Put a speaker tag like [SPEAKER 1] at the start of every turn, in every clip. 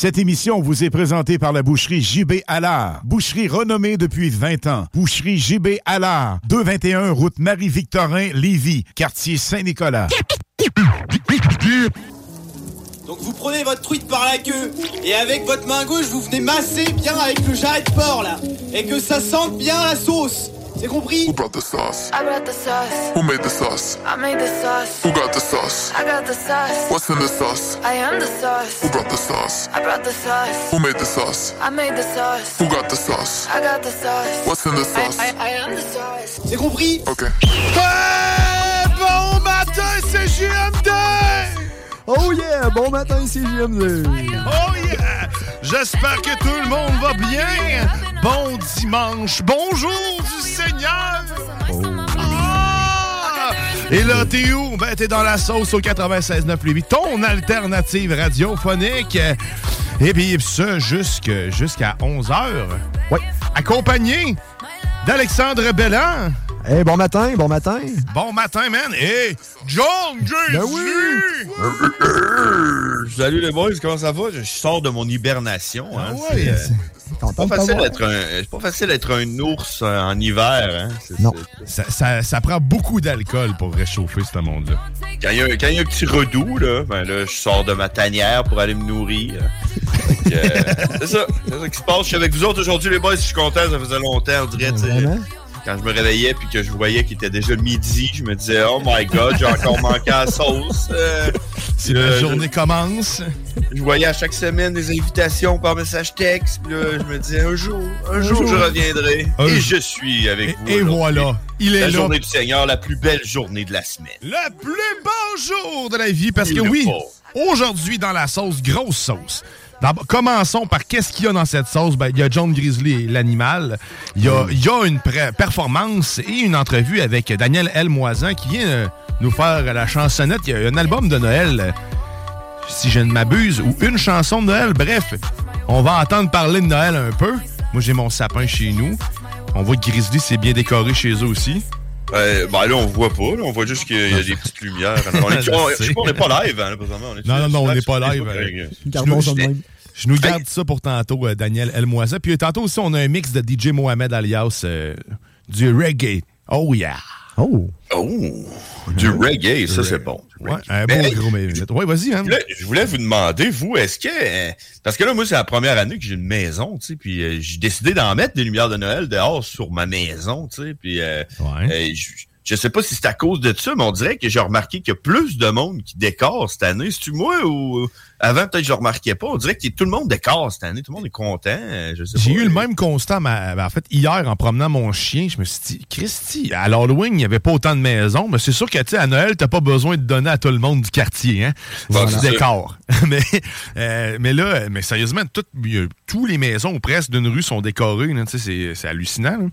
[SPEAKER 1] Cette émission vous est présentée par la boucherie JB Allard. Boucherie renommée depuis 20 ans. Boucherie JB Allard. 221 route Marie-Victorin, Lévis. Quartier Saint-Nicolas.
[SPEAKER 2] Donc vous prenez votre truite par la queue et avec votre main gauche vous venez masser bien avec le jarret de porc là et que ça sente bien la sauce. C'est compris
[SPEAKER 3] Who brought the sauce?
[SPEAKER 4] I brought the sauce.
[SPEAKER 3] Who made the sauce?
[SPEAKER 4] I made the sauce.
[SPEAKER 3] Who got the sauce?
[SPEAKER 4] I got the sauce.
[SPEAKER 3] What's in the sauce?
[SPEAKER 4] I am the sauce.
[SPEAKER 3] Who brought the sauce?
[SPEAKER 4] I brought the sauce.
[SPEAKER 3] Who made the sauce?
[SPEAKER 4] I made the sauce.
[SPEAKER 3] Who got the sauce?
[SPEAKER 4] I got the sauce.
[SPEAKER 3] What's in the sauce?
[SPEAKER 4] I, I am the sauce.
[SPEAKER 2] C'est compris
[SPEAKER 3] Okay.
[SPEAKER 5] bon matin, c'est JMD!
[SPEAKER 6] Oh yeah, bon matin, c'est JMD.
[SPEAKER 5] Oh yeah! J'espère que tout le monde va bien. Bon dimanche. Bonjour du Seigneur. Ah! Et là, t'es où? Ben, t'es dans la sauce au 96.9 ton alternative radiophonique. Et puis, ça, jusqu'à 11h.
[SPEAKER 6] Ouais.
[SPEAKER 5] Accompagné d'Alexandre Bellan.
[SPEAKER 6] Hey, bon matin, bon matin.
[SPEAKER 5] Bon matin, man. Et John J.
[SPEAKER 6] Ben oui.
[SPEAKER 7] Salut les boys, comment ça va? Je sors de mon hibernation. Hein.
[SPEAKER 6] Ah
[SPEAKER 5] ouais.
[SPEAKER 7] C'est, euh,
[SPEAKER 6] Content
[SPEAKER 7] pas
[SPEAKER 6] de
[SPEAKER 7] facile
[SPEAKER 6] t'avoir.
[SPEAKER 7] d'être un, c'est pas facile d'être un ours euh, en hiver. Hein. C'est-
[SPEAKER 6] Non.
[SPEAKER 5] Ça, ça- ça prend beaucoup d'alcool pour réchauffer ce monde-là.
[SPEAKER 7] Quand il y, a- quand il y a un petit redout, là, ben là, je sors de ma tanière pour aller me nourrir. Euh, c'est ça. C'est ça qui se passe. Je suis avec vous autres aujourd'hui, les boys. Je suis content. Ça faisait longtemps, on dirait. Quand je me réveillais puis que je voyais qu'il était déjà midi, je me disais, oh my god, j'ai encore manqué à la sauce. Euh,
[SPEAKER 5] Si
[SPEAKER 7] Euh,
[SPEAKER 5] la
[SPEAKER 7] je-
[SPEAKER 5] journée commence,
[SPEAKER 7] Je voyais à chaque semaine des invitations par message texte. Puis là, je me disais, un jour, un, jour,
[SPEAKER 5] jour.
[SPEAKER 7] je reviendrai.
[SPEAKER 5] Un
[SPEAKER 7] et
[SPEAKER 5] jour.
[SPEAKER 7] je suis avec
[SPEAKER 5] et,
[SPEAKER 7] vous.
[SPEAKER 5] et voilà, il est
[SPEAKER 7] La
[SPEAKER 5] là.
[SPEAKER 7] journée du Seigneur, la plus belle journée de la semaine.
[SPEAKER 5] Le plus beau jour de la vie, parce que
[SPEAKER 7] Il
[SPEAKER 5] oui, aujourd'hui dans la sauce, grosse sauce. Commençons par qu'est-ce qu'il y a dans cette sauce. Ben, il y a John Grizzly et l'animal. Il y a, il y a une performance et une entrevue avec Daniel L. Moisan qui vient euh, nous faire la chansonnette. Il y a un album de Noël, euh, si je ne m'abuse, ou une chanson de Noël. Bref, on va entendre parler de Noël un peu. Moi, j'ai mon sapin chez nous. On voit que Grizzly s'est bien décoré chez eux aussi.
[SPEAKER 7] Euh, ben là, on voit pas. là, on voit juste qu'il y a des petites lumières. On est,
[SPEAKER 5] Je
[SPEAKER 7] on-
[SPEAKER 5] sais.
[SPEAKER 7] je sais pas, on n'est pas live, hein, là, présentement. On est
[SPEAKER 5] Non, non, non, on n'est pas live. Euh,
[SPEAKER 6] Gardons ça même.
[SPEAKER 5] Je nous garde ça pour tantôt, euh, Daniel Elmoisa. Puis euh, tantôt aussi, on a un mix de DJ Mohamed alias euh, du reggae. Oh yeah!
[SPEAKER 6] Oh.
[SPEAKER 7] Oh, du reggae, ça c'est bon.
[SPEAKER 5] Ouais, un beau
[SPEAKER 7] Mais, hey,
[SPEAKER 5] gros minute. Ouais, vas-y,
[SPEAKER 7] Je
[SPEAKER 5] hein.
[SPEAKER 7] voulais, je voulais vous demander, vous, est-ce que. euh, parce que là, moi, c'est la première année que j'ai une maison, tu sais, puis euh, j'ai décidé d'en mettre des lumières de Noël dehors sur ma maison, tu sais, puis. euh,
[SPEAKER 5] Ouais.
[SPEAKER 7] euh, je, je sais pas si c'est à cause de ça, mais on dirait que j'ai remarqué qu'il y a plus de monde qui décore cette année. C'est-tu moi ou. Avant, peut-être que je le remarquais pas. On dirait que tout le monde décore cette année. Tout le monde est content. euh,
[SPEAKER 5] J'ai eu le même constat, mais en fait, hier, en promenant mon chien, je me suis dit, Christy, à l'Halloween, il n'y avait pas autant de maisons, mais c'est sûr que, tu sais, à Noël, t'as pas besoin de donner à tout le monde du quartier, hein? Du décor. mais, euh, mais là, mais sérieusement, toutes, tous les maisons, ou presque, d'une rue sont décorées, là, tu sais, c'est- c'est hallucinant, là.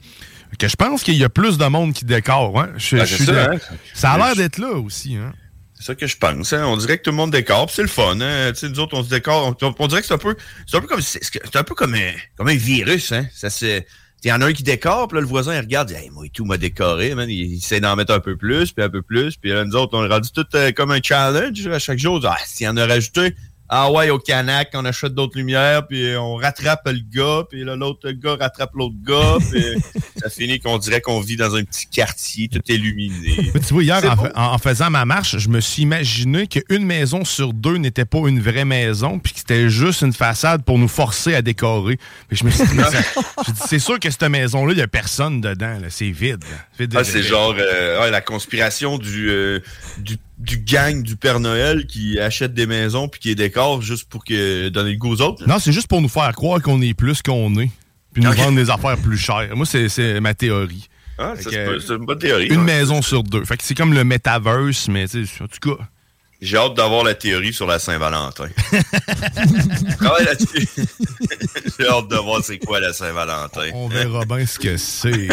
[SPEAKER 5] Que je pense qu'il y a plus de monde qui décore, hein? Je- je
[SPEAKER 7] c'est
[SPEAKER 5] suis
[SPEAKER 7] ça,
[SPEAKER 5] de-
[SPEAKER 7] hein?
[SPEAKER 5] ça a l'air d'être là aussi, hein?
[SPEAKER 7] C'est ça que je pense. hein. On dirait que tout le monde décore, c'est le fun. Hein. Nous autres, on se décore. On, on dirait que c'est un peu, c'est un peu comme, c'est un peu comme un, comme un virus. Hein. Ça c'est, il y en a un qui décore, puis là le voisin il regarde, il dit, hey, moi tout m'a décoré, man. Il, il essaie d'en mettre un peu plus, puis un peu plus, puis là nous autres on est rendu tout euh, comme un challenge à chaque jour. Ah, s'il y en a rajouté, ah ouais, au Canac, on achète d'autres lumières, puis on rattrape le gars, puis là, l'autre gars rattrape l'autre gars, puis ça finit qu'on dirait qu'on vit dans un petit quartier tout illuminé.
[SPEAKER 5] Tu vois, hier, en, en- en faisant ma marche, je me suis imaginé qu'une maison sur deux n'était pas une vraie maison, puis que c'était juste une façade pour nous forcer à décorer. Puis je me suis dit, c'est sûr que cette maison-là, il n'y a personne dedans. là. C'est vide.
[SPEAKER 7] Ah, c'est genre euh, ouais, la conspiration du, euh, du, du gang du Père Noël qui achète des maisons puis qui les décore juste pour que donner le goût aux autres.
[SPEAKER 5] Non, c'est juste pour nous faire croire qu'on est plus qu'on est, puis nous vendre des affaires plus chères. Moi, c'est- c'est ma théorie.
[SPEAKER 7] Ah, c'est une bonne théorie.
[SPEAKER 5] Une
[SPEAKER 7] ouais.
[SPEAKER 5] maison sur deux. Fait que c'est comme le metaverse, mais tu sais, en tout cas.
[SPEAKER 7] J'ai hâte d'avoir la théorie sur la Saint-Valentin. J'ai hâte de voir c'est quoi la Saint-Valentin.
[SPEAKER 5] On verra bien ce que c'est.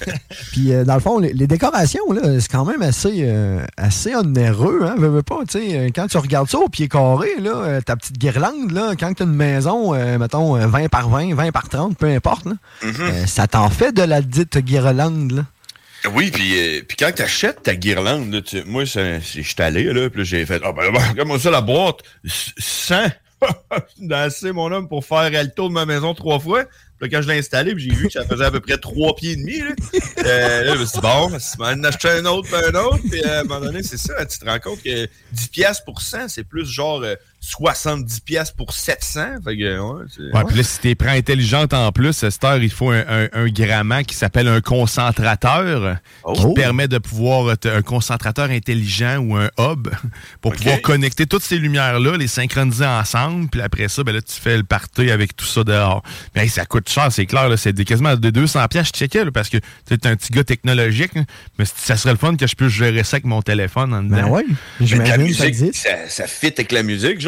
[SPEAKER 6] Puis, euh, dans le fond, les, les décorations, là, c'est quand même assez, euh, assez onéreux. Hein? Veux, veux pas, tu sais, euh, quand tu regardes ça au pied carré, là, ta petite guirlande, là, quand tu as une maison, euh, mettons, euh, 20 par 20, 20 par 30, peu importe, là, euh, ça t'en fait de la dite guirlande. Là.
[SPEAKER 7] Oui, puis, euh, puis quand t'achètes ta guirlande, tu- moi, je suis allé, là, puis j'ai fait, ah ben, ben, regarde-moi ça, la boîte, 100! C'est assez, mon homme, pour faire le tour de ma maison trois fois. Puis quand je l'ai installé, j'ai vu que ça faisait à peu près trois pieds et demi. Euh, je me suis dit, bon, si m'en ai acheté un autre, puis un autre, puis à un moment donné, c'est ça, tu te rends compte que 10 piastres pour 100, c'est plus genre euh, 70 piastres pour 700. Fait que, ouais.
[SPEAKER 5] Ouais, puis là, si t'es prends intelligente en plus, à cette heure, il faut un, un, un grammant qui s'appelle un concentrateur, qui
[SPEAKER 7] Oh.
[SPEAKER 5] permet de pouvoir, être un concentrateur intelligent ou un hub, pour pouvoir connecter toutes ces lumières-là, les synchroniser ensemble, puis après ça, ben là, tu fais le party avec tout ça dehors. Mais hey, ça coûte cher, c'est clair, c'est quasiment de 200 pièces je checkais, là, parce que tu es un petit gars technologique, là, mais ça serait le fun que je puisse gérer ça avec mon téléphone en dedans.
[SPEAKER 6] Ben ouais,
[SPEAKER 7] Mais
[SPEAKER 6] ça
[SPEAKER 7] musique,
[SPEAKER 6] existe.
[SPEAKER 7] ça, ça fit avec la musique, genre.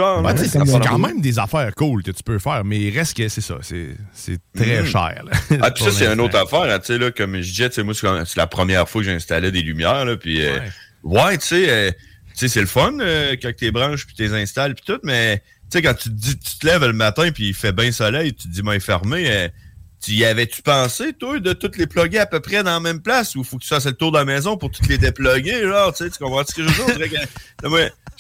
[SPEAKER 7] Ça
[SPEAKER 5] c'est quand même des affaires cool que tu peux faire, mais il reste que c'est ça, c'est très
[SPEAKER 7] Mhm.
[SPEAKER 5] cher. là,
[SPEAKER 7] Ah, puis ça, c'est une autre affaire, hein, tu sais, là, comme je disais, moi, c'est la première fois que j'installais des lumières, là, puis, euh, ouais, tu sais, euh, tu sais, c'est le fun, euh, quand tes branches, puis tes installes, puis tout, mais, tu sais, quand tu te dis, tu te lèves le matin, puis il fait bien soleil, tu te dis, main fermée, euh, tu y avais-tu pensé, toi, de toutes les plugger à peu près dans la même place, ou faut que tu fasses le tour de la maison pour toutes les déploguer, genre, tu sais, tu comprends ce que je veux dire?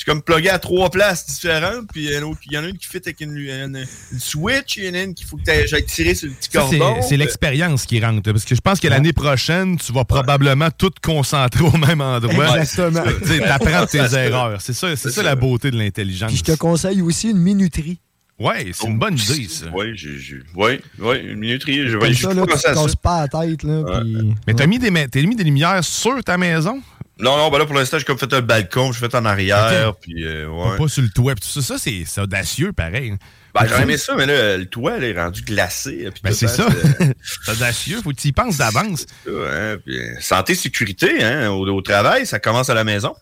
[SPEAKER 7] Suis comme plugué à trois places différentes, puis il y en a une autre- il y en a une qui fit avec une, une- une switch, il y en a une qu'il faut que j'aille tirer sur le petit cordon.
[SPEAKER 5] C'est l'expérience qui rentre. Parce que je pense que l'année prochaine, tu vas probablement tout concentrer au même endroit.
[SPEAKER 6] Exactement.
[SPEAKER 5] Tu
[SPEAKER 7] Ça,
[SPEAKER 5] tes erreurs. C'est ça, ça
[SPEAKER 7] ça.
[SPEAKER 5] la beauté de l'intelligence.
[SPEAKER 6] Puis je te conseille aussi une minuterie.
[SPEAKER 5] Ouais, c'est une bonne idée, ça.
[SPEAKER 7] Oui, ouais, ouais, une minuterie. Je vais
[SPEAKER 6] ça, là, tu
[SPEAKER 7] pensé
[SPEAKER 6] te
[SPEAKER 7] à ça.
[SPEAKER 6] casses pas la tête. Là, puis-
[SPEAKER 5] Mais t'as mis, des, ma- t'as mis des lumières sur ta maison?
[SPEAKER 7] Non, non, ben là, pour l'instant, j'ai comme fait un balcon, je fait en arrière, puis euh, ouais.
[SPEAKER 5] Pas sur le toit. Puis tout ça, ça c'est audacieux, pareil.
[SPEAKER 7] Ben, j'aurais aimé ça, mais là, le toit, elle est rendu glacé. puis
[SPEAKER 5] Ben, c'est
[SPEAKER 7] hein,
[SPEAKER 5] ça. c'est audacieux. Faut que tu y penses d'avance.
[SPEAKER 7] ça, hein, euh, santé, sécurité, hein, au, au travail, ça commence à la maison.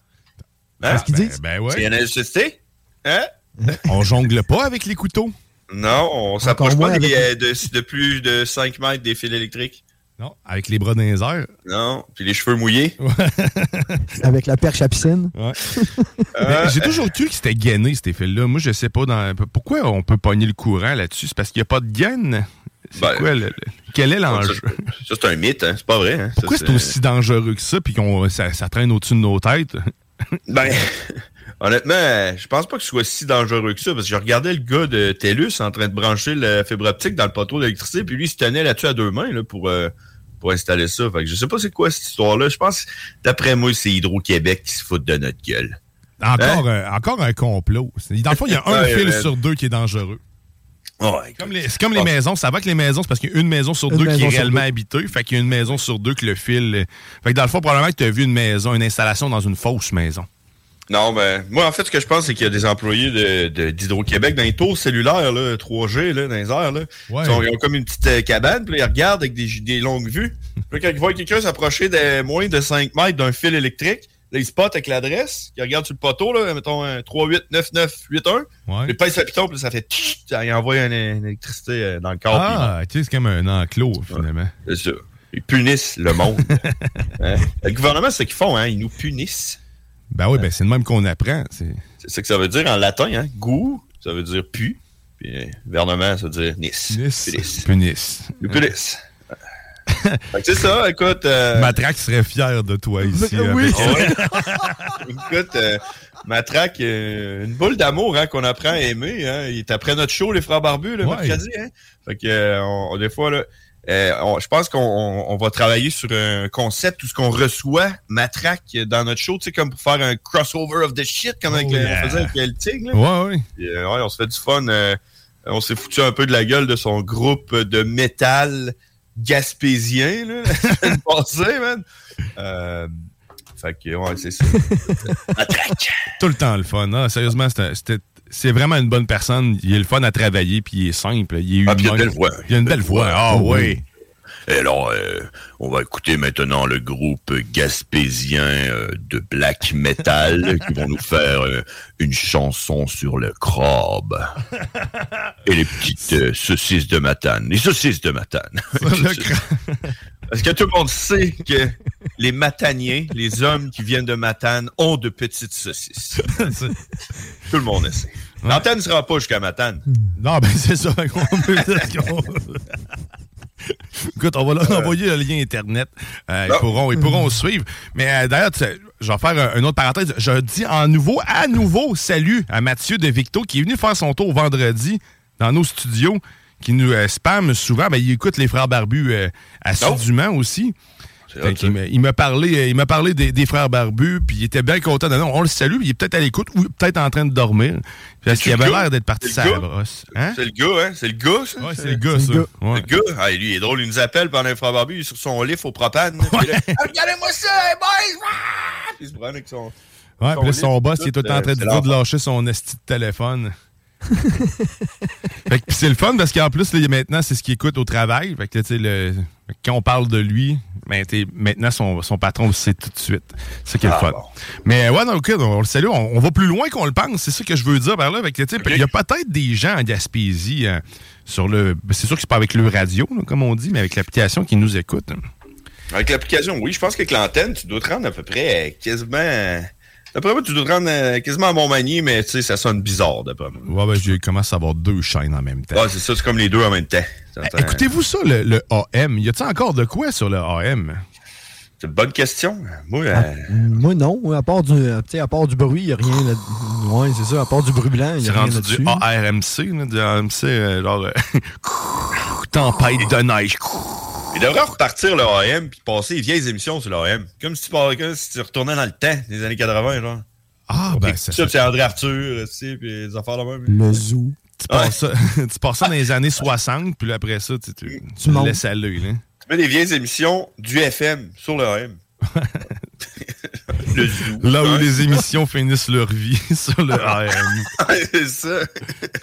[SPEAKER 7] Hein?
[SPEAKER 5] Qu'est-ce qu'ils Ben- disent? ben ouais.
[SPEAKER 7] C'est une nécessité. Hein?
[SPEAKER 5] On jongle pas avec les couteaux.
[SPEAKER 7] Non, on s'approche pas des, euh, de, de plus de 5 mètres des fils électriques.
[SPEAKER 5] Non, avec les bras dans les airs.
[SPEAKER 7] Non, puis les cheveux mouillés.
[SPEAKER 6] Avec la perche à piscine.
[SPEAKER 5] Ouais. Mais J'ai toujours cru que c'était gainé, ces fils-là. Moi, je sais pas dans... pourquoi on peut pogner le courant là-dessus. C'est parce qu'il n'y a pas de gaine. C'est
[SPEAKER 7] Ben,
[SPEAKER 5] quoi le, le- Quel est l'enjeu?
[SPEAKER 7] Ça, ça, c'est un mythe, hein? c'est pas vrai. Hein?
[SPEAKER 5] Pourquoi c'est aussi dangereux que ça puis qu'on ça, ça traîne au-dessus de nos têtes?
[SPEAKER 7] Ben, honnêtement, euh, je pense pas que ce soit si dangereux que ça, parce que je regardais le gars de TELUS en train de brancher la fibre optique dans le poteau d'électricité, puis lui, il se tenait là-dessus à deux mains là, pour, euh, pour installer ça. Fait que je sais pas c'est quoi cette histoire-là. Je pense, d'après moi, c'est Hydro-Québec qui se fout de notre gueule.
[SPEAKER 5] Encore, un, encore un complot. Dans le fond, il y a un
[SPEAKER 7] Hein?
[SPEAKER 5] Fil sur deux qui est dangereux.
[SPEAKER 7] Ouais,
[SPEAKER 5] Comme les- C'est comme les maisons. Ça va que les maisons, c'est parce qu'il y a une maison sur
[SPEAKER 6] Une
[SPEAKER 5] deux qui est réellement
[SPEAKER 6] deux.
[SPEAKER 5] habitée. Fait qu'il y a une maison sur deux que le fil. euh, Fait que dans le fond, probablement que tu as vu une maison, une installation dans une fausse maison.
[SPEAKER 7] Non, ben, moi, en fait, ce que je pense, c'est qu'il y a des employés de, d'Hydro-Québec dans les tours cellulaires, là, 3G, là, dans les airs, là.
[SPEAKER 5] Ouais.
[SPEAKER 7] Ils, ont, ils ont comme une petite euh, cabane, puis ils regardent avec des, des longues vues. Puis quand ils voient quelqu'un s'approcher de moins de 5 mètres d'un fil électrique, là, ils spotent avec l'adresse, ils regardent sur le poteau, là, mettons, un 389981.
[SPEAKER 5] Ouais.
[SPEAKER 7] Ils pèsent le piton, puis ça fait tch, ça il envoie une, une électricité euh, dans le corps.
[SPEAKER 5] Ah, tu sais, c'est comme un enclos, finalement.
[SPEAKER 7] C'est ça. Ils punissent le monde. Hein? Le gouvernement, c'est ce qu'ils font, hein? Ils nous punissent.
[SPEAKER 5] Ben oui, ben c'est le même qu'on apprend. C'est
[SPEAKER 7] C'est ça que ça veut dire en latin, hein? Goût, ça veut dire pu. Puis euh, gouvernement, ça veut dire nice.
[SPEAKER 5] Nice.
[SPEAKER 7] Fait que c'est ça, écoute. euh,
[SPEAKER 5] Matraque serait fier de toi ici.
[SPEAKER 6] Oui.
[SPEAKER 5] avec-
[SPEAKER 7] Écoute, euh, Matraque, euh, une boule d'amour hein, qu'on apprend à aimer. Hein. Il est après notre show, les frères barbus, le
[SPEAKER 5] Ouais.
[SPEAKER 7] mercredi. Hein. Fait que, euh, on- des fois, là, euh, on- je pense qu'on on- on va travailler sur un concept où ce qu'on reçoit Matraque dans notre show, tu sais, comme pour faire un crossover of the shit, comme avec
[SPEAKER 5] Oh, yeah.
[SPEAKER 7] on faisait avec le Tigre. là.
[SPEAKER 5] Ouais, ouais.
[SPEAKER 7] Euh, ouais, on se fait du fun. euh, on s'est foutu un peu de la gueule de son groupe de métal gaspésien, là, la semaine passée, man. Euh, fait que, ouais, c'est ça. Matraque.
[SPEAKER 5] Tout le temps le fun. Ah, sérieusement, c'était- c'est vraiment une bonne personne. Il est le fun à travailler, puis il est simple. Il est
[SPEAKER 7] Ah, puis il a une belle voix.
[SPEAKER 5] Il a une belle voix. Ah, oui.
[SPEAKER 7] Et alors, euh, on va écouter maintenant le groupe gaspésien euh, de black metal qui vont nous faire euh, une chanson sur le crabe. Et les petites saucisses de matane. Les saucisses de matane. Parce que tout le monde sait que les mataniens, les hommes qui viennent de Matane, ont de petites saucisses. tout le monde le sait. L'antenne ne sera pas jusqu'à Matane.
[SPEAKER 5] Non, ben c'est ça. Écoute, on va leur envoyer le lien Internet. Euh, ils, pourront, ils pourront suivre. Mais euh, d'ailleurs, je vais faire un- une autre parenthèse. Je dis en nouveau, à nouveau, salut à Mathieu de Victo qui est venu faire son tour vendredi dans nos studios, qui nous euh, spamme souvent. Ben, il écoute les frères barbus euh, assidûment aussi. Fait qu'il m'a- il m'a parlé, euh, il m'a parlé des, des frères barbus, puis il était bien content. Non, on le salue, puis il est peut-être à l'écoute ou peut-être en train de dormir. Parce qu'il avait
[SPEAKER 7] gars?
[SPEAKER 5] l'air d'être parti
[SPEAKER 7] le
[SPEAKER 5] la brosse. Hein?
[SPEAKER 7] C'est le gars, hein? C'est le gars, ça?
[SPEAKER 5] Ouais, c'est le gars, ça. Ouais.
[SPEAKER 7] Le gars, ah, lui, il est drôle, il nous appelle pendant un frère barbu, il est sur son lift au propane. Là, Ah, Regardez-moi ça, hey, boys! Ah! Puis il se prend avec son.
[SPEAKER 5] Ouais, puis là, son boss,
[SPEAKER 7] tout,
[SPEAKER 5] il est tout le temps en train
[SPEAKER 7] euh,
[SPEAKER 5] de dire de lâcher son esti de téléphone. fait que c'est le fun parce qu'en plus, là, maintenant, c'est ce qu'il écoute au travail. Fait que, tu sais, le- quand on parle de lui, ben, t'es- maintenant, son, son patron le sait tout de suite. C'est ça qui est le
[SPEAKER 7] Ah,
[SPEAKER 5] fun.
[SPEAKER 7] bon.
[SPEAKER 5] Mais ouais, non, ok, on, le salue. On, on va plus loin qu'on le pense. C'est ça que je veux dire par là. Il y a peut-être des gens en Gaspésie euh, sur le. ben, C'est sûr que c'est pas avec le radio, là, comme on dit, mais avec l'application qui nous écoute.
[SPEAKER 7] Avec l'application, oui, je pense qu'avec l'antenne, tu dois te rendre à peu près euh, quasiment. D'après moi, tu dois te rendre euh, quasiment à Montmagny, mais tu sais, ça sonne bizarre, d'après moi.
[SPEAKER 5] Ouais, ben, j'ai commencé à avoir deux chaînes en même temps.
[SPEAKER 7] Ouais, c'est ça, c'est comme les deux en même temps.
[SPEAKER 5] Eh, Écoutez-vous ça, le, le AM? Y a-t-il encore de quoi sur le AM?
[SPEAKER 7] C'est une bonne question. Moi, euh,
[SPEAKER 6] Moi, non. À part du, euh, tu sais, à part du bruit, il n'y a rien là Ouais, c'est ça. À part du bruit blanc, il n'y a rien
[SPEAKER 5] rendu
[SPEAKER 6] là-dessus.
[SPEAKER 5] du ARMC, là, du ARMC, genre euh, tempête de neige.
[SPEAKER 7] Il devrait repartir le AM puis passer les vieilles émissions sur le AM. Comme si tu, par- comme si tu retournais dans le temps des années 80, genre.
[SPEAKER 5] Ah, ben,
[SPEAKER 7] ça,
[SPEAKER 5] ça,
[SPEAKER 7] c'est André Arthur, tu sais, puis les affaires de même.
[SPEAKER 6] Le zoo.
[SPEAKER 5] Tu passes, ça, tu passes ça dans les années 60, puis là, après ça, tu, tu, tu le laisses aller. Là.
[SPEAKER 7] Tu mets des vieilles émissions du FM sur le AM. le zoo.
[SPEAKER 5] Là où
[SPEAKER 7] Ouais.
[SPEAKER 5] les émissions finissent leur vie sur le AM.
[SPEAKER 7] c'est ça.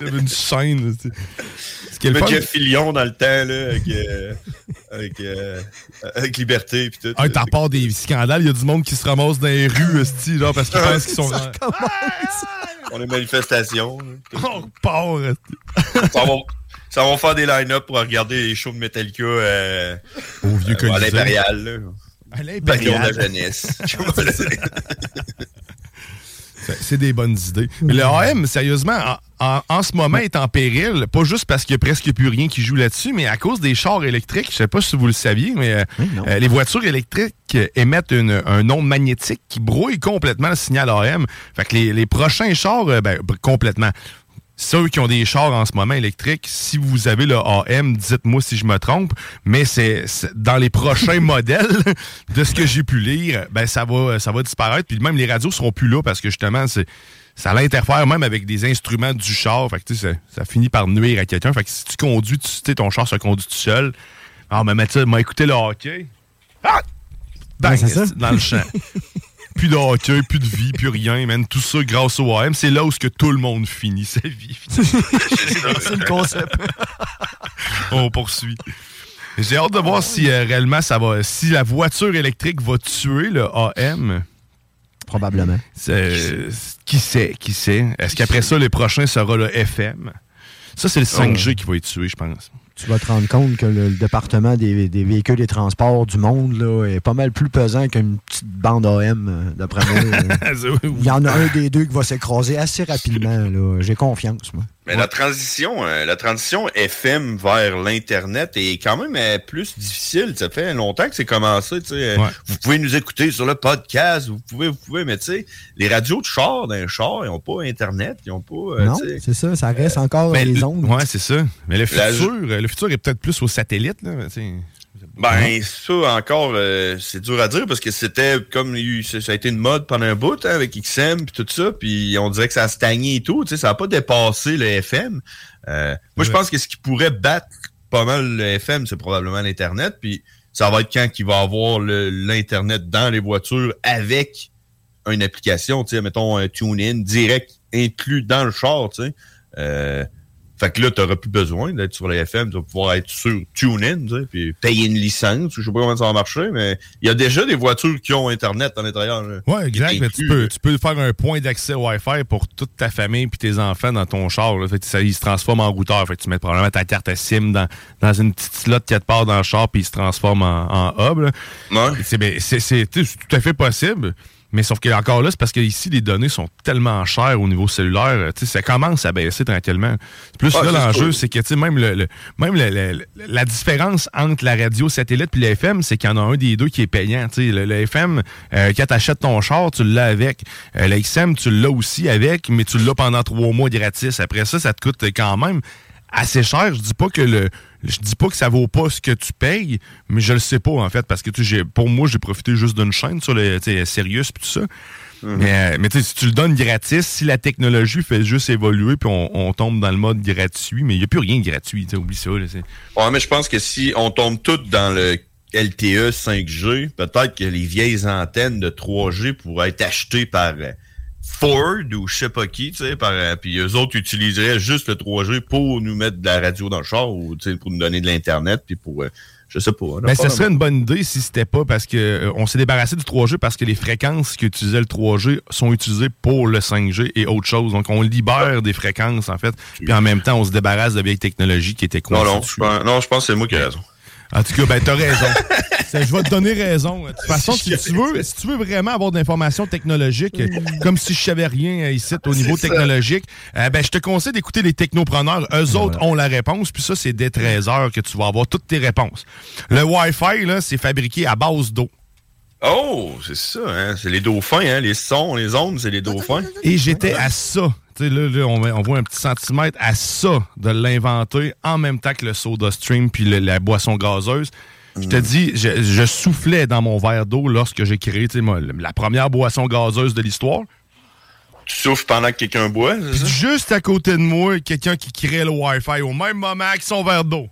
[SPEAKER 5] Une chaîne. là, tu sais. Ce qui est
[SPEAKER 7] Tu
[SPEAKER 5] le
[SPEAKER 7] Jeff Fillion dans le temps, là, avec, euh, avec, euh, avec Liberté, puis tout.
[SPEAKER 5] Ah, t'en part des scandales, il y a du monde qui se ramasse dans les rues, genre, parce qu'ils pensent qu'ils sont.
[SPEAKER 6] Ça
[SPEAKER 7] On les manifestations. là, tout.
[SPEAKER 5] On part, esti.
[SPEAKER 7] ça, va, ça va faire des line-up pour regarder les shows de Metallica euh,
[SPEAKER 5] Au vieux
[SPEAKER 7] euh, à l'Impérial. La jeunesse.
[SPEAKER 5] C'est- des bonnes idées. Mais le AM, sérieusement, en, en- en ce moment, est en péril, pas juste parce qu'il n'y a presque plus rien qui joue là-dessus, mais à cause des chars électriques. Je sais pas si vous le saviez, mais euh, euh, les voitures électriques euh, émettent une- un onde magnétique qui brouille complètement le signal AM. Fait que les, les prochains chars, ben, complètement. Ceux qui ont des chars en ce moment électriques, si vous avez le AM, dites-moi si je me trompe, mais c'est dans les prochains modèles de ce que j'ai pu lire, ben ça va ça va disparaître puis même les radios seront plus là parce que justement c'est ça l'interfère même avec des instruments du char, fait que tu sais ça, ça finit par nuire à quelqu'un, fait que si tu conduis, tu sais ton char se conduit tout seul. Ah mais Mathieu m'a écouté le hockey. Ah! Bang,
[SPEAKER 6] Ouais, c'est ça.
[SPEAKER 5] dans le champ. plus de hockey, plus de vie, plus rien, man. Tout ça grâce au AM. C'est là où ce que tout le monde finit sa vie.
[SPEAKER 6] C'est le concept.
[SPEAKER 5] On poursuit. J'ai hâte de voir si euh, réellement ça va. Si la voiture électrique va tuer le AM.
[SPEAKER 6] Probablement.
[SPEAKER 5] C'est- Qui sait, qui sait? Est-ce qu'après ça, le prochain sera le FM? Ça, c'est le 5G qui va être tué, je pense.
[SPEAKER 6] Tu vas te rendre compte que le, le département des, des véhicules et transports du monde là, est pas mal plus pesant qu'une petite bande AM, euh, d'après moi. Il y en a un des deux qui va s'écraser assez rapidement. J'ai confiance, moi.
[SPEAKER 7] Mais la transition, euh, la transition FM vers l'internet est quand même euh, plus difficile. Ça fait longtemps que c'est commencé. tu sais. Euh, Vous pouvez nous écouter sur le podcast, vous pouvez, vous pouvez, mais tu sais, les radios de char d'un char, ils n'ont pas internet, ils n'ont pas. euh,
[SPEAKER 6] non, c'est ça, ça reste encore les
[SPEAKER 5] le-
[SPEAKER 6] ondes.
[SPEAKER 5] Ouais, c'est ça. Mais le
[SPEAKER 7] La-
[SPEAKER 5] futur, le futur est peut-être plus au satellite. Là, tu sais.
[SPEAKER 7] Ben, ça encore, euh, c'est dur à dire parce que c'était comme ça a été une mode pendant un bout hein, avec XM puis tout ça, puis on dirait que ça a stagné et tout, tu sais, ça n'a pas dépassé le FM. Euh, moi, je pense que ce qui pourrait battre pas mal le FM, c'est probablement l'Internet, puis ça va être quand qu'il va avoir l'Internet dans les voitures avec une application, tu sais, mettons un tune-in direct inclus dans le char, tu sais. Euh, fait que là, tu n'auras plus besoin d'être sur les FM, tu vas pouvoir être sur TuneIn, tu sais, puis payer une licence. Je sais pas comment ça va marcher, mais il y a déjà des voitures qui ont Internet à l'intérieur.
[SPEAKER 5] Ouais, exact. Mais tu, peux, tu peux faire un point d'accès Wi-Fi pour toute ta famille puis tes enfants dans ton char. Là. Fait que ça, il se transforme en routeur. Fait que tu mets probablement ta carte SIM dans, dans une petite slot quelque part dans le char puis il se transforme en, en hub. là. C'est, ben, c'est tout à fait possible. Mais sauf que encore là, c'est parce que ici, les données sont tellement chères au niveau cellulaire. Tu sais, ça commence à baisser tranquillement. Plus
[SPEAKER 7] Ah,
[SPEAKER 5] là, l'enjeu, c'est que tu sais, même, le, le- même le- la différence entre la radio satellite et le FM, c'est qu'il y en a un des deux qui est payant. Tu sais, le, le FM, euh, quand tu achètes ton char, tu l'as avec. Euh, le XM, tu l'as aussi avec, mais tu l'as pendant trois mois gratis. Après ça, ça te coûte quand même assez cher. Je dis pas que le je dis pas que ça vaut pas ce que tu payes, mais je le sais pas en fait parce que tu j'ai pour moi j'ai profité juste d'une chaîne sur le Sirius puis tout ça. Mais, euh, mais tu sais, si tu le donnes gratis, si la technologie fait juste évoluer puis on, on tombe dans le mode gratuit, mais il n'y a plus rien de gratuit, oublie ça. là,
[SPEAKER 7] Ouais, mais je pense que si on tombe tous dans le LTE 5G, peut-être que les vieilles antennes de 3G pourraient être achetées par euh, Ford ou je sais pas qui, tu sais, par, euh, puis eux autres utiliseraient juste le 3G pour nous mettre de la radio dans le char ou pour nous donner de l'Internet, puis pour, euh, je sais pas.
[SPEAKER 5] Ben, ce serait une bonne idée si c'était pas parce que euh, on s'est débarrassé du 3G parce que les fréquences qui utilisaient le 3G sont utilisées pour le 5G et autre chose. Donc on libère des fréquences en fait, puis en même temps on se débarrasse de vieilles technologies qui étaient
[SPEAKER 7] Non,
[SPEAKER 5] coincées.
[SPEAKER 7] non, je pense, non, je pense que c'est moi qui ai raison.
[SPEAKER 5] En tout cas, ben t'as raison. Je vais te donner raison. De toute façon, si tu veux, si tu veux vraiment avoir d'informations technologiques, euh, comme si je savais rien euh, ici au niveau technologique, euh, ben je te conseille d'écouter les technopreneurs. Eux autres ont la réponse, puis ça, c'est dès 13 heures que tu vas avoir toutes tes réponses. Le Wi-Fi, là, c'est fabriqué à base d'eau.
[SPEAKER 7] Oh, c'est ça, hein? C'est les dauphins, hein? Les sons, les ondes, c'est les dauphins.
[SPEAKER 5] Et j'étais à ça. Tu sais, là, là, on, on voit un petit centimètre à ça de l'inventer en même temps que le soda stream puis le- la boisson gazeuse. Je te dis, je, je soufflais dans mon verre d'eau lorsque j'ai créé moi, la première boisson gazeuse de l'histoire.
[SPEAKER 7] Tu souffles pendant que quelqu'un boit, c'est ça?
[SPEAKER 5] Juste à côté de moi, quelqu'un qui crée le Wi-Fi au même moment que son verre d'eau.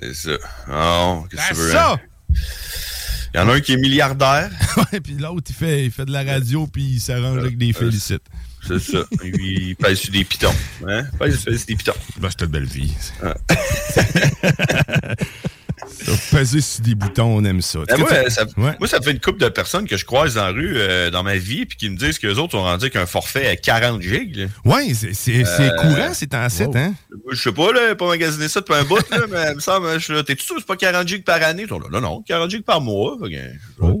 [SPEAKER 7] C'est ça. Oh, qu'est-ce que
[SPEAKER 5] C'est
[SPEAKER 7] tu veux?
[SPEAKER 5] ça!
[SPEAKER 7] hein? Il y en a un qui est milliardaire.
[SPEAKER 5] Ouais, puis l'autre, il fait, il fait de la radio puis il s'arrange avec des félicites.
[SPEAKER 7] C'est ça. Il pèse sur des pitons. Hein? Il pèse, sur des pitons.
[SPEAKER 5] Ben, c'était une belle vie. Peser sur des boutons, on aime ça.
[SPEAKER 7] Ben, moi,
[SPEAKER 5] tu-
[SPEAKER 7] ça,
[SPEAKER 5] Ouais.
[SPEAKER 7] moi, ça fait une couple de personnes que je croise dans la rue, euh, dans ma vie, puis qui me disent qu'eux autres sont rendus avec un forfait à 40 gigs.
[SPEAKER 5] Ouais, c'est c'est- c'est
[SPEAKER 7] Euh,
[SPEAKER 5] courant, c'est en site, hein?
[SPEAKER 7] Moi, Je sais pas, là, pas magasiner ça depuis un bout, là, mais il me semble, je suis là, t'es-tu sûr que c'est pas 40 gigs par année? Non, non, 40 gigs par mois. Ok. Mon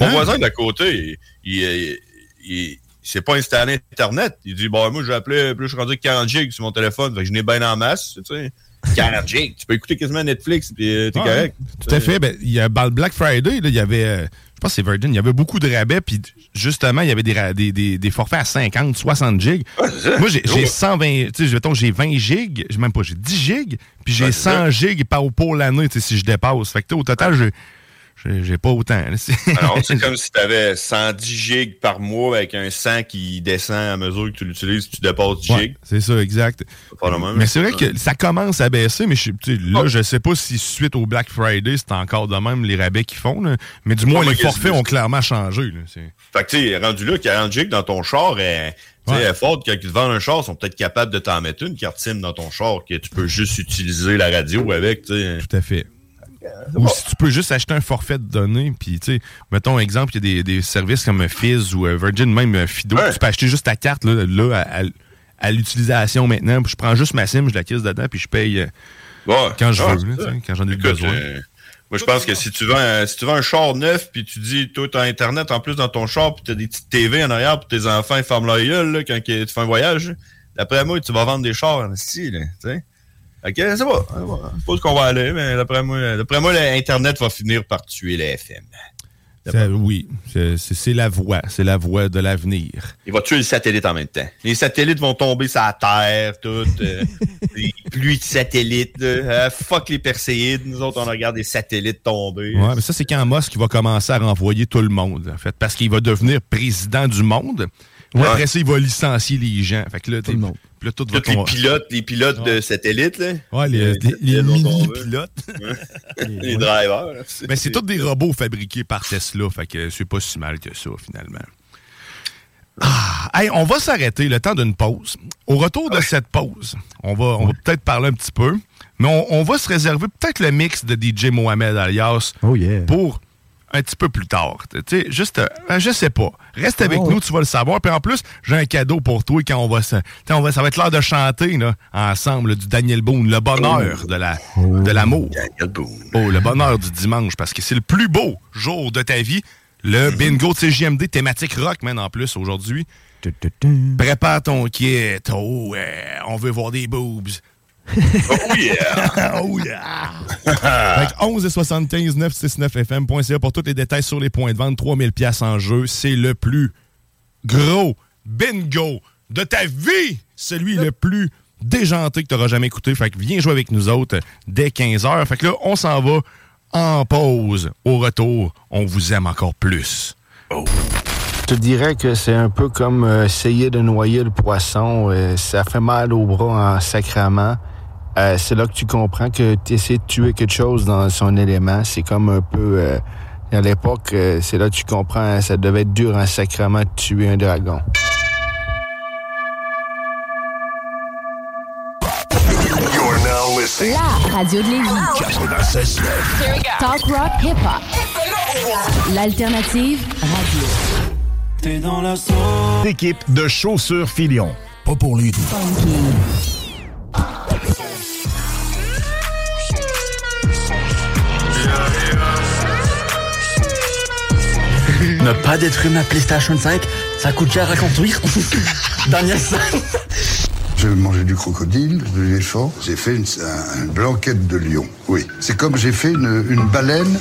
[SPEAKER 5] Hein?
[SPEAKER 7] voisin d'à côté, il, il, il, il- il s'est pas installé Internet. Il dit, bon, moi, j'ai appelé, puis là, je suis rendu avec 40 gigs sur mon téléphone, fait que je n'ai bien en masse, tu sais. 40 gigs, tu peux écouter quasiment Netflix, puis euh, t'es
[SPEAKER 5] Ouais,
[SPEAKER 7] correct.
[SPEAKER 5] Tout à fait. Ben, il y a, le Black Friday, là, il y avait, euh, je pense que c'est Virgin, il y avait beaucoup de rabais, puis justement, il y avait des, ra- des, des, des forfaits à 50, 60 gigs.
[SPEAKER 7] ça.
[SPEAKER 5] Moi, j'ai j'ai
[SPEAKER 7] Ouais.
[SPEAKER 5] 120, tu sais, mettons, j'ai 20 gigs, même pas, j'ai 10 gigs, puis j'ai
[SPEAKER 7] Ouais, c'est
[SPEAKER 5] 100 gigs par, pour l'année, tu sais, si je dépasse. Fait que, tu sais, au total, j'ai- j'ai pas autant.
[SPEAKER 7] Alors, c'est comme si tu avais 110 gigs par mois avec un 100 qui descend à mesure que tu l'utilises, tu dépasses 10
[SPEAKER 5] Ouais,
[SPEAKER 7] gigs.
[SPEAKER 5] c'est ça, exact.
[SPEAKER 7] Pas le même.
[SPEAKER 5] Mais c'est vrai que ça commence à baisser, mais je, là, je sais pas si suite au Black Friday, c'est encore de même les rabais qu'ils font, là. mais du moins,
[SPEAKER 7] Ouais,
[SPEAKER 5] les forfaits ont clairement changé. là.
[SPEAKER 7] Fait que, tu sais, rendu là, 40 gigs dans ton char, tu sais, Ford, quand ils te vendent un char, ils sont peut-être capables de t'en mettre une carte SIM dans ton char que tu peux juste utiliser la radio avec.
[SPEAKER 5] Tout à fait. Ou si tu peux juste acheter un forfait de données, puis tu sais, mettons exemple, il y a des, des services comme Fizz ou euh, Virgin, même euh, Fido, tu peux acheter juste ta carte là, là, à, à- à l'utilisation maintenant. Puis je prends juste ma SIM, je la casse dedans, puis je paye euh,
[SPEAKER 7] Ouais.
[SPEAKER 5] quand je
[SPEAKER 7] Ah,
[SPEAKER 5] veux, là, quand j'en ai
[SPEAKER 7] Écoute,
[SPEAKER 5] besoin.
[SPEAKER 7] euh, moi, je pense que si tu vends, un- si tu vends un char neuf, puis tu dis, toi, t'as Internet en plus dans ton char, puis t'as des petites TV en arrière pour tes enfants, ils ferment leur gueule, là, quand tu fais un voyage, d'après moi, tu vas vendre des chars en style, là, tu sais. Ok, c'est pas. Je ce qu'on va aller, mais d'après moi, d'après moi, l'Internet va finir par tuer les FM.
[SPEAKER 5] Ça, oui, c'est- la voie. C'est la voie de l'avenir.
[SPEAKER 7] Il va tuer le satellite en même temps. Les satellites vont tomber sur la Terre, tout. euh, les pluies de satellites. Euh, fuck les perséides. Nous autres, on regarde des satellites tomber.
[SPEAKER 5] Ouais, mais ça, c'est quand Musk va commencer à renvoyer tout le monde, en fait, parce qu'il va devenir président du monde.
[SPEAKER 7] Ouais.
[SPEAKER 5] Après ça, il va licencier les gens. Fait que là, tout le monde. Là, tout va
[SPEAKER 7] les pilotes, les pilotes de satellites, là.
[SPEAKER 5] Ouais, les, mini-pilotes.
[SPEAKER 7] les drivers. là.
[SPEAKER 5] Mais c'est tous des robots fabriqués par Tesla, fait que c'est pas si mal que ça, finalement. Ah, hey, on va s'arrêter le temps d'une pause. Au retour de cette pause, on va, on va peut-être parler un petit peu, mais on, on va se réserver peut-être le mix de DJ Mohamed alias pour un petit peu plus tard. Tu sais, juste, euh, je sais pas. Reste avec
[SPEAKER 6] Oh.
[SPEAKER 5] nous, tu vas le savoir. Puis en plus, j'ai un cadeau pour toi quand on va se, tu sais, on va, ça va être l'heure de chanter là, ensemble du Daniel Boone, le bonheur de la, de l'amour. Oh, le bonheur du dimanche, parce que c'est le plus beau jour de ta vie. Le bingo de CJMD thématique rock, man, en plus, aujourd'hui. Prépare ton kit. Oh, ouais, on veut voir des boobs.
[SPEAKER 7] Oh yeah!
[SPEAKER 5] oh yeah! Fait que 11 et 75 969 FM.ca pour tous les détails sur les points de vente. 3000 pièces en jeu. C'est le plus gros bingo de ta vie! Celui le plus déjanté que tu n'auras jamais écouté. Fait que viens jouer avec nous autres dès 15h. Fait que là, on s'en va en pause. Au retour, on vous aime encore plus.
[SPEAKER 8] Je te dirais que c'est un peu comme euh, essayer de noyer le poisson. euh, ça fait mal au bras en sacrament. Euh, c'est là que tu comprends que tu essaies de tuer quelque chose dans son élément. C'est comme un peu... euh, à l'époque, euh, c'est là que tu comprends, hein, ça devait être dur en sacrament de tuer un dragon.
[SPEAKER 9] La radio de Lévis.
[SPEAKER 3] 96.9.
[SPEAKER 9] Talk rock hip hop. L'alternative radio.
[SPEAKER 1] T'es dans la sauce. Équipe de chaussures Filion. Pas pour doux.
[SPEAKER 10] Ne pas détruire ma PlayStation 5, ça coûte cher à construire. Daniel
[SPEAKER 11] J'ai mangé du crocodile, de l'éléphant. J'ai fait une, un- une blanquette de lion. Oui. C'est comme j'ai fait une, baleine,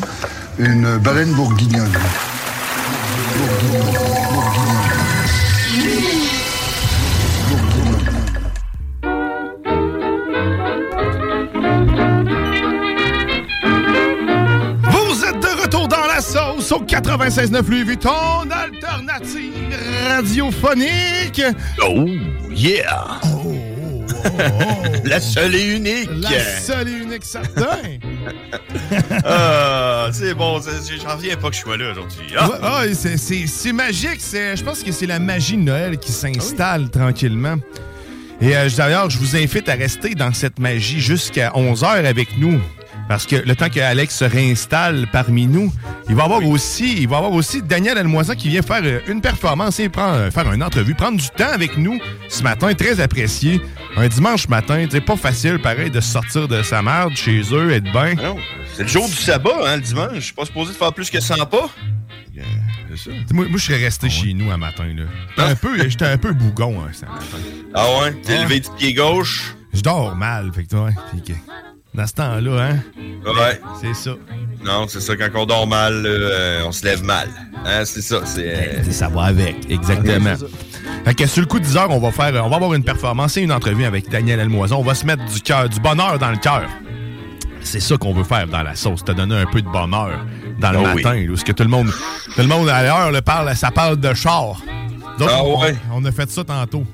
[SPEAKER 11] une baleine bourguignonne.
[SPEAKER 5] Vous 96.9 Louis Vuitton, alternative radiophonique.
[SPEAKER 7] Oh, yeah! La seule et unique!
[SPEAKER 5] La seule et unique certain.
[SPEAKER 7] Ah, c'est bon, j'en reviens pas que je sois là aujourd'hui. Ah.
[SPEAKER 5] Ouais, ah, c'est- magique. Je pense que c'est la magie de Noël qui s'installe tranquillement. Et euh, d'ailleurs, je vous invite à rester dans cette magie jusqu'à 11h avec nous. Parce que le temps que Alex se réinstalle parmi nous, il va y avoir aussi, il va avoir aussi Daniel Almoisin qui vient faire euh, une performance et euh, faire une entrevue, prendre du temps avec nous ce matin, très apprécié. Un dimanche matin, c'est pas facile pareil de sortir de sa merde chez eux, être bien.
[SPEAKER 7] C'est le jour du sabbat, hein, le dimanche. Je suis pas supposé de faire plus que 100 pas. C'est ça.
[SPEAKER 5] Moi, moi, je serais resté chez nous un matin. là. J'étais un peu, j'étais un peu bougon hein, ce matin.
[SPEAKER 7] Ah ouais? T'es levé du pied gauche?
[SPEAKER 5] Je dors mal, fait que ouais. Dans ce temps-là, hein?
[SPEAKER 7] Ouais.
[SPEAKER 5] C'est ça.
[SPEAKER 7] Non, c'est ça, quand on dort mal, euh, on se lève mal. Hein, c'est ça, c'est... euh,
[SPEAKER 5] Ça va avec, exactement. Fait que sur le coup de 10 heures, on va faire, on va avoir une performance et une entrevue avec Daniel Elmoison. On va se mettre du cœur, du bonheur dans le cœur. C'est ça qu'on veut faire dans la sauce, te donner un peu de bonheur dans le
[SPEAKER 7] Oh
[SPEAKER 5] matin, parce que tout le monde, tout le monde à l'heure le parle, ça parle de char. Donc,
[SPEAKER 7] Ah
[SPEAKER 5] on,
[SPEAKER 7] ouais.
[SPEAKER 5] on a fait ça tantôt.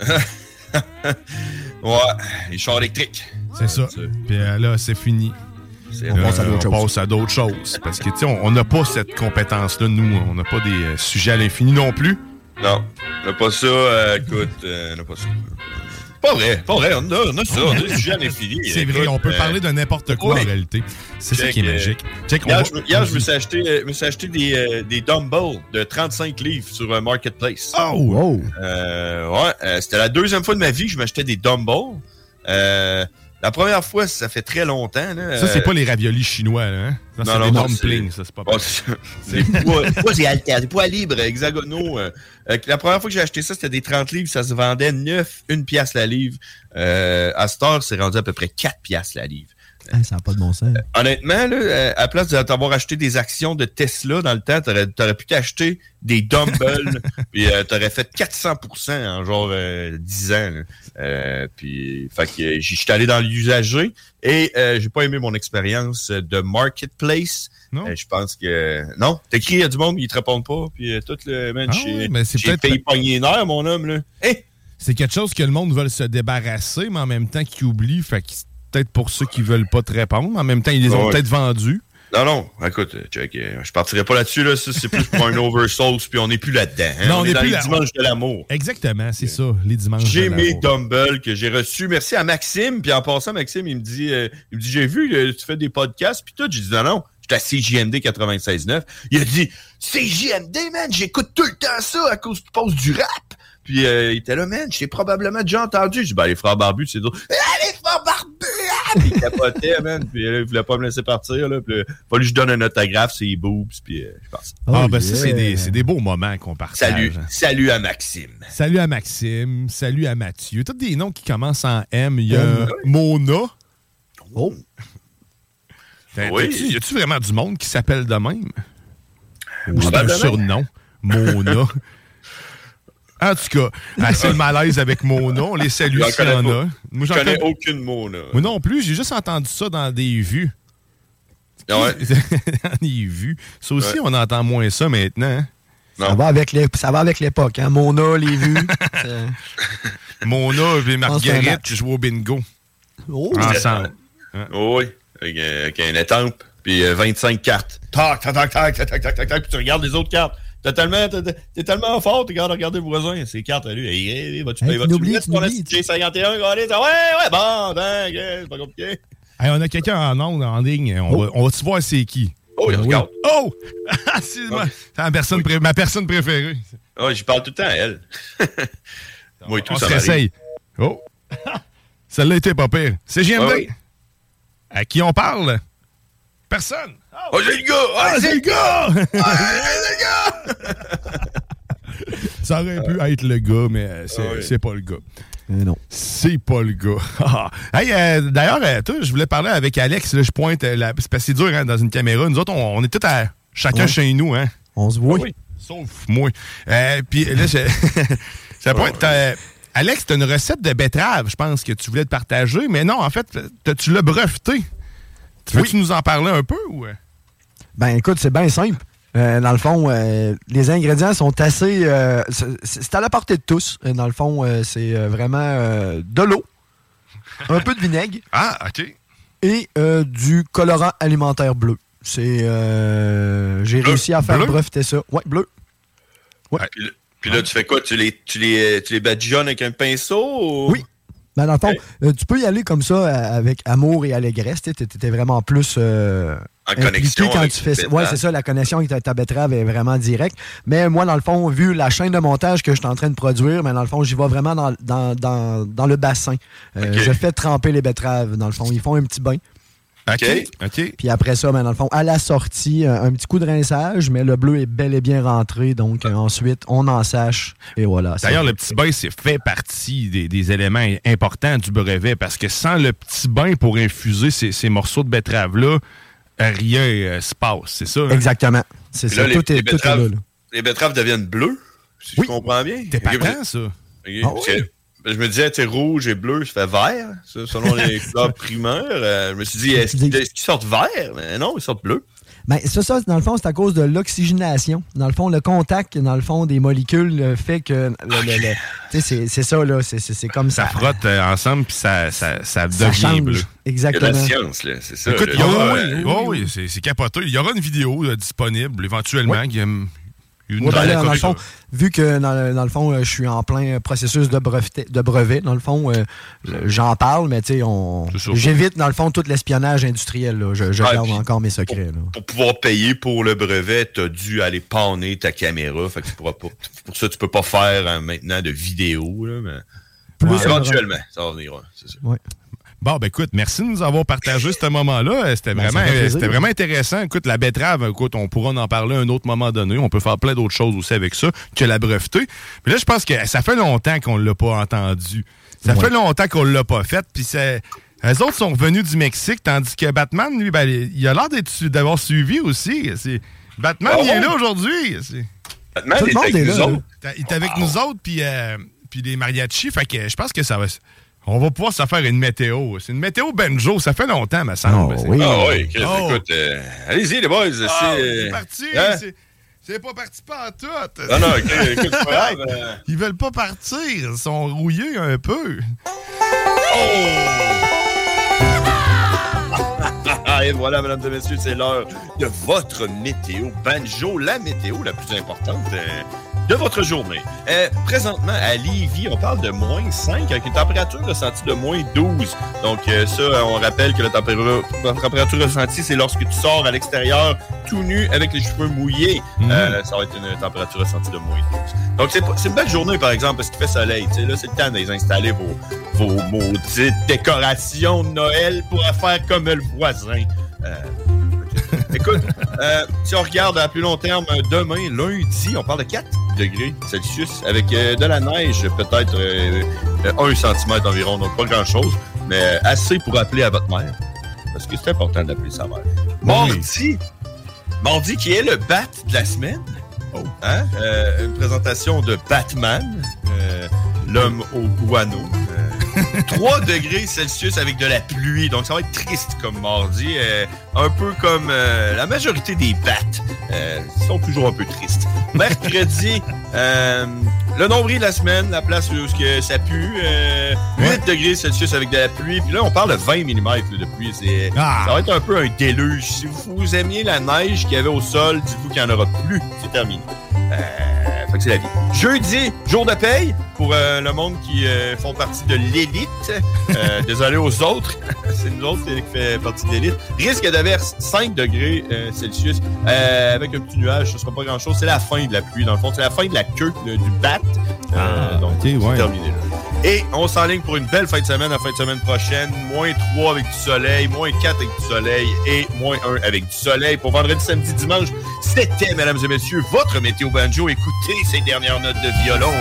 [SPEAKER 7] ouais, les chars électriques.
[SPEAKER 5] C'est ça. Puis euh, là, c'est fini.
[SPEAKER 7] On
[SPEAKER 5] Là,
[SPEAKER 7] passe à d'autres
[SPEAKER 5] on
[SPEAKER 7] choses.
[SPEAKER 5] passe à d'autres choses. Parce que, tu sais, on n'a pas cette compétence-là, nous. On n'a pas des euh, sujets à l'infini non plus.
[SPEAKER 7] Non, on n'a pas ça, euh, écoute, euh, on n'a pas ça. Pas vrai, pas vrai, on a, on a ça, on a des sujets à l'infini.
[SPEAKER 5] C'est vrai, on peut
[SPEAKER 7] euh,
[SPEAKER 5] parler de n'importe quoi en réalité. C'est ça qui est
[SPEAKER 7] euh,
[SPEAKER 5] magique. Check,
[SPEAKER 7] hier,
[SPEAKER 5] va-
[SPEAKER 7] je, hier, je me suis acheté, euh, me suis acheté des, euh, des dumbbells de 35 livres sur un marketplace.
[SPEAKER 5] Oh!
[SPEAKER 7] Euh, ouais, euh, c'était la deuxième fois de ma vie que je m'achetais des dumbbells. Euh, La première fois, ça fait très longtemps. Là,
[SPEAKER 5] Ça, c'est
[SPEAKER 7] euh,
[SPEAKER 5] pas les raviolis chinois, là, hein?
[SPEAKER 7] Non, non,
[SPEAKER 5] dumplings,
[SPEAKER 7] c'est-
[SPEAKER 5] ça, c'est pas
[SPEAKER 7] Oh,
[SPEAKER 5] pareil.
[SPEAKER 7] c'est- poids, poids poids libres, hexagonaux. euh, euh, la première fois que j'ai acheté ça, c'était des 30 livres. Ça se vendait 9, 1 pièce la livre. Euh, à heure, c'est rendu à peu près 4 pièces la livre.
[SPEAKER 6] Ça n'a pas de bon sens.
[SPEAKER 7] Honnêtement, là, euh, à la place de t'avoir acheté des actions de Tesla dans le temps, t'aurais, t'aurais pu t'acheter des dumbbells, puis euh, t'aurais fait 400% en genre euh, 10 ans. Euh, puis, fait que euh, allé dans l'usager et j'ai pas aimé mon expérience de marketplace. Je pense que non. T'écris, il y a du monde, ils te répondent pas, puis tout le man,
[SPEAKER 5] Ah mais c'est peut-être-
[SPEAKER 7] payé pogné mon homme là. Hey!
[SPEAKER 5] C'est quelque chose que le monde veut se débarrasser, mais en même temps qu'ils oublient. Fait que peut-être pour ceux qui veulent pas te répondre. En même temps, ils les ont
[SPEAKER 7] Ouais.
[SPEAKER 5] peut-être vendus.
[SPEAKER 7] Non, non, écoute, euh, check, euh, je partirai pas là-dessus, là. C'est plus pour un oversauce, puis on n'est plus là-dedans. hein.
[SPEAKER 5] Non, on
[SPEAKER 7] on,
[SPEAKER 5] est
[SPEAKER 7] est dans
[SPEAKER 5] plus
[SPEAKER 7] les dimanches de l'amour.
[SPEAKER 5] Exactement, c'est ça, les dimanches.
[SPEAKER 7] J'ai
[SPEAKER 5] de
[SPEAKER 7] mes
[SPEAKER 5] l'amour.
[SPEAKER 7] dumbbells que j'ai reçus. Merci à Maxime. Puis en passant, Maxime, il me dit, euh, il me dit j'ai vu que tu fais des podcasts. Puis tout, j'ai dit non, non, j'étais à CJMD 96.9. Il a dit CJMD, man, j'écoute tout le temps ça à cause tu passes du rap. Puis euh, il était là, man, j'ai probablement déjà entendu. J'ai dit, ben, les frères barbus, c'est d'autres. Ah, les frères barbus! Ah! Puis il capotait, man. Puis là, il voulait pas me laisser partir. Là. Puis fallu que je donne un autographe, c'est boobs. Puis euh, je pense.
[SPEAKER 5] Ah, ben ça, c'est des, c'est des beaux moments qu'on partage.
[SPEAKER 7] Salut,
[SPEAKER 5] hein.
[SPEAKER 7] salut à Maxime.
[SPEAKER 5] Salut à Maxime, salut à Mathieu. Tous des noms qui commencent en M. Il y a
[SPEAKER 7] M.
[SPEAKER 5] Mona.
[SPEAKER 6] Oh.
[SPEAKER 7] Oui.
[SPEAKER 5] Y a-tu vraiment du monde qui s'appelle de même? Ou c'est un
[SPEAKER 7] Probablement.
[SPEAKER 5] surnom? Mona. En tout cas, assez le malaise avec Mona. On les salue s'il y en a. Moi,
[SPEAKER 7] je connais aucune Mona.
[SPEAKER 5] Moi non plus, j'ai juste entendu ça dans des vues.
[SPEAKER 7] Ah ouais?
[SPEAKER 5] dans des vues. Ça aussi, on entend moins ça maintenant. Hein.
[SPEAKER 6] Ça va avec les, ça va avec l'époque. Hein? Mona, les vues.
[SPEAKER 5] Mona et Marguerite, je joue au bingo.
[SPEAKER 6] Oh.
[SPEAKER 5] Ensemble.
[SPEAKER 7] Oh oui, avec, euh, avec une étampe, puis euh, 25 cartes. Tac, tac, tac, tac, tac, tac, tac, tac, puis tu regardes les autres cartes. T'es tellement, t'es- t'es tellement fort, tu regardes regarder le voisin, ces cartes à lui. Hey, hey, hey, vas-tu
[SPEAKER 6] Hey, tu
[SPEAKER 7] vas-tu
[SPEAKER 6] n'oublies,
[SPEAKER 7] mettre
[SPEAKER 6] tu
[SPEAKER 7] ton
[SPEAKER 6] n'oublies,
[SPEAKER 7] SJ51, regardez, ça, ouais, ouais, bon, dingue, c'est pas compliqué.
[SPEAKER 5] Hey, on a quelqu'un en onde, en ligne. On va, on va-tu voir c'est qui?
[SPEAKER 7] Oh, il
[SPEAKER 5] Ben oui.
[SPEAKER 7] regarde.
[SPEAKER 5] Oh! c'est ma, c'est ma personne ma personne préférée.
[SPEAKER 7] Ah, j'y parle tout le temps à elle. Moi et tout,
[SPEAKER 5] on
[SPEAKER 7] ça
[SPEAKER 5] se
[SPEAKER 7] m'arrive.
[SPEAKER 5] réessaye. Oh! Celle-là était pas pire. C'est JMD.
[SPEAKER 7] Ah oui.
[SPEAKER 5] À qui on parle? Personne.
[SPEAKER 7] Oh, c'est le gars!
[SPEAKER 5] Ah, c'est le gars!
[SPEAKER 7] Ah, c'est le gars!
[SPEAKER 5] Ça aurait pu être le gars, mais euh, c'est
[SPEAKER 7] Ah oui.
[SPEAKER 5] c'est pas le gars.
[SPEAKER 6] Euh, non.
[SPEAKER 5] C'est pas le gars. Ah. hey, euh, D'ailleurs, euh, toi, je voulais parler avec Alex. Là, je pointe. la... C'est parce que c'est dur hein, dans une caméra. Nous autres, on, on est tous à chacun
[SPEAKER 6] Ouais.
[SPEAKER 5] chez nous. Hein?
[SPEAKER 6] On se voit.
[SPEAKER 5] Sauf moi. Euh, Puis là, je... ça pointe. t'as- Alex, tu as une recette de betterave, je pense, que tu voulais te partager. Mais non, en fait, t'as- tu l'as breveté? Tu Veux-tu nous en parler un peu? Ou...
[SPEAKER 6] Ben écoute, c'est bien simple. Euh, dans le fond, euh, les ingrédients sont assez. euh, c'est à la portée de tous. Dans le fond, c'est vraiment de l'eau, un peu de vinaigre
[SPEAKER 5] Ah, OK.
[SPEAKER 6] et du colorant alimentaire bleu. C'est. J'ai réussi à faire
[SPEAKER 7] Bleu?
[SPEAKER 6] breveter ça. Ouais, bleu.
[SPEAKER 7] Puis, là, puis là, tu fais quoi? Tu les, tu les, tu les badigeonnes avec un pinceau? Ou...
[SPEAKER 6] Oui. Ben, dans le fond, tu peux y aller comme ça avec amour et allégresse. Tu étais vraiment plus
[SPEAKER 7] En connexion
[SPEAKER 6] quand
[SPEAKER 7] avec
[SPEAKER 6] tu fais. Ouais, c'est ça, la connexion avec ta, ta betterave est vraiment directe. Mais moi, dans le fond, vu la chaîne de montage que je suis en train de produire, mais dans le fond, j'y vais vraiment dans, dans, dans, dans le bassin. Euh. Je fais tremper les betteraves. Dans le fond, ils font un petit bain.
[SPEAKER 5] OK. OK.
[SPEAKER 6] Puis après ça, ben, dans le fond, à la sortie, un, un petit coup de rinçage, mais le bleu est bel et bien rentré. Donc euh, ensuite, on en sache. Et voilà.
[SPEAKER 5] D'ailleurs, le petit bain, c'est fait partie des, des éléments importants du brevet parce que sans le petit bain pour infuser ces, ces morceaux de betterave-là, rien euh, se passe, c'est ça? hein?
[SPEAKER 6] Exactement. C'est ça.
[SPEAKER 7] là, les,
[SPEAKER 6] tout, est,
[SPEAKER 7] les
[SPEAKER 6] tout est là,
[SPEAKER 7] betteraves,
[SPEAKER 6] là.
[SPEAKER 7] les betteraves deviennent bleues, si je comprends bien.
[SPEAKER 5] T'es
[SPEAKER 7] Ok,
[SPEAKER 5] partant, ça?
[SPEAKER 6] Ah
[SPEAKER 7] Je me disais, tu rouge et bleu, ça fait vert, ça, selon les couleurs primaires. Euh, je me suis dit, est-ce qu'ils est-ce qu'ils sortent vert? Mais non, ils sortent bleus.
[SPEAKER 6] Ben, ça, ça, dans le fond, c'est à cause de l'oxygénation. Dans le fond, le contact, dans le fond, des molécules euh, fait que. sais, c'est- c'est ça, là. C'est- C'est c'est comme ça.
[SPEAKER 5] Ça frotte euh, ensemble puis ça, ça, ça
[SPEAKER 6] Ça
[SPEAKER 5] devient bleu.
[SPEAKER 7] Il y a
[SPEAKER 6] Exactement.
[SPEAKER 7] la science, là, c'est ça.
[SPEAKER 5] Écoute,
[SPEAKER 7] là.
[SPEAKER 5] il y aura, oui, oui, oui, c'est- capoté. Il y aura une vidéo euh, disponible éventuellement. qui, une-
[SPEAKER 6] Ouais, ben là, dans le fond, vu que dans le, dans le fond, euh, je suis en plein processus de brevet, de brevet dans le fond, euh, j'en parle, mais tu sais, on- j'évite dans le fond tout l'espionnage industriel. là. Je, je
[SPEAKER 7] Ah,
[SPEAKER 6] garde encore mes secrets. là.
[SPEAKER 7] Pour pouvoir payer pour le brevet, tu as dû aller panner ta caméra. Fait que tu pourras pas, pour ça, tu peux pas faire euh, maintenant de vidéo. Là, mais
[SPEAKER 6] Plus
[SPEAKER 7] Ouais, éventuellement, ça va venir. Ouais.
[SPEAKER 5] Bon, ben écoute, merci de nous avoir partagé ce moment-là. Euh, C'était
[SPEAKER 6] Ben,
[SPEAKER 5] vraiment, c'était vraiment intéressant. Écoute, la betterave, écoute, on pourra en parler à un autre moment donné. On peut faire plein d'autres choses aussi avec ça que la breveter. Mais là, je pense que ça fait longtemps qu'on l'a pas entendu. Ça
[SPEAKER 6] Ouais.
[SPEAKER 5] fait longtemps qu'on l'a pas fait. Puis c'est... Les autres sont revenus du Mexique, tandis que Batman, lui, ben, il a l'air d'être- d'avoir suivi aussi. Batman,
[SPEAKER 7] Ah
[SPEAKER 5] il est
[SPEAKER 7] ouais?
[SPEAKER 5] là aujourd'hui.
[SPEAKER 7] Batman Tout le est monde avec est nous là, autres.
[SPEAKER 5] Il est avec nous autres, puis, euh, puis les mariachis. Fait que je pense que ça va... On va pouvoir se faire une météo. C'est une météo banjo. Ça fait longtemps, me semble.
[SPEAKER 7] Ah oui, Chris,
[SPEAKER 5] Oh.
[SPEAKER 7] écoute, euh, allez-y les boys.
[SPEAKER 5] Ah,
[SPEAKER 7] c'est
[SPEAKER 5] c'est parti.
[SPEAKER 7] Hein?
[SPEAKER 5] c'est- pas parti pas tout.
[SPEAKER 7] Non, non, ok, écoute, c'est pas grave, euh.
[SPEAKER 5] Ils veulent pas partir. Ils sont rouillés un peu.
[SPEAKER 7] Ah, et voilà, mesdames et messieurs, c'est l'heure de votre météo banjo, la météo la plus importante euh, de votre journée. Euh, présentement, à Lévis, on parle de moins 5 avec une température ressentie de moins 12. Donc, euh, ça, on rappelle que la température, la température ressentie, c'est lorsque tu sors à l'extérieur tout nu avec les cheveux mouillés. Euh, ça va être une température ressentie de moins 12. Donc, c'est une belle journée, par exemple, parce qu'il fait soleil. Là, c'est le temps de les installer vos, vos maudites décorations de Noël pour faire comme le voisin. Écoute, euh, si on regarde à plus long terme, demain, lundi, on parle de 4 degrés Celsius avec euh, de la neige, peut-être euh, euh, 1 cm environ, donc pas grand-chose, mais assez pour appeler à votre mère. Parce que c'est important d'appeler sa mère. Mardi, mardi qui est le bat de la semaine. Hein? Euh, une présentation de Batman, l'homme au guano. Euh, 3 degrés Celsius avec de la pluie, donc ça va être triste comme mardi. euh, un peu comme euh, la majorité des battes. Euh, ils sont toujours un peu tristes. Mercredi, euh, le nombril de la semaine, la place où que ça pue. euh, 8 degrés Celsius avec de la pluie. Puis là, on parle de 20 mm de pluie.
[SPEAKER 5] Ah.
[SPEAKER 7] Ça va être un peu un déluge. Si vous, vous aimiez la neige qu'il y avait au sol, dites-vous qu'il n'y en aura plus. C'est terminé. Fait que c'est la vie. Jeudi, jour de paye pour euh, le monde qui euh, font partie de l'élite. Euh, désolé aux autres. c'est nous autres qui fait partie de l'élite. Risque d'averse 5 degrés Celsius avec un petit nuage. Ce sera pas grand-chose. C'est la fin de la pluie. Dans le fond, c'est la fin de la queue du bat. Euh, donc, c'est terminé là. Et on s'enligne pour une belle fin de semaine la fin de semaine prochaine. Moins 3 avec du soleil, moins 4 avec du soleil et moins 1 avec du soleil. Pour vendredi, samedi, dimanche, c'était, mesdames et messieurs, votre météo banjo. Écoutez ces dernières notes de violon.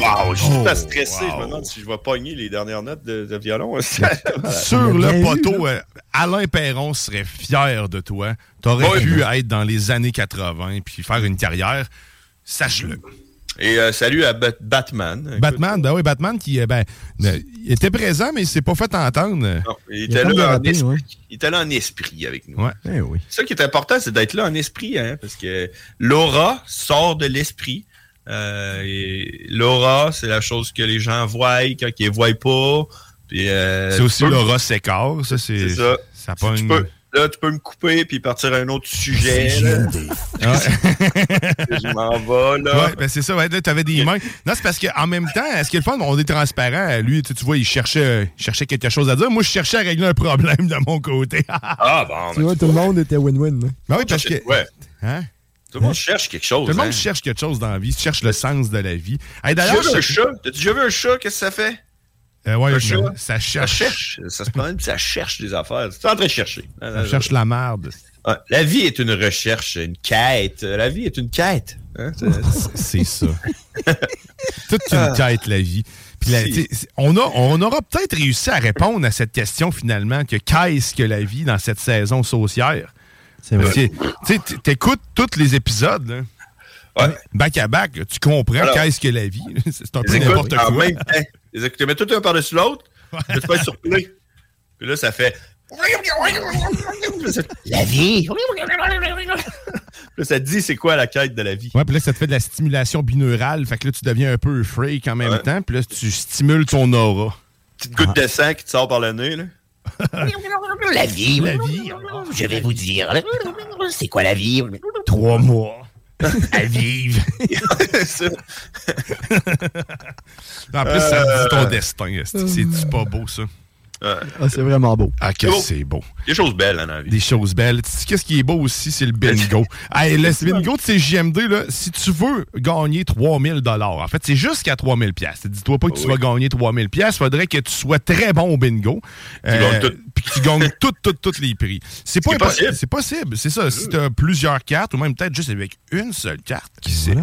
[SPEAKER 7] Wow, je suis tout à stressé. Je me demande si je vais pogner les dernières notes de, de violon.
[SPEAKER 5] Sur le poteau, euh, Alain Perron serait fier de toi. T'aurais
[SPEAKER 7] Oui.
[SPEAKER 5] pu être dans les années 80 puis faire une carrière. Sache-le.
[SPEAKER 7] Et euh, salut à Bat- Batman. Écoute,
[SPEAKER 5] Batman, ben oui, Batman qui euh, ben, euh, il était présent, mais il s'est pas fait entendre.
[SPEAKER 7] non, il, était là en esprit. il était là en esprit avec nous.
[SPEAKER 5] Ouais.
[SPEAKER 6] Eh oui.
[SPEAKER 7] Ça qui est important, c'est d'être là en esprit, hein, parce que l'aura sort de l'esprit. Euh, et l'aura, c'est la chose que les gens voient quand ils ne voient pas. Euh,
[SPEAKER 5] C'est aussi l'aura s'écart. Ça, c'est.
[SPEAKER 7] Ça.
[SPEAKER 5] Ça
[SPEAKER 7] Tu
[SPEAKER 5] pogne-
[SPEAKER 7] peux- là, tu peux me couper puis partir à un autre sujet. là. Je m'en vais, là.
[SPEAKER 5] Ouais, ben c'est ça, ouais, là, t'avais des mains. Non, c'est parce qu'en même temps, est-ce que le fun, on est transparent. Lui, tu, tu vois, il cherchait, euh, il cherchait quelque chose à dire. Moi, je cherchais à régler un problème de mon côté.
[SPEAKER 7] Ah, bon.
[SPEAKER 6] Tu vois, tout le monde était win-win.
[SPEAKER 5] Ben oui, parce que.
[SPEAKER 7] Ouais.
[SPEAKER 5] Hein?
[SPEAKER 7] Tout le monde cherche quelque chose.
[SPEAKER 5] Tout le monde
[SPEAKER 7] hein.
[SPEAKER 5] cherche quelque chose dans la vie, cherche le sens de la vie. Hey, D'ailleurs,
[SPEAKER 7] un
[SPEAKER 5] je-
[SPEAKER 7] chat? T'as déjà vu un chat? Qu'est-ce que ça fait?
[SPEAKER 5] Euh, ouais, ça cherche.
[SPEAKER 7] Ça cherche. Ça se promène puis ça cherche des affaires. C'est en train de chercher.
[SPEAKER 5] Ça cherche la merde.
[SPEAKER 7] Ouais, La vie est une recherche, une quête. La vie est une quête. hein, c'est-
[SPEAKER 5] ça. Toute une
[SPEAKER 7] Ah.
[SPEAKER 5] quête, la vie. Puis la- on, a, on aura peut-être réussi à répondre à cette question finalement que qu'est-ce que la vie dans cette saison saucière?
[SPEAKER 6] C'est vrai.
[SPEAKER 5] t'écoutes tous les épisodes, là. Back à back, tu comprends qu'est-ce que la vie? C'est un peu n'importe
[SPEAKER 7] en
[SPEAKER 5] quoi.
[SPEAKER 7] même temps. Les écoutes, mais tout un par-dessus l'autre. Tu fais sur play. Puis là, ça fait. La vie. Puis là, ça te dit c'est quoi la quête de la vie.
[SPEAKER 5] Ouais, puis là, ça te fait de la stimulation binaurale. Fait que là, tu deviens un peu freak en même
[SPEAKER 7] Ouais.
[SPEAKER 5] temps. Puis là, tu stimules ton aura.
[SPEAKER 7] Petite goutte de sang qui te sort par le nez. Là.
[SPEAKER 12] La vie,
[SPEAKER 5] La vie.
[SPEAKER 12] je vais vous dire. C'est quoi la vie?
[SPEAKER 5] Trois mois. À vivre. En plus, ça dit ton
[SPEAKER 7] Euh.
[SPEAKER 5] destin. esti. C'est-tu pas beau, ça?
[SPEAKER 6] Ah, c'est vraiment beau.
[SPEAKER 5] Ah, que c'est beau.
[SPEAKER 7] Des choses belles hein, la vie.
[SPEAKER 5] Des choses belles. Qu'est-ce qui est beau aussi, c'est le bingo. hey, le bingo de CJMD, là, si tu veux gagner 3000 en fait, c'est jusqu'à 3000 pièces. Dis-toi pas que tu
[SPEAKER 7] Oui.
[SPEAKER 5] vas gagner 3000 pièces. faudrait que tu sois très bon au bingo. Euh,
[SPEAKER 7] Tu gagnes tout.
[SPEAKER 5] Puis que tu gagnes toutes, toutes, toutes les prix. C'est pas
[SPEAKER 7] possible.
[SPEAKER 5] C'est possible, c'est ça. Si tu as plusieurs cartes, ou même peut-être juste avec une seule carte, qui sait.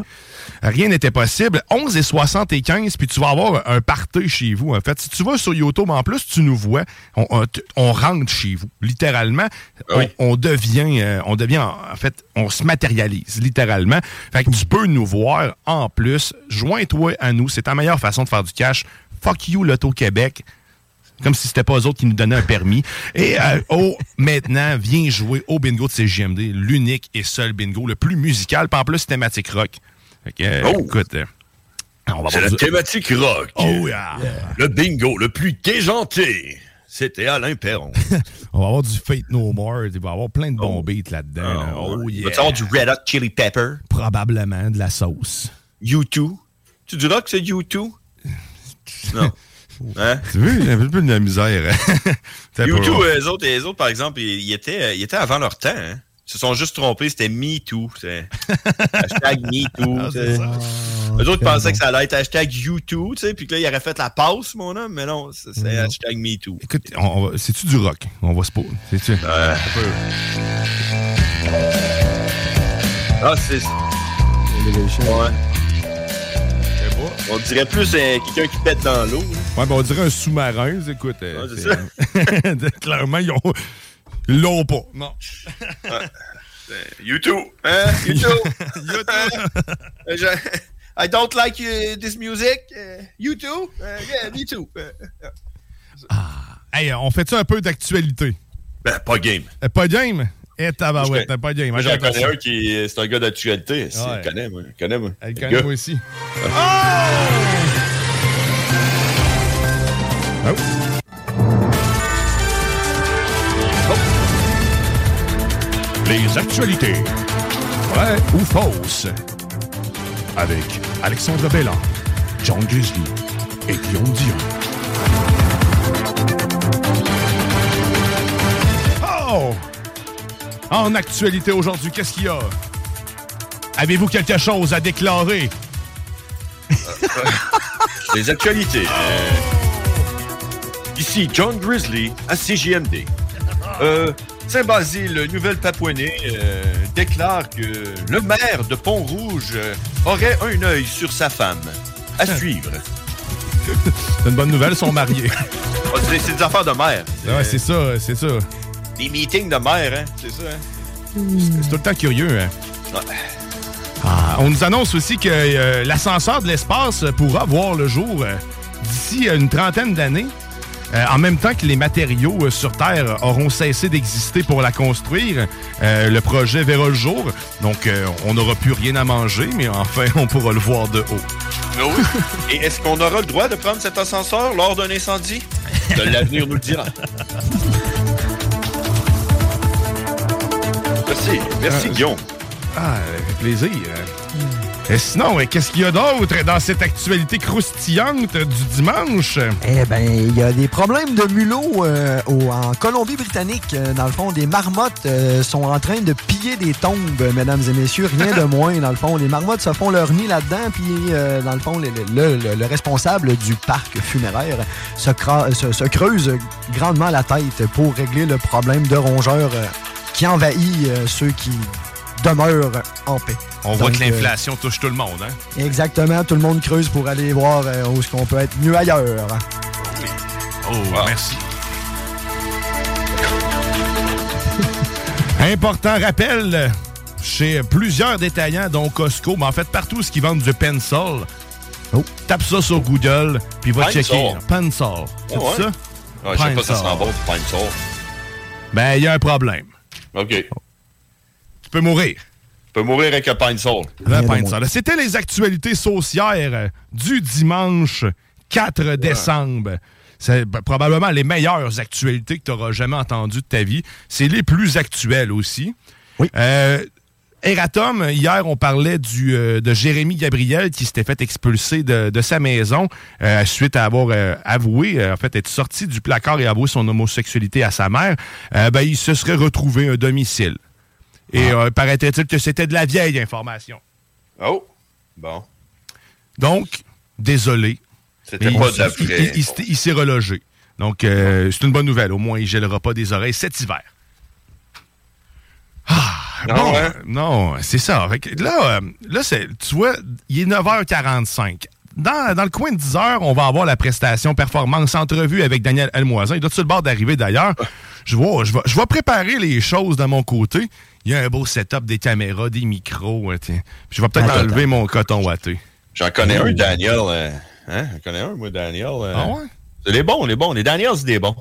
[SPEAKER 5] Rien n'était possible. 11 et 75, puis tu vas avoir un party chez vous. En fait, si tu vas sur YouTube, en plus, tu nous vois. On, on- t- on rentre chez vous, littéralement.
[SPEAKER 7] Ah
[SPEAKER 5] On, on devient, euh, on devient, en fait, on se matérialise, littéralement. Fait que tu peux nous voir en plus. Joins-toi à nous. C'est ta meilleure façon de faire du cash. Fuck you, l'Auto-Québec. Comme si c'était pas eux autres qui nous donnaient un permis. Et euh, oh, maintenant, viens jouer au bingo de CGMD, l'unique et seul bingo, le plus musical, puis en plus thématique rock. Fait que,
[SPEAKER 7] Oh.
[SPEAKER 5] écoute, euh, va
[SPEAKER 7] C'est la thématique rock.
[SPEAKER 5] Oh, yeah.
[SPEAKER 7] Le bingo le plus déjanté. C'était Alain Perron.
[SPEAKER 5] On va avoir du Fate No More, il va y avoir plein de bons beats là-dedans. là. Oh, yeah.
[SPEAKER 7] Va-tu avoir du Red Hot Chili Pepper?
[SPEAKER 5] Probablement de la sauce.
[SPEAKER 7] U2? Tu diras que c'est U2? Non. Hein?
[SPEAKER 5] Tu veux, j'ai un peu de la misère. Pas-
[SPEAKER 7] U2, eux autres, les autres, par exemple, ils, ils étaient, ils étaient avant leur temps. hein. Ils se sont juste trompés, c'était Me Too. c'est- Hashtag Me Too.
[SPEAKER 5] Ah, ça.
[SPEAKER 7] Eux autres pensaient que ça allait être hashtag U2, tu sais, puis que là, ils auraient fait la passe, mon homme, mais non, c'est
[SPEAKER 5] Non.
[SPEAKER 7] hashtag Me Too.
[SPEAKER 5] Écoute, c'est-tu du rock? On va se poser. C'est-tu?
[SPEAKER 7] Ah, c'est. Ouais. On dirait plus euh, quelqu'un qui pète dans l'eau. là.
[SPEAKER 5] Ouais, ben on dirait un sous-marin, écoute. euh,
[SPEAKER 7] Ouais, c'est
[SPEAKER 5] c'est- Clairement, ils ont. L'ont pas. Non.
[SPEAKER 7] YouTube, hein? YouTube. Euh, je- I don't like uh, this music. Uh, YouTube. Uh, yeah, me too. Uh,
[SPEAKER 5] Hey, on fait-tu un peu d'actualité?
[SPEAKER 7] Ben, pas game.
[SPEAKER 5] Euh, Pas game? Eh, tabarouette,
[SPEAKER 7] Moi,
[SPEAKER 5] t'as pas game.
[SPEAKER 7] Moi, j'en
[SPEAKER 5] Attends,
[SPEAKER 7] connais
[SPEAKER 5] ça.
[SPEAKER 7] un qui est, c'est un gars d'actualité.
[SPEAKER 5] Ouais.
[SPEAKER 7] Je connais, moi. Je connais, moi.
[SPEAKER 5] Elle
[SPEAKER 7] Le
[SPEAKER 5] connaît
[SPEAKER 7] gars.
[SPEAKER 5] moi aussi. Les actualités. Vraies ou fausses? Avec Alexandre Bellin, John Grizzly et Guillaume Dion. Oh! En actualité aujourd'hui, qu'est-ce qu'il y a? Avez-vous quelque chose à déclarer?
[SPEAKER 7] Les actualités. Euh, ici, John Grizzly à CJMD. Euh, Saint-Basile, Nouvelle-Papouasie, euh, déclare que le maire de Pont-Rouge euh, aurait un œil sur sa femme. À suivre.
[SPEAKER 5] C'est une bonne nouvelle, ils sont mariés.
[SPEAKER 7] Ah, c'est c'est des affaires de maire.
[SPEAKER 5] ouais, c'est ça, c'est ça.
[SPEAKER 7] Des meetings de maire, hein? C'est ça, hein?
[SPEAKER 5] C'est tout le temps curieux, hein?
[SPEAKER 7] Ouais.
[SPEAKER 5] Ah, on nous annonce aussi que euh, l'ascenseur de l'espace pourra voir le jour euh, d'ici une trentaine d'années. Euh, en même temps que les matériaux euh, sur Terre auront cessé d'exister pour la construire, euh, le projet verra le jour. Donc, euh, on n'aura plus rien à manger, mais enfin, on pourra le voir de haut.
[SPEAKER 7] Ah oui. Et est-ce qu'on aura le droit de prendre cet ascenseur lors d'un incendie? De L'avenir nous le dira. Merci. Merci, Guillaume.
[SPEAKER 5] Ah, avec plaisir. Et sinon, qu'est-ce qu'il y a d'autre dans cette actualité croustillante du dimanche?
[SPEAKER 6] Eh ben, il y a des problèmes de mulots euh, au- en Colombie-Britannique. Euh, Dans le fond, des marmottes euh, sont en train de piller des tombes, mesdames et messieurs. Rien de moins, dans le fond. Les marmottes se font leur nid là-dedans, puis euh, dans le fond, le, le- le- le responsable du parc funéraire se, cra- se- se creuse grandement la tête pour régler le problème de rongeurs qui envahit ceux qui demeurent en paix.
[SPEAKER 5] On voit que
[SPEAKER 6] euh,
[SPEAKER 5] l'inflation touche tout le monde, hein?
[SPEAKER 6] Exactement, tout le monde creuse pour aller voir euh, où est-ce qu'on peut être mieux ailleurs.
[SPEAKER 5] Oh, merci. Important rappel chez plusieurs détaillants, dont Costco, mais en fait partout ce qui vendent du pencil. Tape ça sur Google, puis va
[SPEAKER 7] Pencil.
[SPEAKER 5] checker. Pencil. C'est
[SPEAKER 7] Ah ouais?
[SPEAKER 5] ça?
[SPEAKER 7] Ouais, je sais pas si ça
[SPEAKER 5] Pencil.
[SPEAKER 7] sent bon, Pine Soul.
[SPEAKER 5] Ben, il y a un problème.
[SPEAKER 7] OK.
[SPEAKER 5] Tu peux mourir.
[SPEAKER 7] Peux mourir avec un Soul.
[SPEAKER 5] Le Pencil. C'était les actualités saucières euh, du dimanche 4 décembre. C'est probablement les meilleures actualités que tu auras jamais entendues de ta vie. C'est les plus actuelles aussi.
[SPEAKER 6] Oui.
[SPEAKER 5] Euh,
[SPEAKER 13] Eratom, hier, on parlait du, euh, de Jérémy Gabriel qui s'était fait expulser de, de sa maison euh, suite à avoir euh, avoué, euh, en fait, être sorti du placard et avoué son homosexualité à sa mère. Euh, ben, il se serait retrouvé un domicile. Et euh, paraîtrait-il que c'était de la vieille information.
[SPEAKER 7] Oh, bon.
[SPEAKER 13] Donc, désolé.
[SPEAKER 7] C'était pas de la
[SPEAKER 13] il-
[SPEAKER 7] vraie.
[SPEAKER 13] il- il s'est- il s'est relogé. Donc, euh, c'est une bonne nouvelle. Au moins, il gèlera pas des oreilles cet hiver. Ah,
[SPEAKER 7] Non,
[SPEAKER 13] bon,
[SPEAKER 7] ouais?
[SPEAKER 13] euh, non, c'est ça. Là, euh, là c'est, tu vois, il est 9h45. Dans, dans le coin de 10h, on va avoir la prestation performance entrevue avec Daniel Elmoisin. Il doit sur le bord d'arriver d'ailleurs. Je vois, je vais, je vais préparer les choses de mon côté. Il y a un beau setup, des caméras, des micros. hein. Puis je vais peut-être
[SPEAKER 7] Ah,
[SPEAKER 13] enlever mon coton watté.
[SPEAKER 7] J'en connais
[SPEAKER 13] Oh.
[SPEAKER 7] un, Daniel. euh, hein? J'en connais un, moi, Daniel. euh,
[SPEAKER 13] Ah ouais?
[SPEAKER 7] C'est les bons, les bons. Les Daniels, c'est des bons.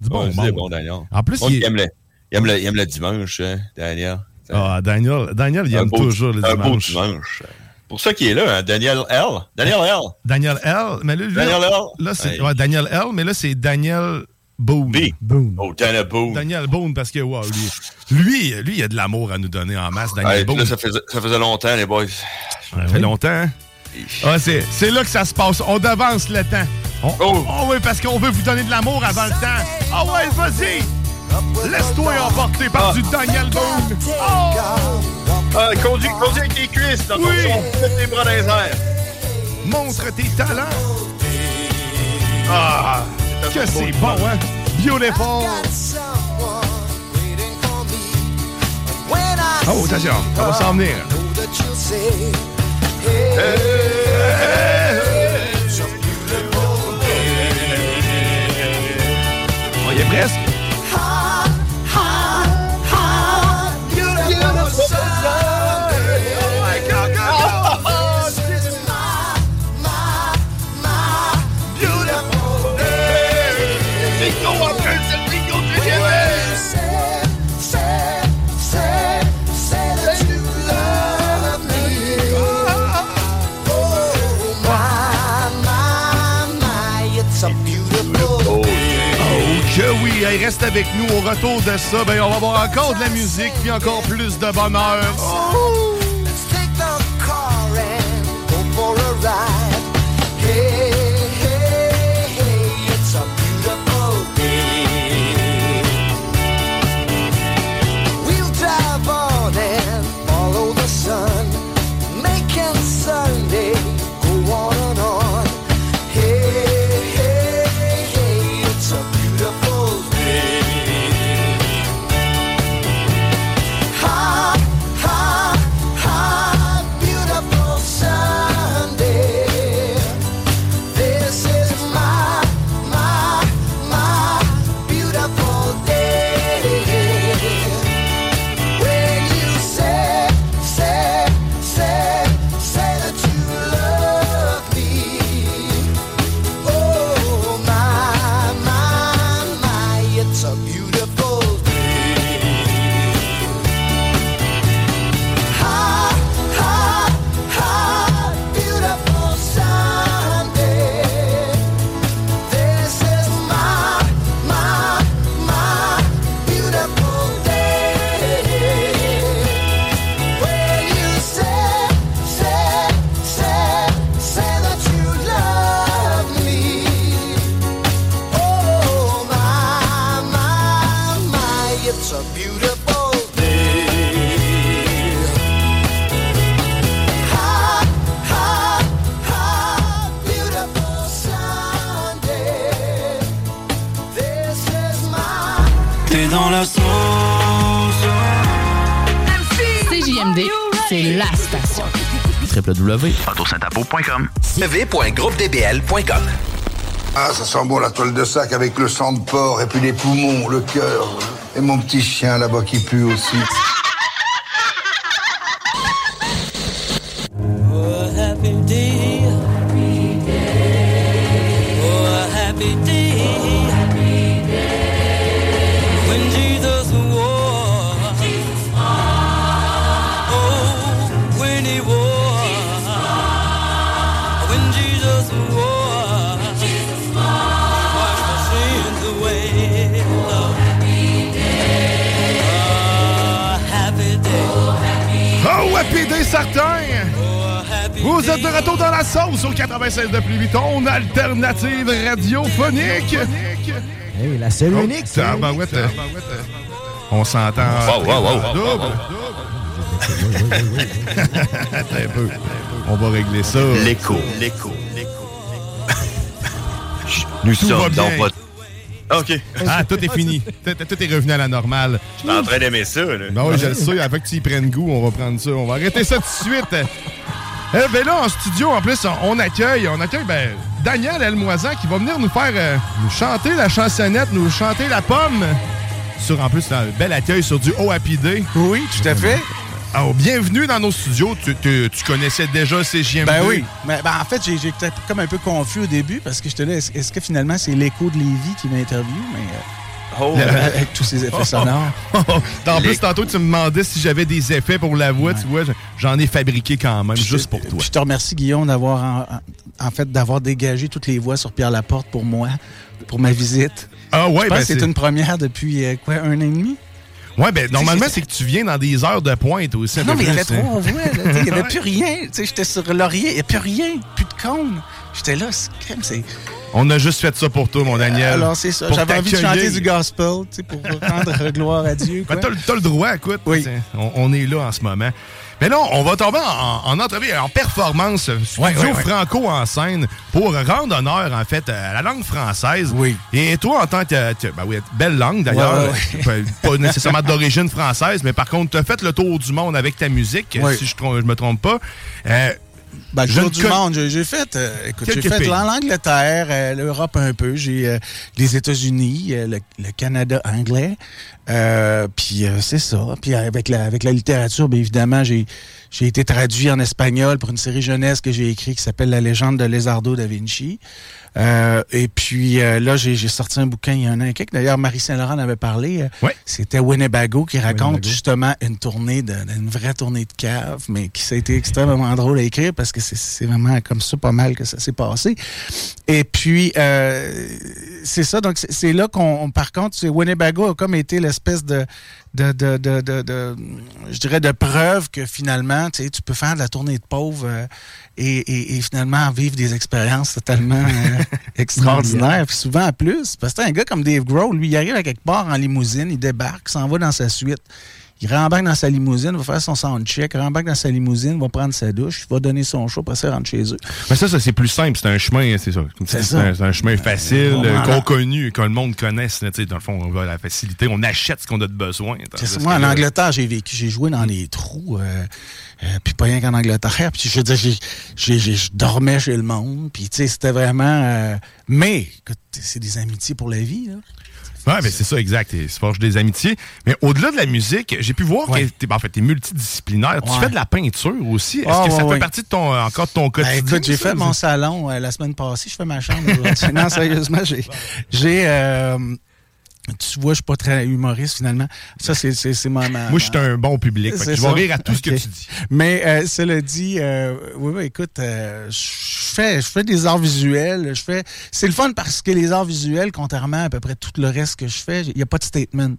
[SPEAKER 13] Du bon, bon.
[SPEAKER 7] des bons, Daniel.
[SPEAKER 13] En plus, il
[SPEAKER 7] aime le, il, aime le, il aime le dimanche, hein, Daniel.
[SPEAKER 13] Ah, Daniel, Daniel, il
[SPEAKER 7] Un
[SPEAKER 13] aime
[SPEAKER 7] beau-
[SPEAKER 13] toujours le
[SPEAKER 7] Un beau
[SPEAKER 13] dimanche.
[SPEAKER 7] Pour ça qu'il est là, hein, Daniel L. Daniel L.
[SPEAKER 13] Daniel L. Mais là,
[SPEAKER 7] Daniel L.
[SPEAKER 13] Là, c'est ouais, Daniel L. Mais là, c'est Daniel Boone.
[SPEAKER 6] Boone.
[SPEAKER 7] Oh, Daniel Boone.
[SPEAKER 13] Daniel Boone, parce que, wow, lui, lui, lui, il a de l'amour à nous donner en masse, Daniel
[SPEAKER 7] Hey,
[SPEAKER 13] Boone.
[SPEAKER 7] là, ça, faisait, ça faisait longtemps, les boys.
[SPEAKER 13] Ça fait longtemps. hein? Ah, c'est, c'est là que ça se passe. On devance le temps. On, oh. oui, parce qu'on veut vous donner de l'amour avant le temps. Ah ouais, vas-y! Laisse-toi emporter par du Daniel Boone. Oh!
[SPEAKER 7] Ah, conduis, conduis avec tes cuisses, dans ton
[SPEAKER 13] Oui.
[SPEAKER 7] tes bras dans les airs.
[SPEAKER 13] Montre tes talents. Ah, que c'est bon, hein? Beautiful. Oh, attention, ça va s'en venir. On y est presque. Reste avec nous au retour de ça. Ben, on va avoir encore de la musique puis encore plus de bonheur.
[SPEAKER 14] C'est la station.
[SPEAKER 15] www.autosaintapo.com
[SPEAKER 11] www.groupedbl.com Ah, ça sent bon la toile de sac avec le sang de porc et puis les poumons, le cœur. Et mon petit chien là-bas qui pue aussi.
[SPEAKER 5] Certain! Vous êtes de retour dans la sauce au 96 de plus vite, ton alternative radiophonique!
[SPEAKER 6] Hey, la seule
[SPEAKER 5] Oh,
[SPEAKER 6] unique.
[SPEAKER 5] euh, On s'entend.
[SPEAKER 7] Wow, wow, wow,
[SPEAKER 5] double. un peu. On va régler ça.
[SPEAKER 7] L'écho, l'écho, l'écho. Nous
[SPEAKER 5] Tout
[SPEAKER 7] sommes dans
[SPEAKER 5] bien.
[SPEAKER 7] OK.
[SPEAKER 5] Ah, tout est fini. Tout, tout est revenu à la normale.
[SPEAKER 7] Je suis en train d'aimer ça, là.
[SPEAKER 5] Ben oui, je le sais. Avec que tu y prennes goût, on va prendre ça. On va arrêter ça tout de suite. Eh ben là, en studio, en plus, on, on accueille, on accueille ben, Daniel Elmoisan qui va venir nous faire euh, nous chanter la chansonnette, nous chanter la pomme. Sur, en plus, un bel accueil sur du OAPD.
[SPEAKER 16] Oui, tout à fait.
[SPEAKER 5] Alors, bienvenue dans nos studios. Tu, tu- tu connaissais déjà CGMD?
[SPEAKER 16] Ben oui. Mais, ben, en fait, j'étais comme un peu confus au début parce que j'étais là, est-ce est-ce que finalement c'est l'écho de Lévis qui m'interviewe? Mais. euh,
[SPEAKER 7] Oh.
[SPEAKER 16] avec tous ces effets sonores.
[SPEAKER 5] en plus, tantôt, tu me demandais si j'avais des effets pour la voix. Tu vois, j'en ai fabriqué quand même, juste pour toi.
[SPEAKER 16] Je te remercie, Guillaume, d'avoir en, fait d'avoir dégagé toutes les voix sur Pierre Laporte pour moi, pour ma visite.
[SPEAKER 5] Ah ouais,
[SPEAKER 16] Je pense
[SPEAKER 5] ben
[SPEAKER 16] que c'est
[SPEAKER 5] c'est-
[SPEAKER 16] une première depuis euh, quoi, un an et demi?
[SPEAKER 5] Ouais, ben normalement, c'est que tu viens dans des heures de pointe aussi.
[SPEAKER 16] Non, mais il y avait là, tu sais, Il n'y avait plus rien. Tu sais, J'étais sur Laurier, il n'y a plus rien, plus de cône. J'étais là, c'est.
[SPEAKER 5] On a juste fait ça pour toi, mon Daniel.
[SPEAKER 16] Alors, c'est ça. J'avais envie de chanter du gospel, tu sais, pour rendre gloire à Dieu.
[SPEAKER 5] Ben, t'as, le- droit, écoute. t'sais, On, on est là en ce moment. Mais non, on va tomber en, en entrevue, en performance euh, studio
[SPEAKER 16] Ouais, ouais, ouais.
[SPEAKER 5] franco en scène pour rendre honneur, en fait, à la langue française. Oui. Et toi, en tant que... ben oui, belle langue, d'ailleurs. Pas- nécessairement d'origine française, mais par contre, tu as fait le tour du monde avec ta musique, si je ne me trompe pas. Euh,
[SPEAKER 16] Ben, le
[SPEAKER 5] je
[SPEAKER 16] tour du
[SPEAKER 5] con-
[SPEAKER 16] monde, j'ai j'ai fait, euh, écoute, j'ai fait l'Angleterre, euh, l'Europe un peu, j'ai euh, les États-Unis, euh, le, le Canada anglais, euh, puis euh, c'est ça. Puis avec la, avec la littérature, bien évidemment, j'ai j'ai été traduit en espagnol pour une série jeunesse que j'ai écrite qui s'appelle La légende de Lézardo da Vinci. Euh, et puis euh, là, j'ai sorti un bouquin il y a un an et quelques. D'ailleurs, Marie Saint-Laurent en avait parlé. euh, C'était Winnebago qui raconte justement une tournée, de, une vraie tournée de cave, mais qui ça a été extrêmement drôle à écrire parce que c'est- vraiment comme ça pas mal que ça s'est passé. Et puis, euh, c'est ça. Donc, c'est- là qu'on, par contre, Winnebago a comme été l'espèce de, de, de, de, de- je dirais, de preuve que finalement, tu sais, tu peux faire de la tournée de pauvres euh, et, et, et finalement vivre des expériences totalement euh, extraordinaires. Puis souvent en plus, parce que un gars comme Dave Grohl, lui, il arrive à quelque part en limousine, il débarque, s'en va dans sa suite. Il rembarque dans sa limousine, va faire son soundcheck, rembarque dans sa limousine, va prendre sa douche, va donner son show, après ça, rentre chez eux.
[SPEAKER 5] Mais ça, ça c'est plus simple. C'est un chemin, c'est ça. C'est
[SPEAKER 16] ça.
[SPEAKER 5] un, c'est un chemin facile,
[SPEAKER 16] on
[SPEAKER 5] euh, qu'on connu, que le monde connaisse. là, Dans le fond, on va à la facilité, on achète ce qu'on a de besoin.
[SPEAKER 16] C'est ça.
[SPEAKER 5] Tandis
[SPEAKER 16] Moi, en Angleterre, j'ai vécu, j'ai joué dans les trous, euh, euh, puis pas rien qu'en Angleterre. Puis je veux dire, je dormais chez le monde, puis tu sais, c'était vraiment... euh, mais, écoute, c'est des amitiés pour la vie, là.
[SPEAKER 5] Ouais, ben c'est ça, exact. Tu forges des amitiés. Mais au-delà de la musique, j'ai pu voir que t'es, en fait, t'es multidisciplinaire. Tu fais de la peinture aussi. Est-ce
[SPEAKER 16] Ah,
[SPEAKER 5] que ça
[SPEAKER 16] ouais,
[SPEAKER 5] fait partie de ton, encore de ton
[SPEAKER 16] Ben,
[SPEAKER 5] quotidien?
[SPEAKER 16] écoute, j'ai fait mon salon euh, la semaine passée, je fais ma chambre non, sérieusement, j'ai... j'ai euh, tu vois, je suis pas très humoriste finalement. Ça, c'est, c'est, c'est ma, ma-
[SPEAKER 5] Moi, je suis un bon public. fait je vais rire à tout ce que tu dis.
[SPEAKER 16] Mais euh, cela dit, euh, oui, oui, écoute, euh, je fais, je fais des arts visuels. Je fais, c'est le fun parce que les arts visuels, contrairement à peu près tout le reste que je fais, il n'y a pas de statement. Tu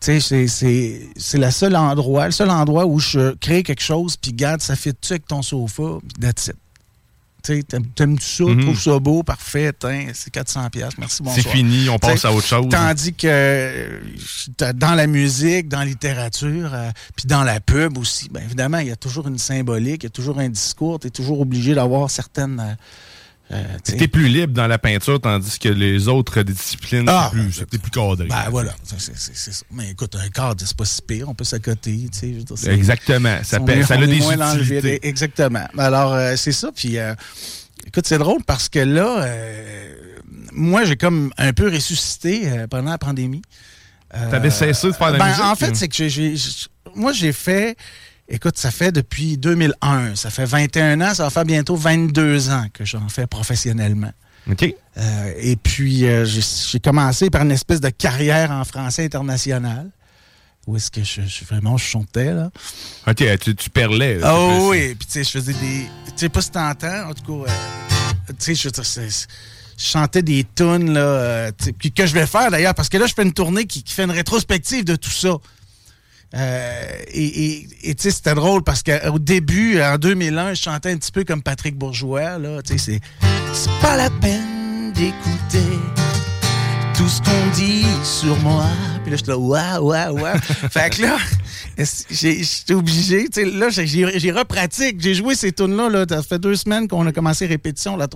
[SPEAKER 16] sais, c'est, c'est, c'est le seul endroit, le seul endroit où je crée quelque chose, puis garde, ça fit-tu avec ton sofa, that's it. T'aimes-tu ça,
[SPEAKER 5] Mhm.
[SPEAKER 16] trouves ça beau, parfait, c'est 400 pièces, merci, bonsoir.
[SPEAKER 5] C'est fini, on passe
[SPEAKER 16] T'sais,
[SPEAKER 5] à autre chose.
[SPEAKER 16] Tandis que euh, dans la musique, dans la littérature, euh, puis dans la pub aussi, bien évidemment, il y a toujours une symbolique, il y a toujours un discours, tu es toujours obligé d'avoir certaines... euh, euh,
[SPEAKER 5] T'es plus libre dans la peinture, tandis que les autres disciplines,
[SPEAKER 16] Ah,
[SPEAKER 5] c'est plus, c'est plus cadré.
[SPEAKER 16] Ben voilà, c'est ça. Mais écoute, un cadre, c'est pas si pire, on peut s'accoter,
[SPEAKER 5] Exactement. Ça,
[SPEAKER 16] on est-
[SPEAKER 5] ça
[SPEAKER 16] on
[SPEAKER 5] a des utilités.
[SPEAKER 16] Exactement. Alors, euh, c'est ça. Puis, euh, écoute, c'est drôle parce que là, euh, moi, j'ai comme un peu ressuscité pendant la pandémie.
[SPEAKER 5] T'avais cessé de faire de la
[SPEAKER 16] ben,
[SPEAKER 5] musique,
[SPEAKER 16] En fait, c'est que j'ai- moi, j'ai fait. Écoute, ça fait depuis 2001. Ça fait 21 ans. Ça va faire bientôt 22 ans que j'en fais professionnellement.
[SPEAKER 5] OK.
[SPEAKER 16] Euh, et puis, euh, j'ai commencé par une espèce de carrière en français international. Où est-ce que je, je- vraiment je chantais, là?
[SPEAKER 5] OK, tu, tu perlais. là, plus-
[SPEAKER 16] oui, puis tu sais, je faisais des... Tu sais, pas si t'entends, en tout cas, euh, tu sais, je veux dire, je chantais des tunes, là, euh, que je vais faire, d'ailleurs, parce que là, je fais une tournée qui, qui fait une rétrospective de tout ça. Euh, et tu sais, c'était drôle parce qu'au début, en 2001, je chantais un petit peu comme Patrick Bourgeois. Là, c'est pas la peine d'écouter tout ce qu'on dit sur moi. Puis là, j'étais là, waouh, waouh, waouh. fait que là, j'étais obligé. Tu sais, là, j'ai- repratique. J'ai joué ces tunes-là. Là. Ça fait deux semaines qu'on a commencé répétition. Là.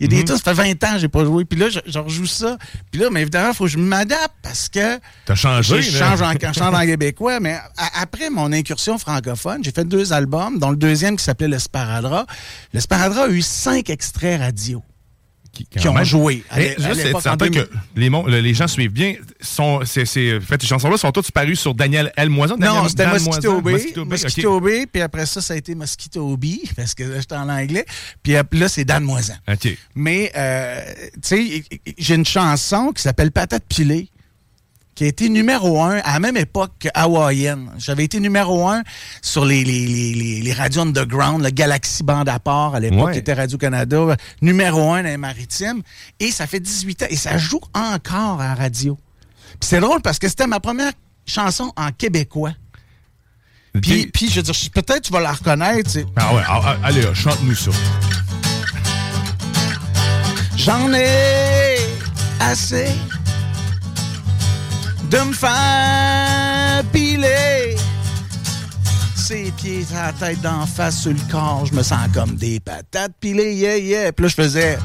[SPEAKER 16] Il y a des
[SPEAKER 5] Mhm.
[SPEAKER 16] tunes, ça fait 20 ans que j'ai pas joué. Puis là, je, je rejoue ça. Puis là, mais évidemment, il faut que je m'adapte parce que.
[SPEAKER 5] T'as changé,
[SPEAKER 16] Je change en, je change en québécois. Mais a- après mon incursion francophone, j'ai fait deux albums, dont le deuxième qui s'appelait Le Sparadra. Le Sparadra a eu cinq extraits radio qui, ont
[SPEAKER 5] même.
[SPEAKER 16] joué. à
[SPEAKER 5] juste être certain
[SPEAKER 16] 2000.
[SPEAKER 5] que les, les gens suivent bien. Sont, c'est, c'est, en fait, ces chansons-là sont toutes parues sur Daniel L.
[SPEAKER 16] Non, c'était Mosquito Bay.
[SPEAKER 5] Mosquito Bay,
[SPEAKER 16] Mosquito. Bay, puis après ça, ça a été Mosquito Bee, parce que là, j'étais en anglais. Puis là, c'est Dan Moisan.
[SPEAKER 5] OK.
[SPEAKER 16] Mais, euh, tu sais, j'ai une chanson qui s'appelle Patate pilée, qui a été numéro un à la même époque que Hawaïenne. J'avais été numéro un sur les, les, les, les, les radios underground, le Galaxy Band à part à l'époque,
[SPEAKER 5] Ouais.
[SPEAKER 16] qui était Radio-Canada, numéro un dans les maritimes. Et ça fait 18 ans. Et ça joue encore à la radio. Puis c'est drôle parce que c'était ma première chanson en québécois. Puis, puis je veux dire, peut-être tu vas la reconnaître. c'est-
[SPEAKER 5] Ah ouais, ah, ah, allez, là, chante-nous ça.
[SPEAKER 16] J'en ai assez de me faire piler ses pieds à tête d'en face sur le corps. Je me sens comme des patates pilées, yeah, yeah. Puis là, je faisais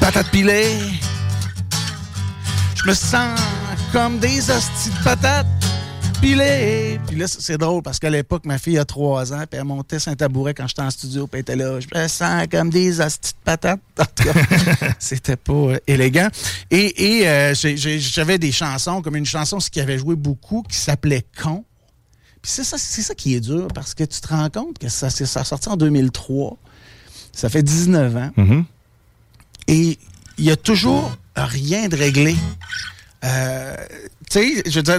[SPEAKER 16] patates pilées. Je me sens comme des hosties de patates pilées. Puis là, c'est drôle parce qu'à l'époque, ma fille a trois ans, puis elle montait sur un tabouret quand j'étais en studio, puis elle était là. Je me sens comme des hosties de patates. En tout cas, c'était pas euh, élégant. Et, et euh, j'avais des chansons, comme une chanson ce qui avait joué beaucoup, qui s'appelait Con. Puis c'est ça, c'est ça qui est dur, parce que tu te rends compte que ça, ça a sorti en 2003. Ça fait 19 ans.
[SPEAKER 5] Mm-hmm.
[SPEAKER 16] Et il y a toujours rien de réglé. Euh, tu sais, je veux dire,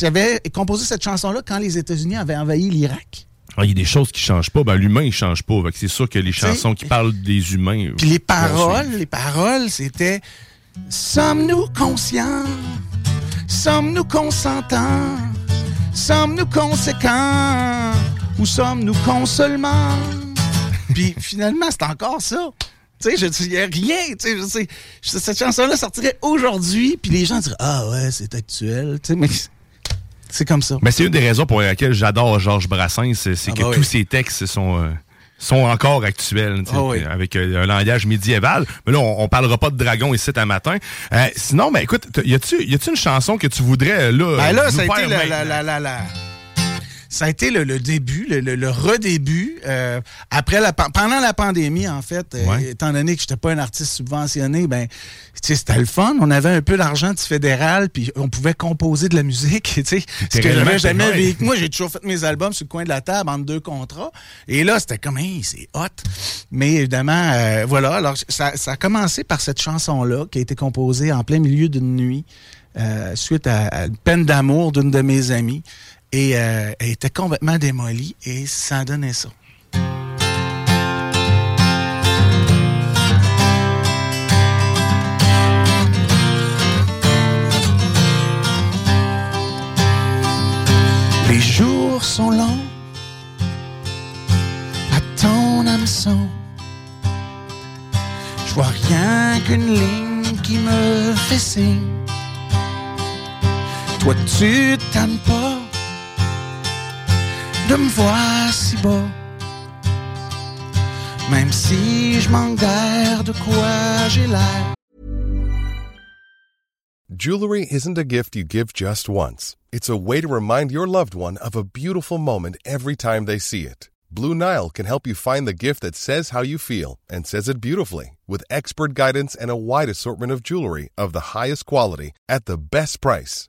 [SPEAKER 16] j'avais composé cette chanson-là quand les États-Unis avaient envahi l'Irak.
[SPEAKER 5] Ah, Il y a des choses qui changent pas. Ben, l'humain, il change pas. C'est sûr que les chansons qui parlent des humains.
[SPEAKER 16] Puis les paroles, les paroles, c'était Sommes-nous conscients? Sommes-nous consentants? Sommes-nous conséquents? Ou sommes-nous cons seulement? Puis finalement, c'est encore ça. Tu sais, je dis, il n'y a rien. Tu sais, cette chanson-là sortirait aujourd'hui, puis les gens diraient Ah ouais, c'est actuel. Tu sais, mais c'est comme ça.
[SPEAKER 5] Mais c'est une des raisons pour lesquelles j'adore Georges Brassens, c'est
[SPEAKER 16] Ah
[SPEAKER 5] que
[SPEAKER 16] bah oui.
[SPEAKER 5] tous ses textes sont, euh, sont encore actuels,
[SPEAKER 16] Ah oui.
[SPEAKER 5] avec euh, un langage médiéval. Mais là, on, on parlera pas de dragon ici un matin. Euh, sinon, ben écoute, y a-tu y a-tu une chanson que tu voudrais là
[SPEAKER 16] Ben là, ça a été la, la, la- Ça a été le, le début, le, le- le redébut. euh, après la, pendant la pandémie, en fait, euh, étant donné que je n'étais pas un artiste subventionné, ben, c'était le fun. On avait un peu d'argent du fédéral, puis on pouvait composer de la musique, tu sais. Ce que j'avais jamais vécu. Moi, j'ai toujours fait mes albums sur le coin de la table entre deux contrats. Et là, c'était comme, hey, c'est hot. Mais évidemment, euh, voilà. Alors, ça, ça a commencé par cette chanson-là qui a été composée en plein milieu d'une nuit euh, suite à, à une peine d'amour d'une de mes amies. Et euh, elle était complètement démolie et ça donnait ça. Les jours sont longs à ton hameçon. Je vois rien qu'une ligne qui me fait signe. Toi, tu t'aimes pas de me voir si. Même si je quoi j'ai l'air.
[SPEAKER 17] Jewelry isn't a gift you give just once. It's a way to remind your loved one of a beautiful moment every time they see it. Blue Nile can help you find the gift that says how you feel and says it beautifully with expert guidance and a wide assortment of jewelry of the highest quality at the best price.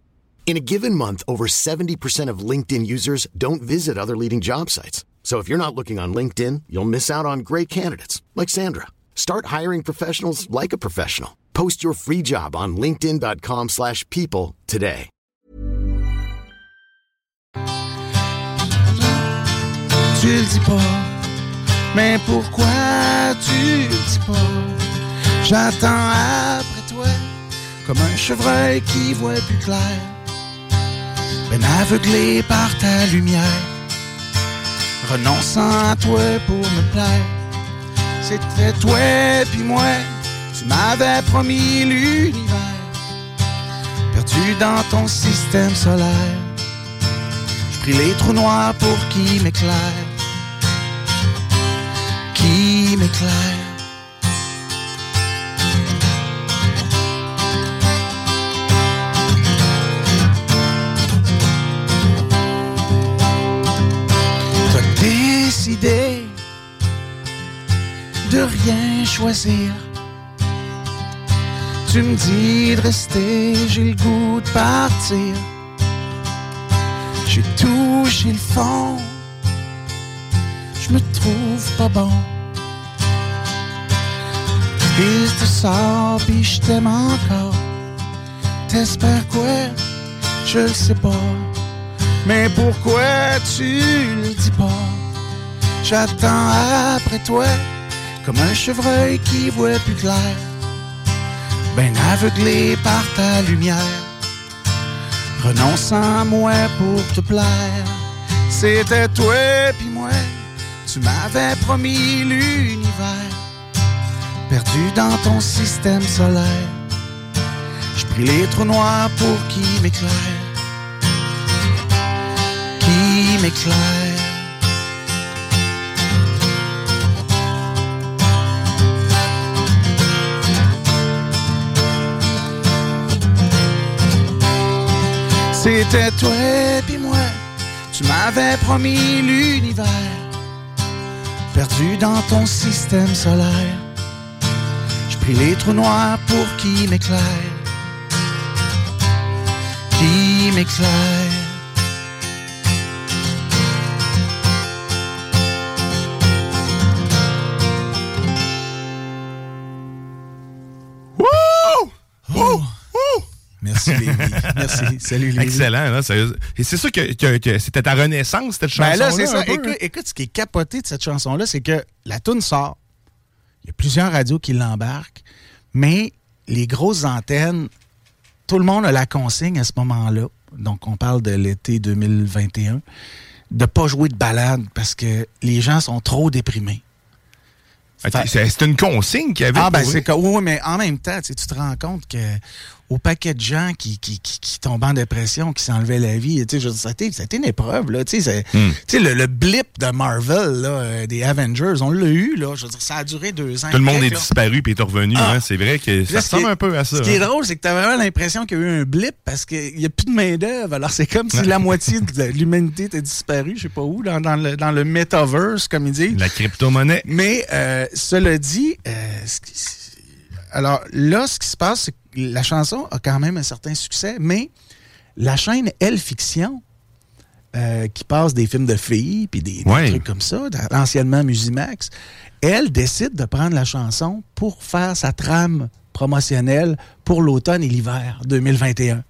[SPEAKER 18] In a given month, over 70% of LinkedIn users don't visit other leading job sites. So if you're not looking on LinkedIn, you'll miss out on great candidates like Sandra. Start hiring professionals like a professional. Post your free job on linkedin.com/people today.
[SPEAKER 16] Tu le dis pas, mais pourquoi tu le dis pas? J'attends après toi, comme un chevreuil qui voit plus clair. Ben aveuglé par ta lumière, renonçant à toi pour me plaire. C'était toi puis moi, tu m'avais promis l'univers, perdu dans ton système solaire. Je pris les trous noirs pour qui m'éclaire, qui m'éclaire. Décidé de rien choisir. Tu me dis de rester, j'ai le goût de partir. J'ai touché le fond, je me trouve pas bon. Triste de sort, pis je t'aime encore. T'espères quoi? Je le sais pas. Mais pourquoi tu le dis pas? J'attends après toi, comme un chevreuil qui voit plus clair. Ben aveuglé par ta lumière, renonçant à moi pour te plaire. C'était toi puis moi, tu m'avais promis l'univers, perdu dans ton système solaire. Je pris les trous noirs pour qui m'éclaire, qui m'éclaire. C'était toi puis moi, tu m'avais promis l'univers, perdu dans ton système solaire. Je pris les trous noirs pour qui m'éclaire, qui m'éclaire.
[SPEAKER 5] Wouh!
[SPEAKER 16] Merci, Lévi. Merci. Salut, Lévi.
[SPEAKER 5] Excellent. Là, sérieux. Et c'est sûr que, que- que c'était ta renaissance, cette
[SPEAKER 16] Ben là, c'est ça.
[SPEAKER 5] un peu,
[SPEAKER 16] Écoute, écoute, ce qui est capoté de cette chanson-là, c'est que la tune sort. Il y a plusieurs radios qui l'embarquent, mais les grosses antennes, tout le monde a la consigne à ce moment-là. Donc, on parle de l'été 2021, de pas jouer de balade parce que les gens sont trop déprimés.
[SPEAKER 5] C'est une consigne qu'il y avait.
[SPEAKER 16] Ah, ben c'est oui, mais en même temps, tu te rends compte que au paquet de gens qui, qui, qui, qui tombaient en dépression, qui s'enlevaient la vie, tu sais, été une épreuve, là, tu sais, c'est-
[SPEAKER 5] Hmm.
[SPEAKER 16] tu sais, le, le blip de Marvel, là, euh, des Avengers, on l'a eu, là, je veux dire, ça a duré deux ans.
[SPEAKER 5] Tout le monde
[SPEAKER 16] quelques,
[SPEAKER 5] est
[SPEAKER 16] là.
[SPEAKER 5] disparu puis est revenu.
[SPEAKER 16] Ah.
[SPEAKER 5] hein. C'est vrai que ça ressemble un peu à ça.
[SPEAKER 16] Ce qui est
[SPEAKER 5] hein.
[SPEAKER 16] drôle, c'est que tu as vraiment l'impression qu'il y a eu un blip parce qu'il n'y a plus de main-d'œuvre. Alors, c'est comme si la moitié de l'humanité était disparue, je sais pas où, dans, dans le, dans le metaverse, comme ils disent.
[SPEAKER 5] La crypto-monnaie.
[SPEAKER 16] Mais, euh, cela dit, euh, ce qui- alors là, ce qui se passe, c'est que la chanson a quand même un certain succès, mais la chaîne Elle Fiction, euh, qui passe des films de filles puis des, des
[SPEAKER 5] Ouais.
[SPEAKER 16] trucs comme ça, anciennement Musimax, elle décide de prendre la chanson pour faire sa trame promotionnelle pour l'automne et l'hiver 2021.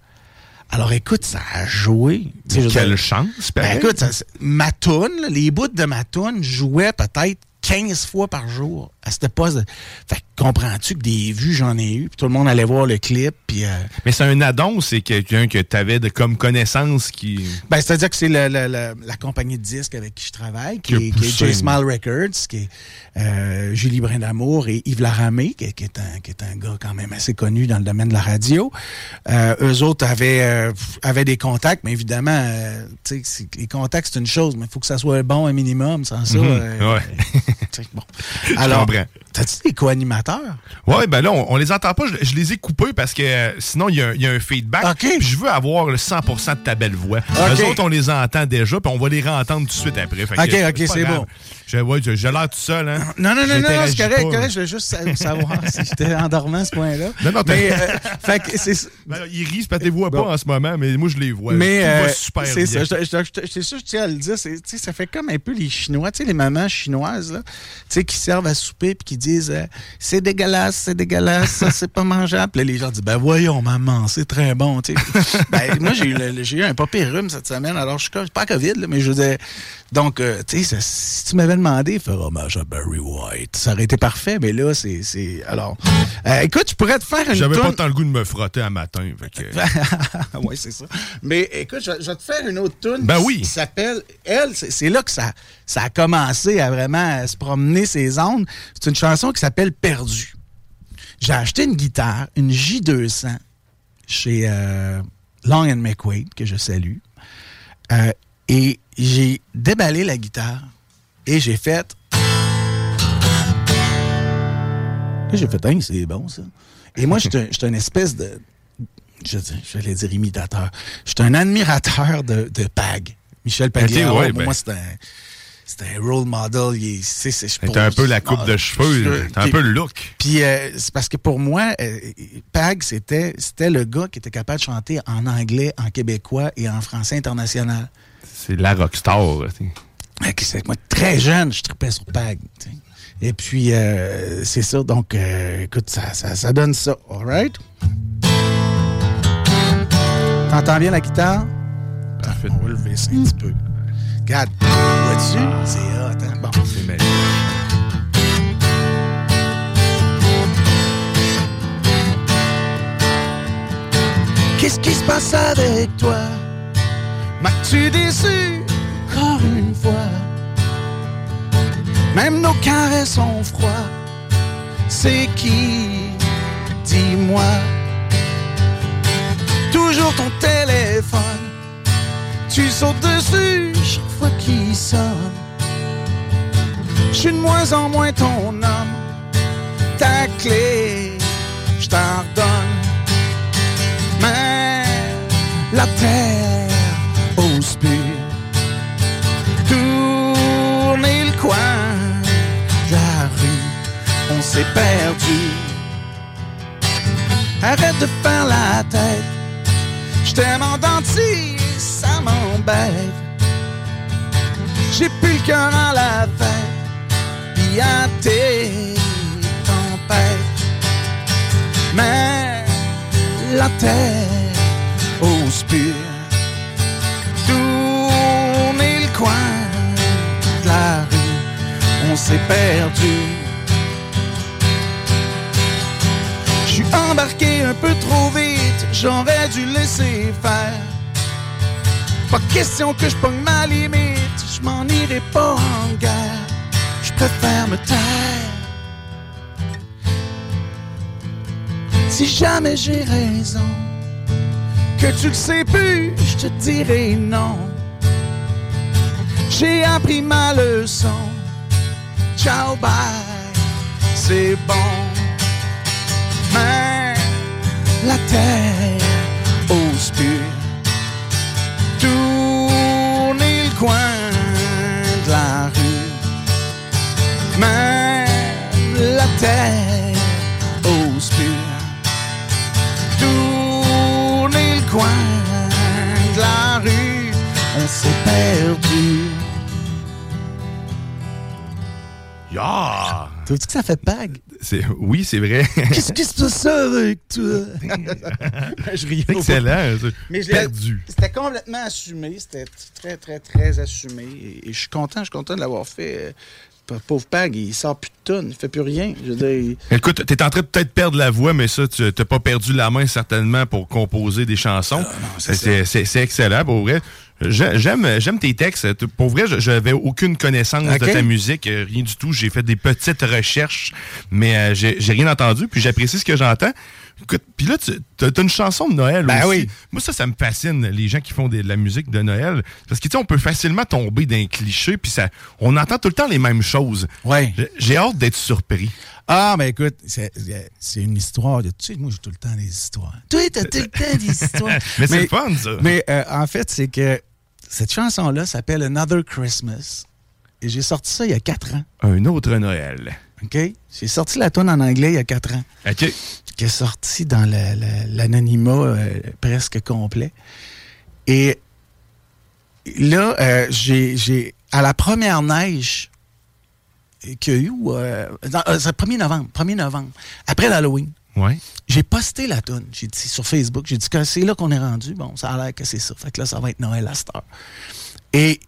[SPEAKER 16] Alors écoute, ça a joué.
[SPEAKER 5] Quelle
[SPEAKER 16] dire-
[SPEAKER 5] chance,
[SPEAKER 16] Ben, écoute, ça- ma toune, là, les bouts de ma toune jouaient peut-être 15 fois par jour à cette de- Fait que comprends-tu que des vues, j'en ai eu, puis tout le monde allait voir le clip, puis... euh,
[SPEAKER 5] Mais c'est un addon, c'est quelqu'un que tu avais de, comme connaissance qui.
[SPEAKER 16] Ben, c'est-à-dire que c'est le- le- la compagnie de disques avec qui je travaille, qui, est, qui est
[SPEAKER 5] poussé.
[SPEAKER 16] J-Smile Records, qui est euh, Julie Brindamour et Yves Laramé, qui, qui est un, qui est un gars quand même assez connu dans le domaine de la radio. Euh, eux autres avaient, euh, avaient des contacts, mais évidemment, euh, tu sais, les contacts, c'est une chose, mais il faut que ça soit bon un minimum. Sans ça,
[SPEAKER 5] Mhm.
[SPEAKER 16] euh,
[SPEAKER 5] Ouais.
[SPEAKER 16] bon.
[SPEAKER 5] Je
[SPEAKER 16] Alors,
[SPEAKER 5] comprends.
[SPEAKER 16] T'as-tu des co-animateurs?
[SPEAKER 5] Ouais, ben là, on, on les entend pas. Je, je les ai coupés parce que euh, sinon, il y, a un- il y a un feedback. Puis je veux avoir le 100% de ta belle voix.
[SPEAKER 16] Ok.
[SPEAKER 5] Eux autres, on les entend déjà, puis on va les réentendre tout de suite après. Fait
[SPEAKER 16] Ok, ok, c'est bon.
[SPEAKER 5] Je- ouais, J'ai j'ai l'air tout seul, hein?
[SPEAKER 16] Non, non, non, non, c'est correct. Je voulais juste sa- savoir si j'étais endormant à ce point-là.
[SPEAKER 5] Non, non,
[SPEAKER 16] mais, euh, fait que c'est.
[SPEAKER 5] Ben, ils rient, parce que les vois pas en ce moment, mais moi, je les vois.
[SPEAKER 16] Mais euh,
[SPEAKER 5] super
[SPEAKER 16] c'est ça, je, sûr, je tiens à le dire, c'est- tu sais, ça fait comme un peu les Chinois, tu sais, les mamans chinoises, là, qui servent à souper puis qui disent euh, c'est dégueulasse, c'est dégueulasse, ça c'est pas mangeable. Puis là, les gens disent ben voyons maman, c'est très bon, ben, moi j'ai eu, eu un papier rhume cette semaine, alors je suis pas Covid, là, mais je veux dire, donc euh, tu sais, si tu m'avais demandé faire hommage à Barry White, ça aurait été parfait, mais là c'est, alors, euh, écoute, tu pourrais te faire une
[SPEAKER 5] J'avais pas tant le goût de me frotter un matin. que-
[SPEAKER 16] oui, c'est ça. Mais écoute, je, je vais te faire une autre tune
[SPEAKER 5] Ben
[SPEAKER 16] qui-
[SPEAKER 5] oui.
[SPEAKER 16] qui s'appelle Elle. C'est là que ça, ça a commencé à vraiment se promener ses ondes. C'est une chanson qui s'appelle Perdu. J'ai acheté une guitare, une J200, chez euh, Long and McQuaid, que je salue. Et j'ai déballé la guitare et j'ai fait. J'ai fait, Hein, c'est bon, ça. Et moi, j'étais une espèce de. Je, vais dire imitateur. J'étais un admirateur de, de Pag. Michel Pagliaro.
[SPEAKER 5] Ok, ouais,
[SPEAKER 16] moi,
[SPEAKER 5] ben.
[SPEAKER 16] c'est un. C'est un role model. Il est- c'est- c'est-
[SPEAKER 5] un peu la coupe de cheveux, t'as un peu le look.
[SPEAKER 16] Puis euh, c'est parce que pour moi, euh, Pag, c'était c'était le gars qui était capable de chanter en anglais, en québécois et en français international.
[SPEAKER 5] C'est la rockstar.
[SPEAKER 16] c'est- moi, très jeune, je tripais sur Pag. Et puis, euh, c'est ça. Donc, euh, écoute, ça, ça, ça donne ça. All right? T'entends bien la guitare?
[SPEAKER 5] Parfait.
[SPEAKER 16] On va lever ça un petit peu. Regarde, vois-tu? C'est hot, hein? Bon.
[SPEAKER 5] C'est magique.
[SPEAKER 16] Qu'est-ce qui se passe avec toi? M'as-tu déçu? Encore une fois? Même nos caresses sont froids. C'est qui? Dis-moi. Toujours ton téléphone. Tu sautes dessus chaque qu'il sonne. Je suis de moins en moins ton homme. Ta clé, je t'en redonne. Mais la terre ose plus tourner le coin de la rue. On s'est perdu. Arrête de faire la tête. Je t'aime en dentier, ça m'embête. J'ai plus le cœur à la fête, pis à tes tempêtes. Mais la terre ose plus tourner le coin de la rue. On s'est perdu. Je suis embarqué un peu trop vite, j'aurais dû laisser faire. Pas question que je pogne ma limite, je m'en irai pas en guerre. Je préfère me taire. Si jamais j'ai raison, que tu le sais plus, je te dirai non. J'ai appris ma leçon. Ciao, bye, c'est bon. Mais la terre coin de la rue. Mais la terre ose plus tourner le coin de la rue. On s'est perdu.
[SPEAKER 5] Ya!
[SPEAKER 16] Trouves-tu que ça fait pag?
[SPEAKER 5] C'est- Oui, c'est vrai.
[SPEAKER 16] Qu'est-ce qui se passe avec toi? je riais
[SPEAKER 5] Excellent. ça.
[SPEAKER 16] Mais je l'ai-
[SPEAKER 5] Perdu.
[SPEAKER 16] C'était complètement assumé. C'était très, très, très assumé. Et, et je suis content, je suis content de l'avoir fait. Pauvre Pag, il sort plus de tonnes, il fait plus rien. Je veux dire, il-
[SPEAKER 5] Écoute, t'es en train de peut-être perdre la voix, mais ça, tu t'as pas perdu la main certainement pour composer des chansons. c'est c'est- c'est excellent, pour vrai. J'ai- J'aime j'aime tes textes. Pour vrai, je- j'avais aucune connaissance de ta musique, euh, rien du tout. J'ai fait des petites recherches, mais euh, j'ai rien entendu, puis j'apprécie ce que j'entends. Écoute, puis là, tu as, une chanson de Noël
[SPEAKER 16] Ben
[SPEAKER 5] aussi.
[SPEAKER 16] oui.
[SPEAKER 5] Moi, ça, ça me fascine, les gens qui font des- de la musique de Noël. Parce que, tu sais, on peut facilement tomber d'un cliché, puis ça, on entend tout le temps les mêmes choses.
[SPEAKER 16] Ouais.
[SPEAKER 5] J'ai- hâte d'être surpris.
[SPEAKER 16] Ah, mais écoute, c'est une histoire de. Tu sais, moi, j'ai tout le temps des histoires. Toi, t'as tout le temps des histoires.
[SPEAKER 5] Mais c'est fun, ça.
[SPEAKER 16] Mais euh, en fait, c'est que cette chanson-là s'appelle Another Christmas. Et j'ai sorti ça il y a quatre ans.
[SPEAKER 5] Un autre Noël.
[SPEAKER 16] OK? J'ai sorti la tune en anglais il y a quatre ans.
[SPEAKER 5] OK.
[SPEAKER 16] Qui est sortie dans la- la- l'anonymat euh, presque complet. Et là, euh, j'ai, à la première neige qu'il y a eu, euh, dans- euh, c'est le 1er novembre, 1er novembre, après l'Halloween,
[SPEAKER 5] Ouais.
[SPEAKER 16] j'ai posté la tune. J'ai dit sur Facebook, j'ai dit que c'est là qu'on est rendu. Bon, ça a l'air que c'est ça. Fait que là, ça va être Noël à cette heure. Et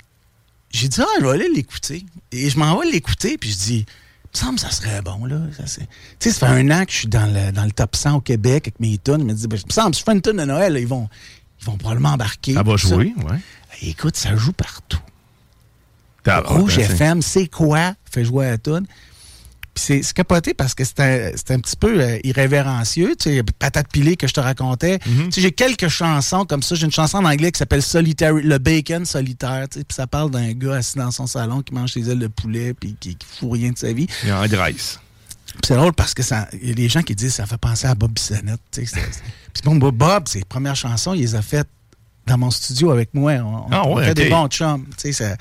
[SPEAKER 16] j'ai dit, ah, je vais aller l'écouter. Et je m'en vais l'écouter, puis je dis, il me semble que ça serait bon, là. Ça, tu sais, ça fait un an que je suis dans le, dans le top 100 au Québec avec mes tunes. Je me dis, ben, il me semble, si je fais une tune de Noël, là, ils vont, ils vont probablement embarquer.
[SPEAKER 5] Ça va jouer, ouais.
[SPEAKER 16] Et écoute, ça joue partout. Rouge
[SPEAKER 5] ah, ben,
[SPEAKER 16] FM, c'est quoi? Fait jouer à la tune. Puis c'est capoté parce que c'est un, petit peu euh, irrévérencieux. Tu sais, patate pilée que je te racontais.
[SPEAKER 5] Mhm.
[SPEAKER 16] Tu sais, j'ai quelques chansons comme ça. J'ai une chanson en anglais qui s'appelle Solitaire, le bacon solitaire. tu sais, Puis ça parle d'un gars assis dans son salon qui mange ses ailes de poulet puis qui, qui fout rien de sa vie.
[SPEAKER 5] Il en graisse.
[SPEAKER 16] C'est drôle parce que ça- il y a des gens qui disent ça fait penser à Bob Bissonnette. Puis bon, Bob, ses premières chansons, il les a faites dans mon studio avec moi. On,
[SPEAKER 5] Ah
[SPEAKER 16] on
[SPEAKER 5] ouais,
[SPEAKER 16] fait des bons chums. tu sais, ça-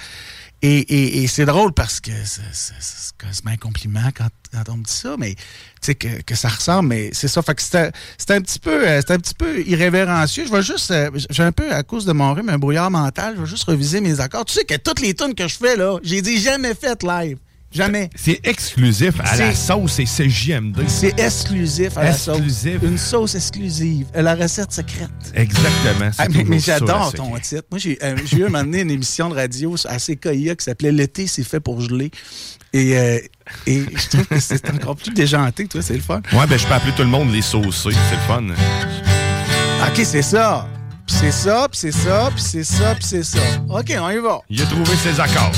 [SPEAKER 16] Et, c'est drôle parce que c'est quasiment un compliment quand, on me dit ça, mais tu sais que, ça ressemble, mais c'est ça. Fait que c'était un petit peu euh, un petit peu irrévérencieux. Je vais juste euh, j'ai un peu à cause de mon rhume un brouillard mental, je vais juste reviser mes accords. Tu sais que toutes les tunes que je fais là, j'ai dit jamais faites live. Jamais.
[SPEAKER 5] C'est exclusif à la
[SPEAKER 16] C'est-
[SPEAKER 5] sauce et CJMD.
[SPEAKER 16] C'est exclusif à la sauce.
[SPEAKER 5] Exclusif.
[SPEAKER 16] Une sauce exclusive. Euh, La recette secrète.
[SPEAKER 5] Exactement. c'est
[SPEAKER 16] Ah, mais mais j'adore ton
[SPEAKER 5] secret.
[SPEAKER 16] titre. Moi, j'ai euh, eu un moment donné une émission de radio à CKIA qui s'appelait L'été, c'est fait pour geler. Et, euh, et je trouve que c'est encore plus déjanté, toi, c'est le fun.
[SPEAKER 5] Ouais, ben je peux appeler tout le monde les saucés. C'est le fun.
[SPEAKER 16] OK, c'est ça. Puis c'est ça, puis c'est ça, puis c'est ça, puis c'est ça. OK, on y va.
[SPEAKER 5] Il a trouvé ses accords.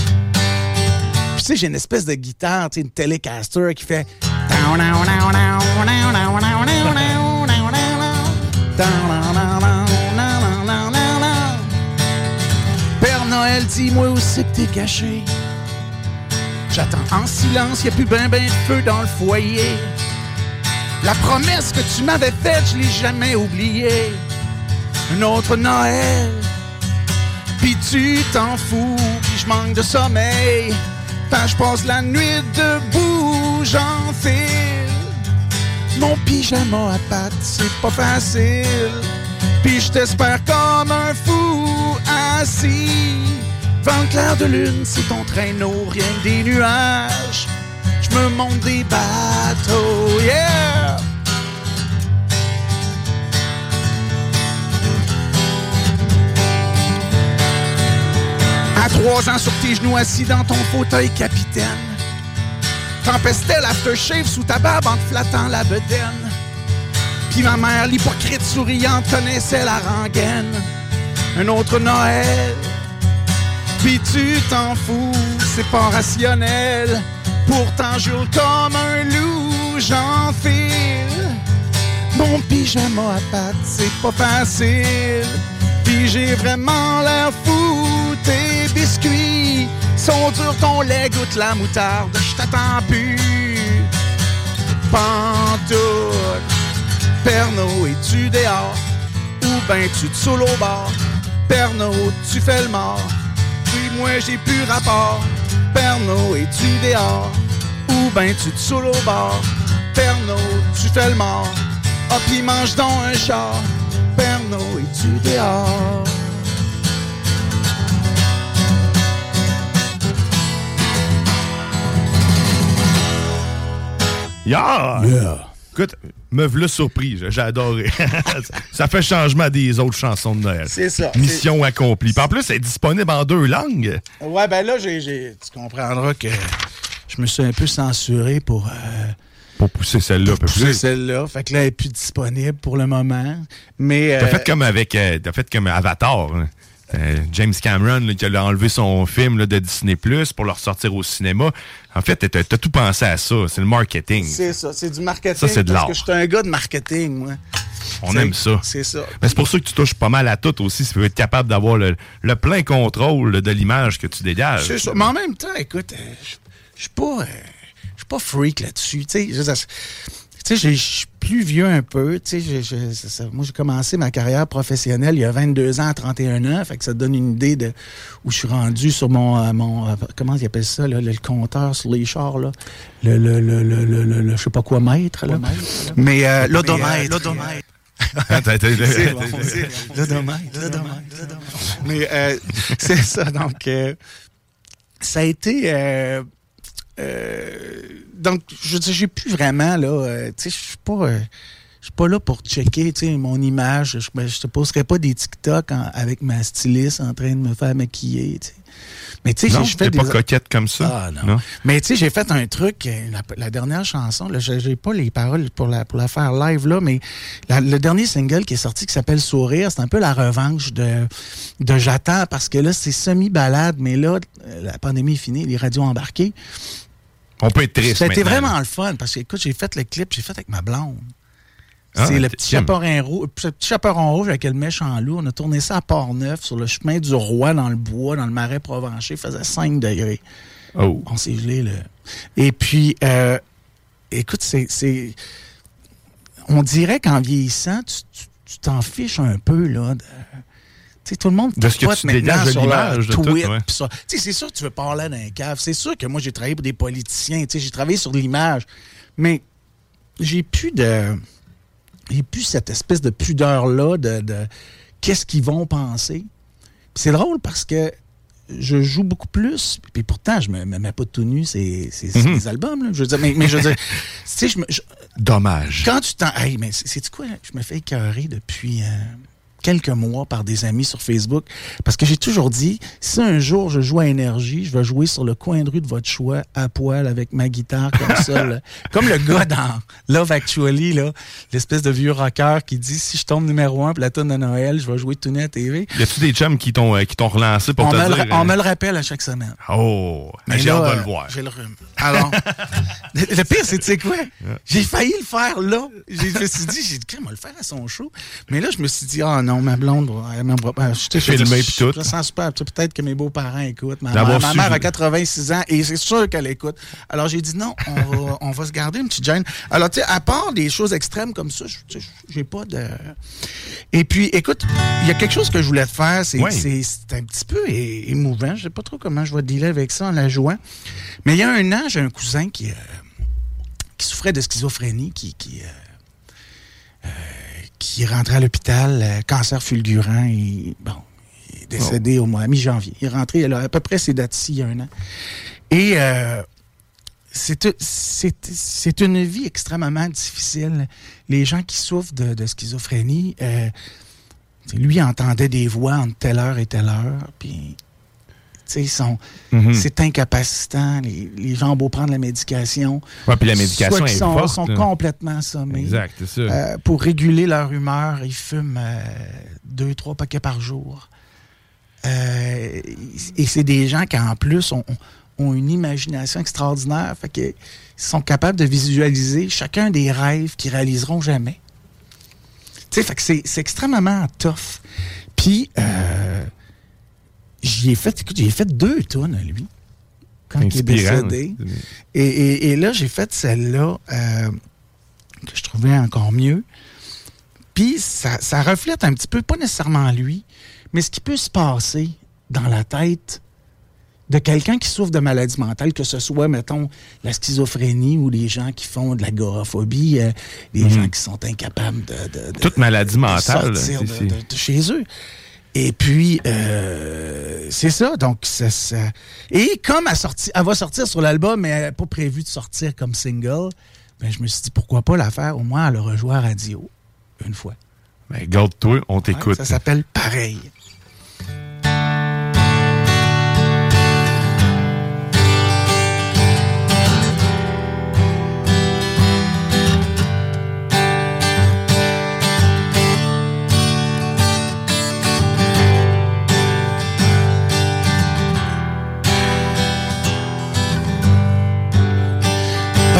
[SPEAKER 16] Tu sais, j'ai une espèce de guitare, tu sais, une Telecaster qui fait... Père Noël, dis-moi où c'est que t'es caché. J'attends en silence, y a plus ben ben de feu dans le foyer. La promesse que tu m'avais faite, je l'ai jamais oubliée. Un autre Noël, puis tu t'en fous, puis je manque de sommeil. Je passe la nuit debout, j'enfile mon pyjama à pattes, c'est pas facile. Puis je t'espère comme un fou assis. Vent clair de lune, c'est ton traîneau, rien que des nuages. Je me monte des bateaux, yeah! Trois ans sur tes genoux assis dans ton fauteuil capitaine. Tempestait l'aftershave sous ta barbe en te flattant la bedaine? Puis ma mère, l'hypocrite souriante, connaissait la rengaine. Un autre Noël. Puis tu t'en fous, c'est pas rationnel. Pourtant, je comme un loup, j'enfile. Mon pyjama à pattes, c'est pas facile. Puis j'ai vraiment l'air fou, biscuits sont ton lait goûte la moutarde, je t'attends plus. Pantoute, Pernod, es-tu dehors? Ou ben tu te saoules au bar? Pernod, tu fais le mort? Puis moi j'ai plus rapport. Pernod, es-tu dehors? Ou ben tu te saoules au bar? Pernod, tu fais le mort? Ah puis mange donc un char. Pernod, es-tu dehors?
[SPEAKER 5] Yeah! Écoute, me v'là surpris, j'ai adoré. ça fait changement des autres chansons de Noël.
[SPEAKER 16] C'est ça.
[SPEAKER 5] Mission accomplie. Puis en plus, c'est disponible en deux langues.
[SPEAKER 16] Ouais, ben là, j'ai, tu comprendras que je me suis un peu censuré pour, euh,
[SPEAKER 5] Pour pousser celle-là un peu
[SPEAKER 16] pousser
[SPEAKER 5] plus.
[SPEAKER 16] celle-là. Fait que là, elle est plus disponible pour le moment. Mais.
[SPEAKER 5] T'as
[SPEAKER 16] euh,
[SPEAKER 5] fait comme avec. euh, T'as fait comme Avatar. hein. Euh, James Cameron là, qui a enlevé son film là, de Disney Plus pour le ressortir au cinéma. En fait, t'as as tout pensé à ça. C'est le marketing.
[SPEAKER 16] C'est ça, c'est du marketing.
[SPEAKER 5] Ça, c'est de
[SPEAKER 16] Parce
[SPEAKER 5] l'art.
[SPEAKER 16] que je suis un gars de marketing, moi.
[SPEAKER 5] On aime ça.
[SPEAKER 16] C'est ça.
[SPEAKER 5] Mais c'est pour ça que tu touches pas mal à tout aussi. Si tu veux être capable d'avoir le, le plein contrôle de l'image que tu dégages.
[SPEAKER 16] C'est ça. Mais en même temps, écoute, euh, je suis pas, euh, pas freak là-dessus. Tu sais, je plus vieux un peu. Tu sais, je- je- c'est ça. moi, j'ai commencé ma carrière professionnelle il y a 22 ans à 31 ans. Fait que ça te donne une idée de où je suis rendu sur mon, euh, mon euh, comment ils appellent ça, là, le, le compteur sur les chars, là. Le, le, le, le, le, le- le- je sais pas quoi mètre, là. Mais euh, l'odomètre. l'odomètre. L'odomètre, l'odomètre. Mais euh, c'est ça, donc euh, ça a été... euh, euh, donc, je veux dire, j'ai plus vraiment, là, euh, tu sais, je suis pas... euh, je suis pas là pour checker, tu sais, mon image. Je, ben, je te posterai pas des TikTok en- avec ma styliste en train de me faire maquiller, tu sais. Mais tu sais, je fais
[SPEAKER 5] pas coquette comme ça?
[SPEAKER 16] Ah, non. Mais tu sais, j'ai fait un truc, euh, la, la dernière chanson, là, j'ai pas les paroles pour la, pour la faire live, là, mais la- le dernier single qui est sorti qui s'appelle Sourire, c'est un peu la revanche de, de J'attends parce que là, c'est semi-balade, mais là, la pandémie est finie, les radios embarquées.
[SPEAKER 5] On peut être triste.
[SPEAKER 16] C'était vraiment le fun parce que, écoute, j'ai fait le clip, j'ai fait avec ma blonde.
[SPEAKER 5] Ah,
[SPEAKER 16] c'est le petit chaperon, rouge, le petit chaperon rouge avec le méchant loup. On a tourné ça à Port-Neuf, sur le chemin du Roi, dans le bois, dans le marais provencher. Il faisait 5 degrés.
[SPEAKER 5] Oh.
[SPEAKER 16] On s'est gelé, là. Et puis, euh, écoute, c'est. On dirait qu'en vieillissant, tu t'en fiches un peu, là. de- Tu sais, tout le monde
[SPEAKER 5] De ce que tu
[SPEAKER 16] maintenant
[SPEAKER 5] dégages
[SPEAKER 16] sur
[SPEAKER 5] l'image,
[SPEAKER 16] tweet,
[SPEAKER 5] ouais.
[SPEAKER 16] c'est sûr que tu veux parler d'un cave. C'est sûr que moi, j'ai travaillé pour des politiciens. J'ai travaillé sur l'image. Mais j'ai plus de. J'ai plus cette espèce de pudeur-là de, de qu'est-ce qu'ils vont penser. C'est drôle parce que je joue beaucoup plus, puis pourtant, je me, me mets pas tout nu, c'est
[SPEAKER 5] Mhm.
[SPEAKER 16] des albums, là. Je veux dire, mais, mais je veux dire, tu sais, je me. je-
[SPEAKER 5] Dommage.
[SPEAKER 16] quand tu t'en. Hey, mais c'est c'est quoi? Je me fais écœurer depuis euh, quelques mois par des amis sur Facebook parce que j'ai toujours dit si un jour je joue à énergie, je vais jouer sur le coin de rue de votre choix à poil avec ma guitare comme ça. là. Comme le gars dans Love Actually, là, l'espèce de vieux rocker qui dit si je tombe numéro un pour la tune de Noël, je vais jouer tout net à TV.
[SPEAKER 5] Y a-tu des chums qui t'ont euh, qui t'ont relancé pour
[SPEAKER 16] On,
[SPEAKER 5] te dire.
[SPEAKER 16] on
[SPEAKER 5] euh,
[SPEAKER 16] me le rappelle à chaque semaine.
[SPEAKER 5] Oh, j'ai hâte de le voir.
[SPEAKER 16] J'ai le rhume. Alors, le, pire, c'est, tu sais quoi? J'ai failli le faire là. Je me suis dit, j'ai dit, on va le faire à son show? Mais là, je me suis dit, ah non, ma blonde, elle pas. Je t'ai
[SPEAKER 5] Filmé puis tout.
[SPEAKER 16] Je sens super. Peut-être que mes beaux-parents écoutent. Ma,
[SPEAKER 5] D'avoir
[SPEAKER 16] ma mère a 86 ans et c'est sûr qu'elle écoute. Alors, j'ai dit, non, on va, on va se garder une petite gêne. Alors, tu sais, à part des choses extrêmes comme ça, j'ai pas de. Et puis, écoute, il y a quelque chose que je voulais te faire. C'est
[SPEAKER 5] Oui.
[SPEAKER 16] un petit peu émouvant. Je sais pas trop comment je vais dealer avec ça en la jouant. Mais il y a un an, j'ai un cousin qui, euh, qui souffrait de schizophrénie, qui, qui, euh, euh, qui rentrait à l'hôpital, euh, cancer fulgurant, et bon, il est décédé au mois à mi-janvier. Il est rentré à peu près ces dates-ci, il y a un an. Et euh, c'est une vie extrêmement difficile. Les gens qui souffrent de, de schizophrénie, euh, lui entendait des voix entre telle heure et telle heure, puis
[SPEAKER 5] Mhm.
[SPEAKER 16] c'est incapacitant. Les, les gens ont beau prendre la médication.
[SPEAKER 5] Ouais, puis la médication
[SPEAKER 16] qu'ils
[SPEAKER 5] est
[SPEAKER 16] sont,
[SPEAKER 5] forte,
[SPEAKER 16] sont
[SPEAKER 5] là.
[SPEAKER 16] complètement assommés.
[SPEAKER 5] Exact, c'est.
[SPEAKER 16] Euh, pour réguler leur humeur, ils fument euh, deux, trois paquets par jour. Euh, et c'est des gens qui, en plus, ont, ont une imagination extraordinaire. Fait que, ils sont capables de visualiser chacun des rêves qu'ils réaliseront jamais. Tu sais, fait que c'est c'est extrêmement tough. Puis, euh, j'y ai fait, écoute, j'y ai fait deux tonnes, lui, quand il est décédé. Et, et- et là, j'ai fait celle-là euh, que je trouvais encore mieux. Puis ça, ça reflète un petit peu, pas nécessairement lui, mais ce qui peut se passer dans la tête de quelqu'un qui souffre de maladie mentale, que ce soit, mettons, la schizophrénie ou les gens qui font de l'agoraphobie, euh, les
[SPEAKER 5] Mhm.
[SPEAKER 16] gens qui sont incapables de, de- de-
[SPEAKER 5] Toute maladie mentale.
[SPEAKER 16] sortir de, de- de chez eux. Et puis, euh, c'est ça. Donc, ça, ça- Et comme elle, sorti- elle va sortir sur l'album, mais elle n'est pas prévue de sortir comme single, ben, je me suis dit, pourquoi pas la faire au moins à le rejouer à radio une fois.
[SPEAKER 5] Ben, garde-toi, on t'écoute.
[SPEAKER 16] Ça s'appelle Pareil.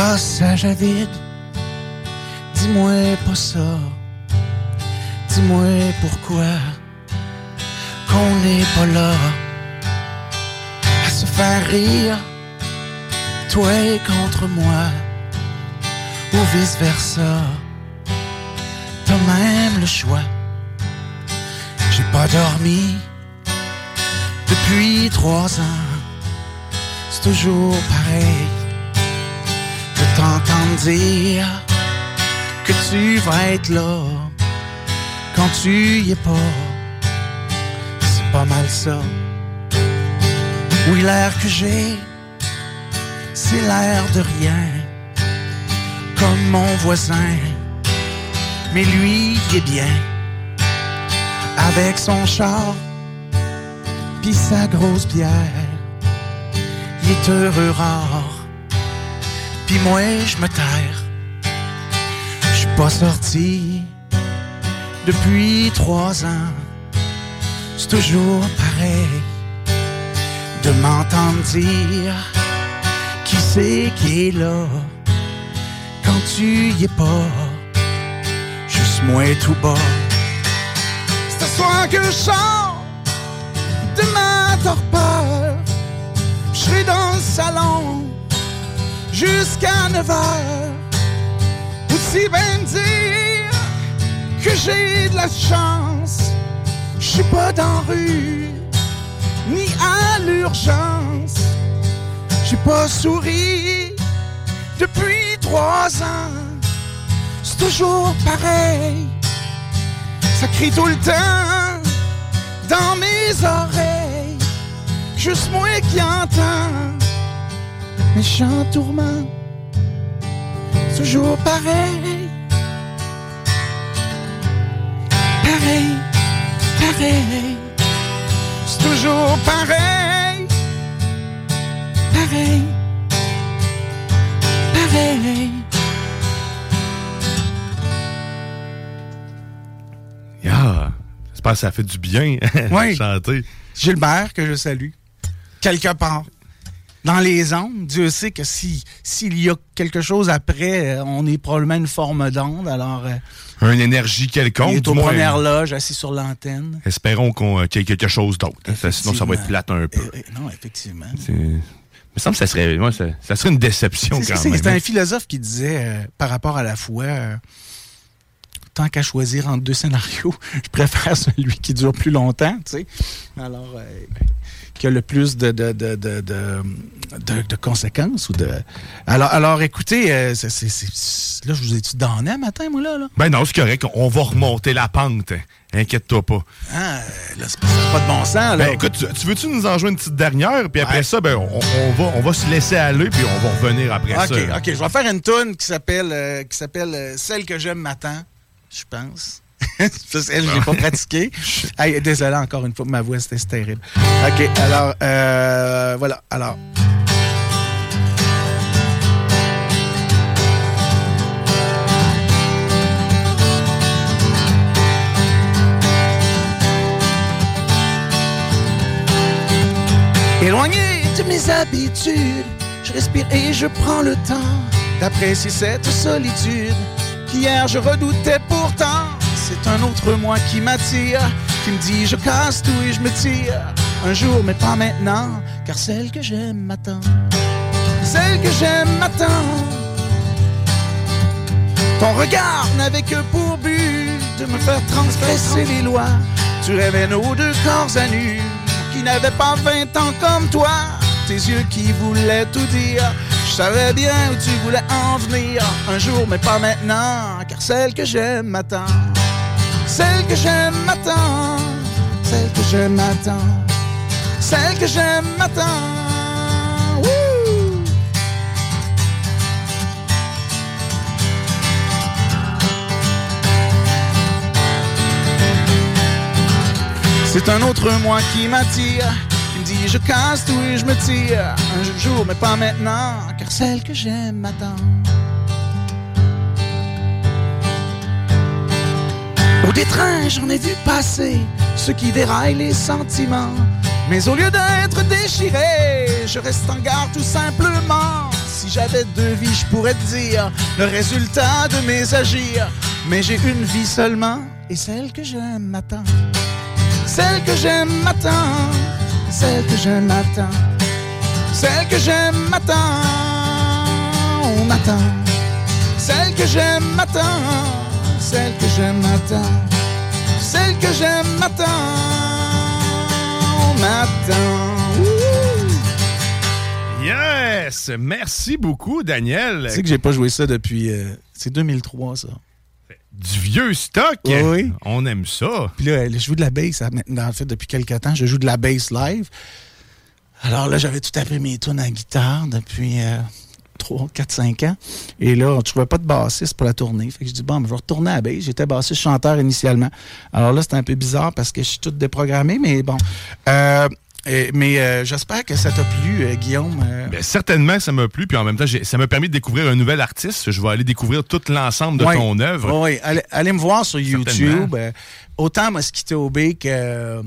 [SPEAKER 16] Passage à vide. Dis-moi pas ça. Dis-moi pourquoi qu'on n'est pas là à se faire rire, toi et contre moi, ou vice versa. T'as même le choix. J'ai pas dormi depuis trois ans. C'est toujours pareil dire que tu vas être là quand tu y es pas. C'est pas mal ça. Oui, l'air que j'ai, c'est l'air de rien, comme mon voisin. Mais lui, il est bien, avec son char, pis sa grosse bière. Il est heureux rare, pis moi, je me terre. Je suis pas sorti depuis trois ans. C'est toujours pareil de m'entendre dire qui c'est qui est là quand tu y es pas. Juste moi tout bas. C'est ce soir que je chante de ma torpeur. Je serai dans le salon jusqu'à 9 heures. Aussi bien dire que j'ai de la chance. Je suis pas dans rue, ni à l'urgence. J'ai pas souri depuis trois ans. C'est toujours pareil. Ça crie tout le temps dans mes oreilles. Juste moi qui entends méchant tourment. Toujours pareil. Pareil, pareil. C'est toujours pareil. Pareil. Pareil.
[SPEAKER 5] Yeah. J'espère que ça fait du bien
[SPEAKER 16] Oui.
[SPEAKER 5] chanter.
[SPEAKER 16] Gilbert, que je salue, quelque part. Dans les ondes, Dieu sait que si s'il y a quelque chose après, euh, on est probablement une forme d'onde. Alors, euh,
[SPEAKER 5] Une énergie quelconque.
[SPEAKER 16] il est aux premières loges, assis sur l'antenne.
[SPEAKER 5] Espérons qu'on, euh, qu'il y ait quelque chose d'autre. hein. Sinon, ça va être plate un peu.
[SPEAKER 16] Euh, non, effectivement.
[SPEAKER 5] Il me semble que ça serait, moi, ça, ça serait une déception quand même.
[SPEAKER 16] C'est un philosophe qui disait, euh, par rapport à la foi, euh, tant qu'à choisir entre deux scénarios, je préfère celui qui dure plus longtemps, tu sais. Alors, euh, qui a le plus de, de, de, de, conséquences. Ou de... alors, alors, écoutez, euh, là, je vous ai-tu donné un matin, moi, là? là?
[SPEAKER 5] Ben non, c'est correct. On va remonter la pente. Inquiète-toi pas.
[SPEAKER 16] Ah, là, c'est pas, ça a pas de bon sens, là.
[SPEAKER 5] Ben écoute, tu, tu veux-tu nous en jouer une petite dernière? Puis après ça, ben, on, on va, on va se laisser aller, puis on va revenir après
[SPEAKER 16] OK,
[SPEAKER 5] ça.
[SPEAKER 16] OK, je vais faire une tune qui s'appelle qui s'appelle euh, Celle que j'aime m'attend, je pense. Parce qu'elle, je l'ai pas pratiqué. Hey, désolé encore une fois, ma voix, c'était c'était terrible. OK, alors, euh, voilà, alors. Éloigné de mes habitudes, je respire et je prends le temps d'apprécier cette solitude qu'hier je redoutais pourtant. C'est un autre moi qui m'attire, qui me dit je casse tout et je me tire. Un jour, mais pas maintenant, car celle que j'aime m'attend. Celle que j'aime m'attend. Ton regard n'avait que pour but de me faire transgresser les lois. Tu rêvais nos deux corps à nu, qui n'avaient pas 20 ans comme toi. Tes yeux qui voulaient tout dire. Je savais bien où tu voulais en venir. Un jour, mais pas maintenant, car celle que j'aime m'attend. Celle que j'aime m'attend. Celle que j'aime m'attend. Celle que j'aime m'attend. C'est un autre moi qui m'attire, je casse tout et je me tire. Un jour, mais pas maintenant, car celle que j'aime m'attend. Au détrain, j'en ai vu passer ceux qui déraillent les sentiments. Mais au lieu d'être déchiré, je reste en garde tout simplement. Si j'avais deux vies, je pourrais te dire le résultat de mes agirs. Mais j'ai une vie seulement, et celle que j'aime m'attend. Celle que j'aime m'attend. Celle que j'aime m'attend. Celle que j'aime m'attend. On m'attend. Celle que j'aime m'attend. Celle que j'aime m'attend. Celle que j'aime m'attend. On m'attend.
[SPEAKER 5] Yes! Merci beaucoup, Daniel.
[SPEAKER 16] Tu sais que j'ai pas joué ça depuis. euh, c'est 2003, ça.
[SPEAKER 5] Du vieux stock.
[SPEAKER 16] Oui.
[SPEAKER 5] On aime ça.
[SPEAKER 16] Puis là, je joue de la bass. hein, En fait, depuis quelques temps, je joue de la bass live. Alors là, j'avais tout appris mes tunes à guitare depuis euh, 3, 4, 5 ans. Et là, on ne trouvait pas de bassiste pour la tournée. Fait que je dis, bon, ben, je vais retourner à la bass. J'étais bassiste chanteur initialement. Alors là, c'était un peu bizarre parce que je suis tout déprogrammé, mais bon. Euh, et- mais euh, j'espère que ça t'a plu, euh, Guillaume. Euh,
[SPEAKER 5] Ben, certainement, ça m'a plu. Puis en même temps, j'ai- ça m'a permis de découvrir un nouvel artiste. Je vais aller découvrir tout l'ensemble de
[SPEAKER 16] Ouais.
[SPEAKER 5] ton œuvre.
[SPEAKER 16] Oui, allez, allez me voir sur. YouTube. Euh, autant Mosquito Bay que,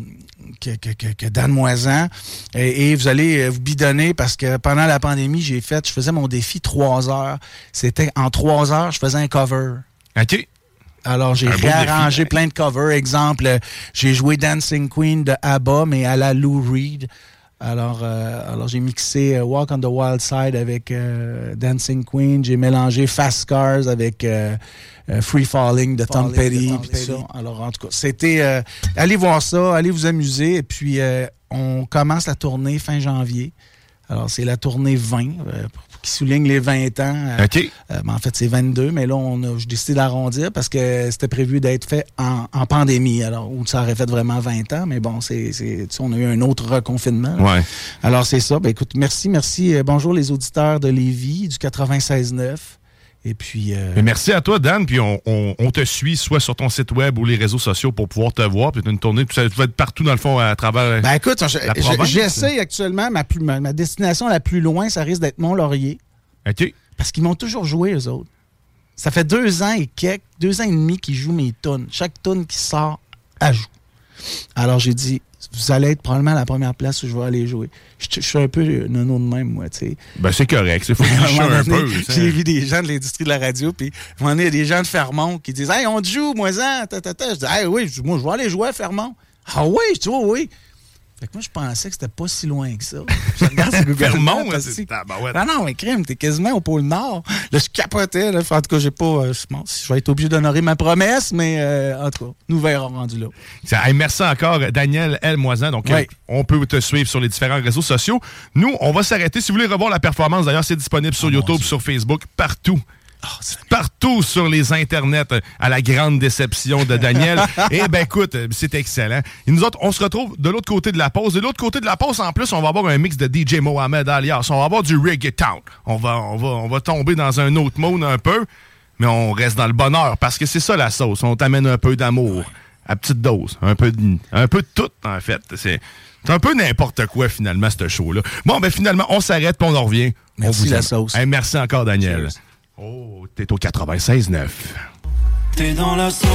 [SPEAKER 16] que, que, que- que Dan Moisan. Et, et vous allez euh, vous bidonner parce que pendant la pandémie, j'ai fait, je faisais mon défi trois heures. C'était en trois heures, je faisais un cover.
[SPEAKER 5] OK.
[SPEAKER 16] Alors, j'ai réarrangé
[SPEAKER 5] défi.
[SPEAKER 16] plein de covers. Exemple, j'ai joué Dancing Queen de ABBA, mais à la Lou Reed. Alors, euh, alors j'ai mixé euh, Walk on the Wild Side avec euh, Dancing Queen. J'ai mélangé Fast Cars avec euh, euh, Free Falling de Tom Petty. Alors, en tout cas, c'était... euh, allez voir ça, allez vous amuser. Et puis, euh, on commence la tournée fin janvier. Alors, c'est la tournée 20, euh, pour- qui souligne les 20 ans. Euh,
[SPEAKER 5] OK.
[SPEAKER 16] euh, ben, en fait, c'est 22, mais là, on a, j'ai décidé d'arrondir parce que c'était prévu d'être fait en, en pandémie, alors où ça aurait fait vraiment 20 ans, mais bon, c'est, c'est- tu sais, on a eu un autre reconfinement.
[SPEAKER 5] Ouais.
[SPEAKER 16] Alors, c'est ça. Ben, écoute, merci, merci. Euh, bonjour les auditeurs de Lévis, du 96.9. Et puis... euh,
[SPEAKER 5] Mais merci à toi, Dan. Puis on, on- on te suit soit sur ton site web ou les réseaux sociaux pour pouvoir te voir. Puis une tournée. Puis ça va être partout, dans le fond, à travers
[SPEAKER 16] Ben écoute, je-
[SPEAKER 5] la
[SPEAKER 16] je-
[SPEAKER 5] province.
[SPEAKER 16] j'essaye actuellement, ma, plus- ma, ma destination la plus loin, ça risque d'être Mont-Laurier.
[SPEAKER 5] OK.
[SPEAKER 16] Parce qu'ils m'ont toujours joué, eux autres. Ça fait deux ans et quelques, deux ans et demi qu'ils jouent mes tunes. Chaque tune qui sort, elle joue. Alors j'ai dit, vous allez être probablement à la première place où je vais aller jouer. Je, je suis un peu nono de même, moi, tu sais.
[SPEAKER 5] Ben, c'est correct. Il faut tricher
[SPEAKER 16] moment
[SPEAKER 5] un peu.
[SPEAKER 16] J'ai vu des gens de l'industrie de la radio, puis à un moment donné, il y a des gens de Fermont qui disent Hey, on te joue, moi, ça, ta, ta, ta. Je dis Hey, oui, je moi, je vais aller jouer à Fermont. Ah oui, je dis, oui, oui. Fait que moi, je pensais que c'était pas si loin que ça. Je regarde
[SPEAKER 5] Fermont,
[SPEAKER 16] Maps,
[SPEAKER 5] hein, c'est-
[SPEAKER 16] que-
[SPEAKER 5] tabarouette.
[SPEAKER 16] Ah non, mais crime, t'es quasiment au pôle Nord. Là, je capotais. Là. En tout cas, j'ai pas. euh, bon, je vais être obligé d'honorer ma promesse, mais euh, en tout cas, nous verrons rendu là.
[SPEAKER 5] Ça, hey, merci encore, Daniel L. Moisan. Donc,
[SPEAKER 16] Ouais.
[SPEAKER 5] euh, on peut te suivre sur les différents réseaux sociaux. Nous, on va s'arrêter. Si vous voulez revoir la performance, d'ailleurs, c'est disponible sur YouTube, sur Facebook, partout. Partout sur les internets, euh, à la grande déception de Daniel. Eh ben écoute, euh, c'est excellent. Et nous autres, on se retrouve de l'autre côté de la pause. De l'autre côté de la pause, en plus, on va avoir un mix de DJ Mohamed alias. On va avoir du reggaeton. On va, on va, on va tomber dans un autre mode un peu, mais on reste dans le bonheur parce que c'est ça la sauce. On t'amène un peu d'amour à petite dose, un peu de, un peu de tout en fait. C'est un peu n'importe quoi finalement ce show là. Bon ben finalement on s'arrête puis on en revient.
[SPEAKER 16] Merci,
[SPEAKER 5] on vous
[SPEAKER 16] la
[SPEAKER 5] aime.
[SPEAKER 16] sauce.
[SPEAKER 5] Hey, merci encore Daniel. Oh, t'es au 96.9.
[SPEAKER 19] T'es dans la sauce.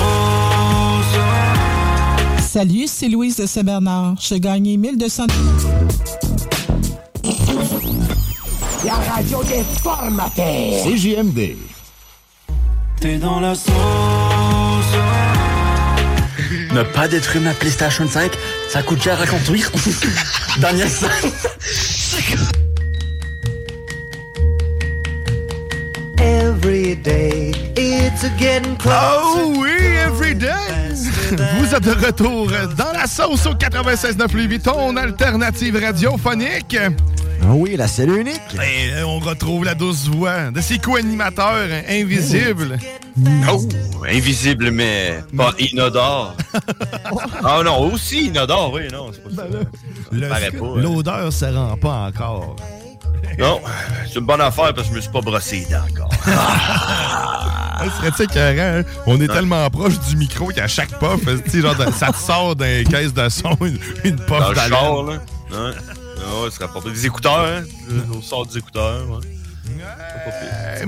[SPEAKER 20] Salut, c'est Louise de Saint-Bernard. J'ai gagné 1200...
[SPEAKER 21] La radio des formateurs.
[SPEAKER 22] CJMD.
[SPEAKER 19] T'es dans la sauce.
[SPEAKER 10] Ne pas détruire ma PlayStation 5, ça coûte cher à construire. Daniel
[SPEAKER 21] Every day, it's getting closer.
[SPEAKER 5] Oh oui, every day! Vous êtes de retour dans la sauce au 96.9 Louis Vuitton, alternative radiophonique.
[SPEAKER 6] Ah oui, la cellule unique.
[SPEAKER 5] Et euh, on retrouve la douce voix de ces co-animateurs invisibles.
[SPEAKER 7] Oh, invisible, mais pas inodore. ah non, aussi inodore, oui, non, c'est pas ça.
[SPEAKER 5] Le-
[SPEAKER 7] Ça hein.
[SPEAKER 5] L'odeur se rend pas encore.
[SPEAKER 7] Non, c'est une bonne affaire parce que je me suis pas brossé les dents encore.
[SPEAKER 5] Ah, serait-tu écœurant, hein? On est tellement proche du micro qu'à chaque puff, genre, ça te sort d'un caisse de son, une, une puff
[SPEAKER 7] Dans le
[SPEAKER 5] d'haleine.
[SPEAKER 7] char, là. Ouais. Ah des écouteurs, hein? On sort des écouteurs, ouais.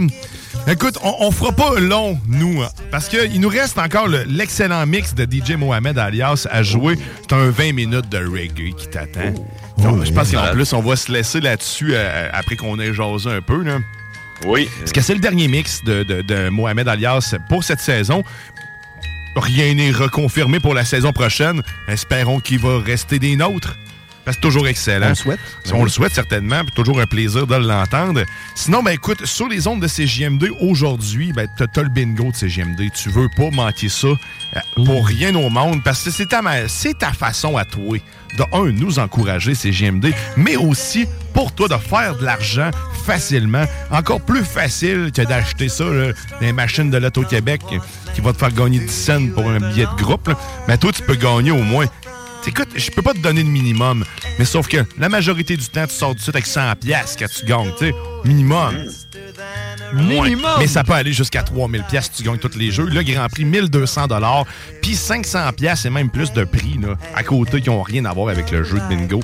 [SPEAKER 5] Écoute, on, on fera pas long, nous, hein, parce qu'il nous reste encore le- l'excellent mix de DJ Mohamed alias à jouer. C'est un 20 minutes de reggae qui t'attend. Donc, je pense qu'en plus, on va se laisser là-dessus euh, après qu'on ait jasé un peu. Là.
[SPEAKER 7] Oui.
[SPEAKER 5] Est-ce que c'est le dernier mix de, de- de Mohamed Alias pour cette saison? Rien n'est reconfirmé pour la saison prochaine. Espérons qu'il va rester des nôtres. C'est toujours excellent.
[SPEAKER 6] On le souhaite.
[SPEAKER 5] On le souhaite certainement. puis toujours un plaisir de l'entendre. Sinon, ben écoute, sur les ondes de CGM2 aujourd'hui, ben t'as t'as le bingo de CGM2. Tu veux pas manquer ça euh, pour rien au monde parce que c'est ta, c'est ta façon à toi de, un, nous encourager CGMD, mais aussi pour toi de faire de l'argent facilement. Encore plus facile que d'acheter ça, là, dans les machines de l'Auto-Québec qui va te faire gagner 10 cents pour un billet de groupe. là. Mais toi, tu peux gagner au moins Écoute, je peux pas te donner de minimum, mais sauf que la majorité du temps, tu sors du site avec 100 pièces que tu gagnes, tu sais, minimum. Moins.
[SPEAKER 6] Minimum.
[SPEAKER 5] Mais ça peut aller jusqu'à 3000 pièces si tu gagnes tous les jeux. Le Grand Prix, 1200 dollars, puis 500 pièces et même plus de prix là, à côté qui ont rien à voir avec le jeu de bingo.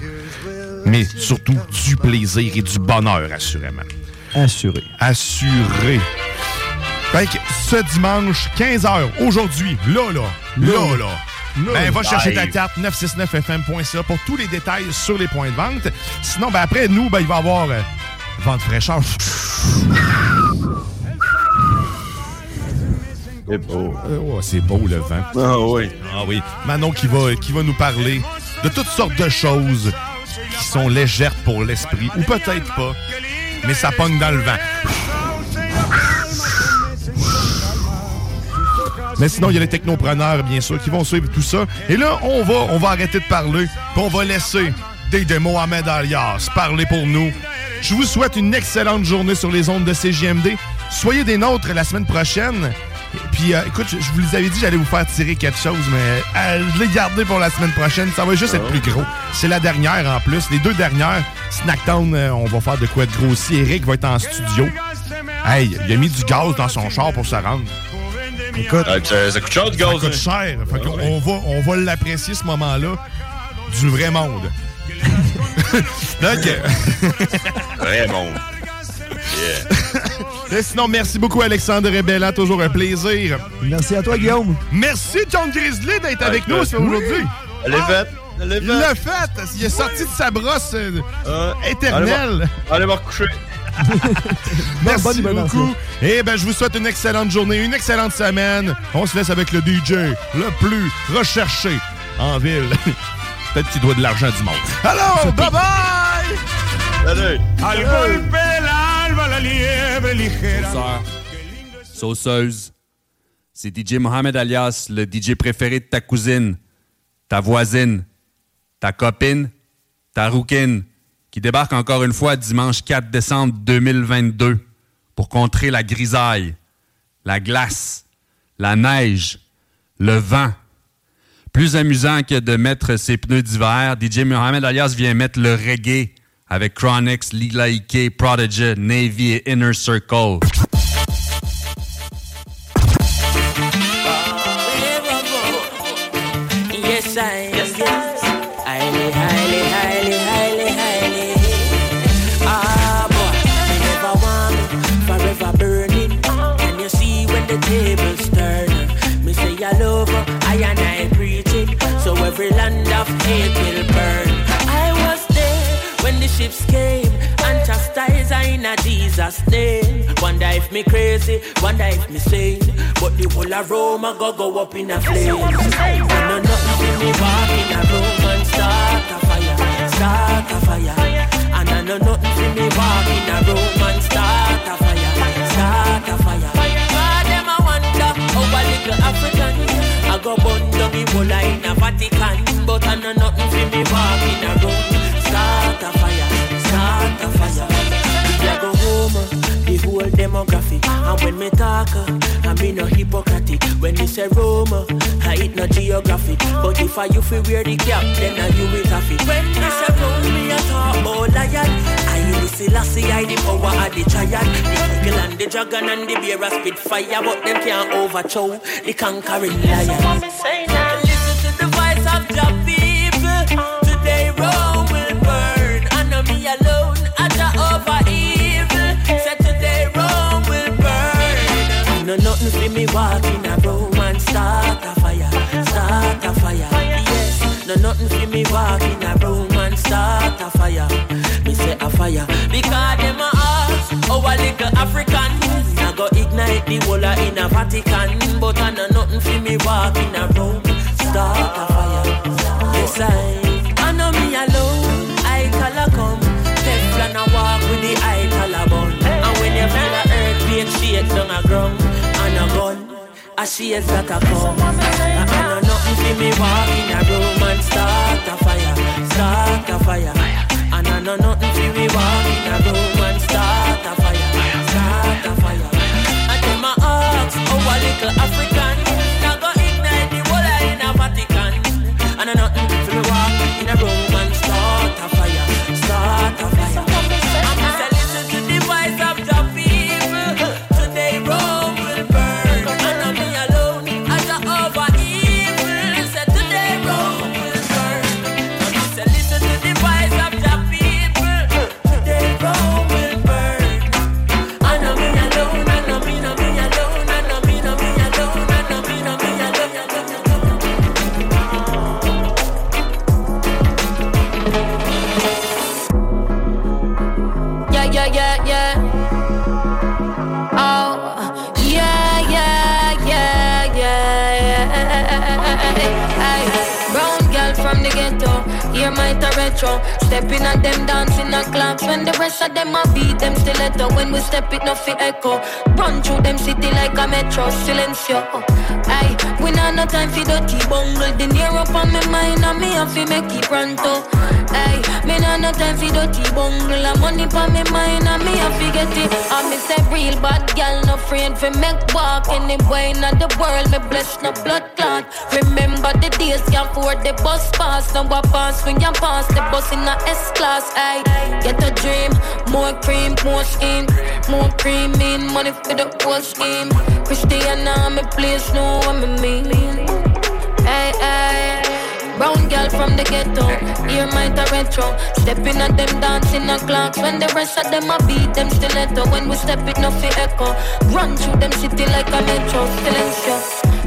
[SPEAKER 5] Mais surtout du plaisir et du bonheur, assurément.
[SPEAKER 6] Assuré.
[SPEAKER 5] Assuré. Fait que ce dimanche, 15h, aujourd'hui, là, là, là, là, ben, va chercher ta carte 969fm.ca pour tous les détails sur les points de vente. Sinon, ben, après, nous, ben, il va y avoir euh, vente fraîcheur.
[SPEAKER 7] C'est beau.
[SPEAKER 5] Euh, ouais, c'est beau, le vent.
[SPEAKER 7] Ah oui.
[SPEAKER 5] Ah oui. Manon qui va, qui va nous parler de toutes sortes de choses qui sont légères pour l'esprit, ou peut-être pas, mais ça pogne dans le vent. Mais sinon, il y a les technopreneurs, bien sûr, qui vont suivre tout ça. Et là, on va, on va arrêter de parler, puis on va laisser DJ Mohamed Alias parler pour nous. Je vous souhaite une excellente journée sur les ondes de CJMD. Soyez des nôtres la semaine prochaine. Puis, euh, écoute, je, je vous les avais dit, j'allais vous faire tirer quelque chose, mais euh, je l'ai gardé pour la semaine prochaine. Ça va juste être plus gros. C'est la dernière en plus. Les deux dernières, Snacktown, euh, on va faire de quoi de gros aussi. Eric va être en studio. Hey, il a mis du gaz dans son char pour se rendre. Écoute,
[SPEAKER 7] Ah, ça, ça coûte cher, du
[SPEAKER 5] ça
[SPEAKER 7] gaz.
[SPEAKER 5] coûte
[SPEAKER 7] hein?
[SPEAKER 5] cher. Fait qu'on- on va, on va l'apprécier ce moment-là du vrai monde. Donc,
[SPEAKER 7] Vrai monde. Yeah.
[SPEAKER 5] et sinon, merci beaucoup Alexandre Rebella, toujours un plaisir.
[SPEAKER 6] Merci à toi, Guillaume.
[SPEAKER 5] Merci John Grizzly d'être avec nous aujourd'hui.
[SPEAKER 7] Elle est faite. Elle est
[SPEAKER 5] Il l'a fait. Il est sorti de sa brosse euh, éternelle.
[SPEAKER 7] Allez me recoucher.
[SPEAKER 5] Merci
[SPEAKER 6] bonne
[SPEAKER 5] beaucoup. Et ben, je vous souhaite une excellente journée, une excellente semaine. On se laisse avec le DJ le plus recherché en ville. Peut-être qu'il doit de l'argent du monde. Alors, bye bye!
[SPEAKER 7] Salut.
[SPEAKER 21] Al golpe el alba la liebre ligera.
[SPEAKER 23] Sauceuse, c'est DJ Mohamed Alias, le DJ préféré de ta cousine, ta voisine, ta copine, ta rouquine, qui débarque encore une fois dimanche 4 décembre 2022 pour contrer la grisaille, la glace, la neige, le vent. Plus amusant que de mettre ses pneus d'hiver, DJ Mohamed Alias vient mettre le reggae avec Chronix, Lila Ike, Prodigy, Navy et Inner Circle.
[SPEAKER 24] Every land of hate will burn. I was there when the ships came and chastised I in a Jesus name. Wonder if me crazy, wonder if me sane. But the whole of Rome a go go up in a flame. And no nothing me walk in a room and start a fire, start a fire. And I know nothing me walk in a room and start a fire, start a fire. A African. I go burn down the whole in a Vatican, but I know nothing see me walk in a room, start a fire, start a fire. You home, the whole demographic. And when me talk, I mean no hypocritic. When me say Rome, uh, I eat no geographic. But if I you feel wear the cap, then I you will have it. When me say Rome, me a talk about lion. I will see Lassie, I the power of the giant. The eagle and the dragon and the bear spit fire, but them can't overthrow the conquering lion. Walk in a room and start a fire, start a fire. Yes, no nothing see me walk in a room and start a fire. Me say a fire because them a ask a little African. I go ignite the whole in a Vatican. But I know nothing for me walk in a room. Start a fire. Yes, I. I know me alone. I a come. Teflon a walk with the eye collar bun. And when you feel a earthquake shake down a ground. And a gun. I see it that a come. I know nothing for me walk in a room and start a fire. Start a fire. And I know nothing for me walk in a room and start a fire. Start a fire. And them a ask, oh a little African. Now go ignite the whole in a Vatican. I nothing
[SPEAKER 25] retro. Stepping at them dancing a clocks when the rest of them a beat them stiletto. When we step it, no fi echo. Run through them city like a metro, silencio. Ay, we not no time for dirty bungle. The near up on my mind and me have to make it pronto. Ay, me not no time for dirty bungle. A money on me mind and me have to get it. I me say real bad gal, no friend for make walk anywhere in the world. Me bless no blood clot. Remember the days can't afford the bus pass. Now I pass when you pass the bus in a S class. Ay, get a dream, more cream, more scheme, more cream in money for the whole scheme. Christiana, me please know what me mean. Ay, ay. Brown girl from the ghetto, ear hear my retro. Stepping at them dancing a clocks when the rest of them a beat them stiletto. When we step it, no fi echo. Run through them city like a metro, silencio.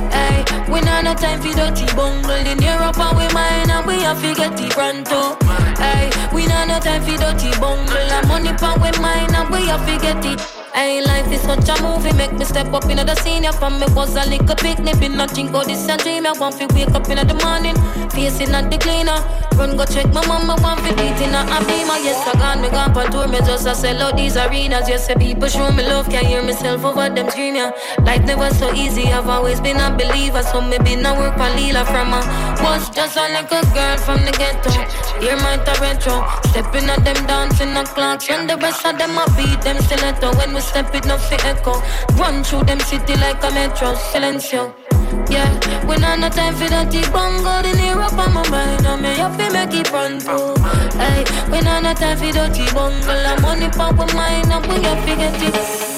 [SPEAKER 25] Hey, we not no time for dirty bungle in Europe and we mine and we have to get it pronto. Hey, we not no time for dirty bungle and money pan we mine and we have to get it. Hey, life is such a movie, make me step up in the senior from me was a little picnic, been nothing go this a dream. I want to wake up in the morning, facing at the cleaner. Run go check my mama, want to beat in a beamer. Yes, I gone, me gone for tour, me just a sell out these arenas. Yes, say people show me love, can hear myself over them scream, yeah. Life never so easy, I've always been a believer, so me been a work for Lila from a was just a little girl from the ghetto. Hear my retro, stepping at them dancing a clocks, when the rest of them a beat them stiletto. When we step it, no fi echo. Run through them city like a metro, silencio. Yeah, we not no time for that deep bongo in Europe on my mind And me have to make it run through Hey, we not no time for that deep bongo money pop my mind and we have to get it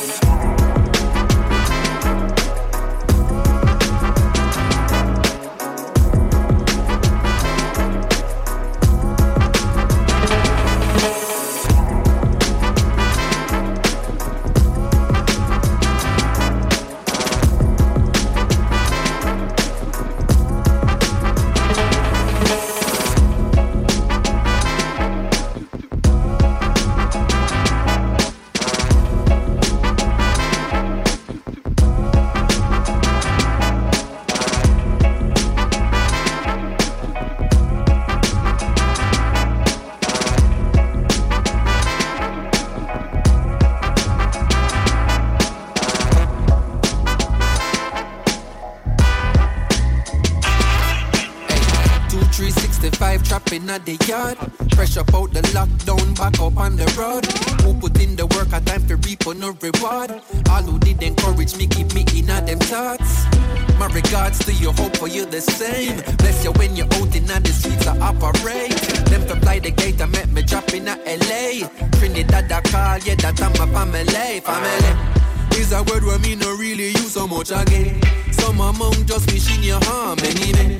[SPEAKER 26] the same. Bless you when you're out in the streets, I operate. Them to fly the gate, I met me drop in a LA. Trinidad, I call, yeah, that I'm my family. Family. Is a word where me no really use so much again. Some among just wishing you harm anyway.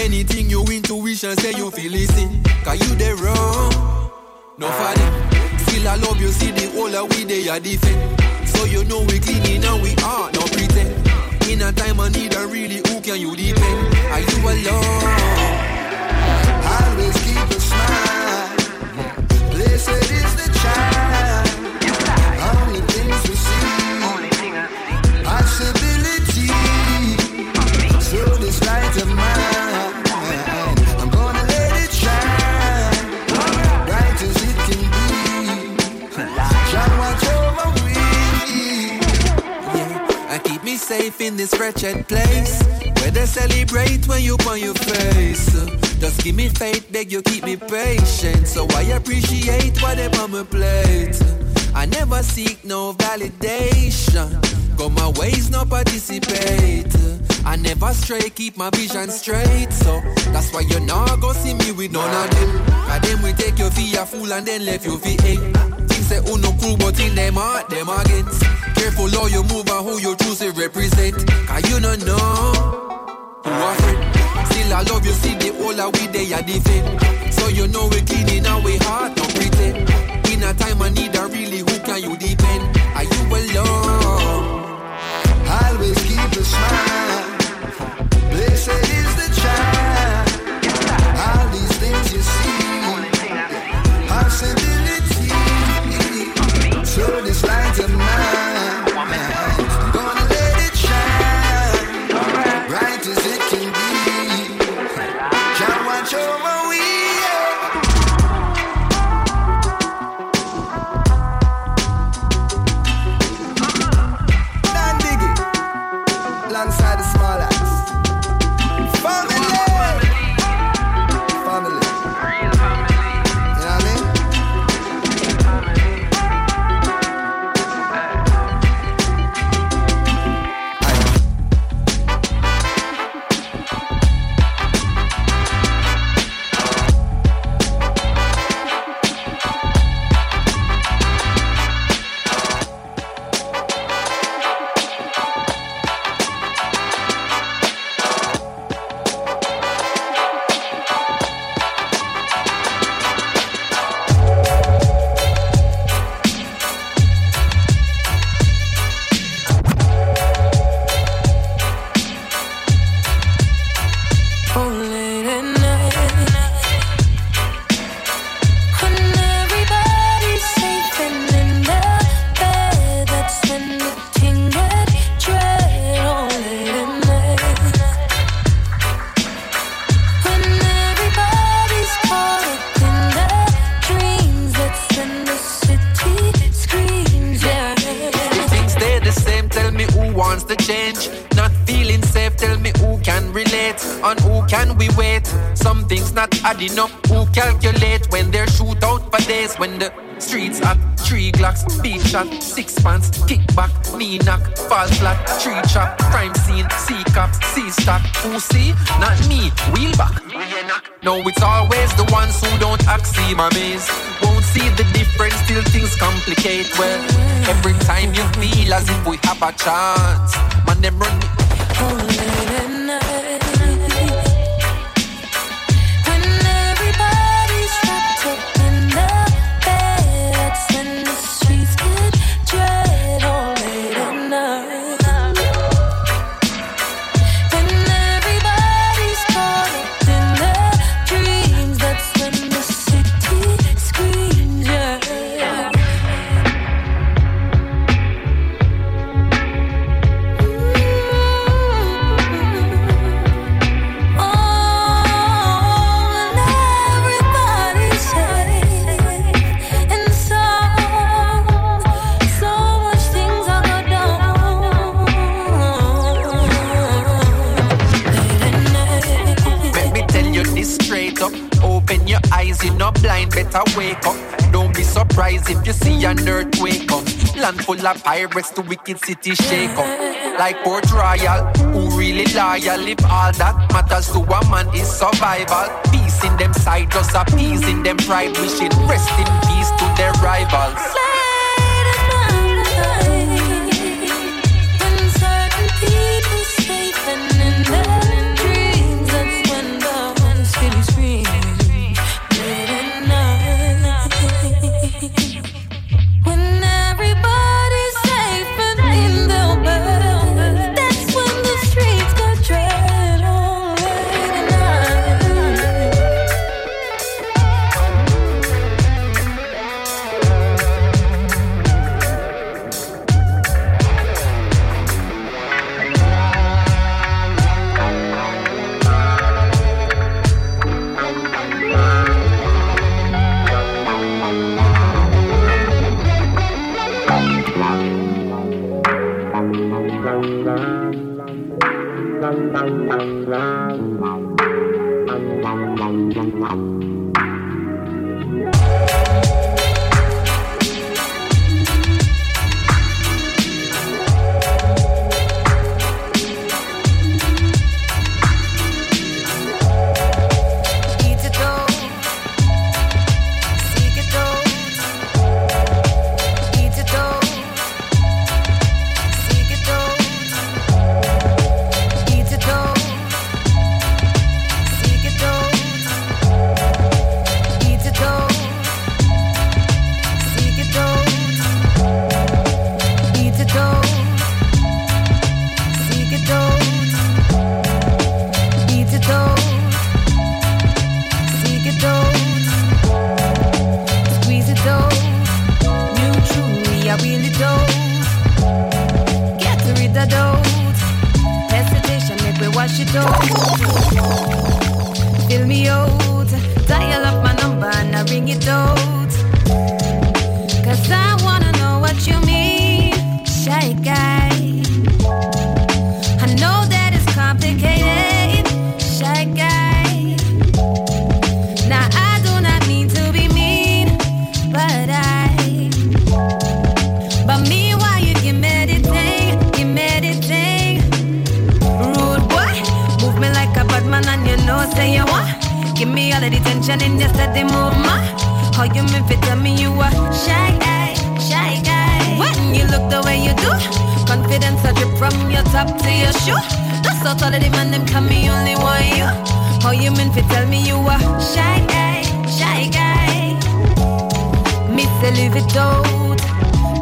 [SPEAKER 26] Anything you intuition say you feel listen. Cause you the wrong. No father. Still I love you, see the whole of we they are defend. So you know we cleaning and we are no pretend. In a time I need a really can you depend? Are you alone?
[SPEAKER 27] Always keep a smile. Blessed is the
[SPEAKER 26] safe in this wretched place. Where they celebrate when you on your face. Just give me faith, beg you keep me patient. So I appreciate whatever on my plate. I never seek no validation. Go my ways, no participate. I never stray, keep my vision straight. So that's why you not go see me with none of them. Cause them we take your for a fool and then left you. Things say who no cool, but in them heart, them against. Careful how you move and who you choose to represent. Cause you don't know who are friend. Still I love you, see the whole of we they are defend. So you know we clean in our heart, no pretend. In a time I need a really, who can you depend? Are you alone?
[SPEAKER 25] Always keep a smile. Blessed is the child.
[SPEAKER 26] An earthquake come. Land full of pirates, the wicked city shake up. Like Port Royal, who really loyal? If all that matters to a man is survival. Peace in them side, just appeasing them pride. Wishing rest in peace to their rivals.
[SPEAKER 25] From your top to your shoe. That's how all of the man them come me only want you. How you mean fit tell me you a shy guy, shy guy? Me say live it out.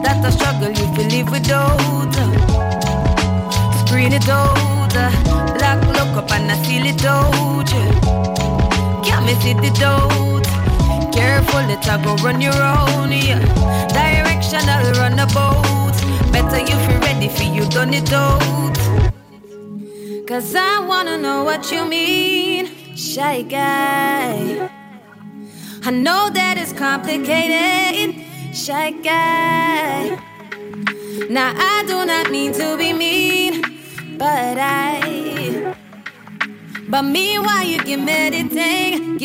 [SPEAKER 25] That a struggle you feel live without. Screen it out. Black look up and I seal it out. Can't miss it it. Careful, it a go run your own. Yeah. Directional runabout. Better you feel ready for you done it out. Cause I wanna know what you mean, shy guy. I know that it's complicated, shy guy. Now I do not mean to be mean, but I. But me, why you give me the thing?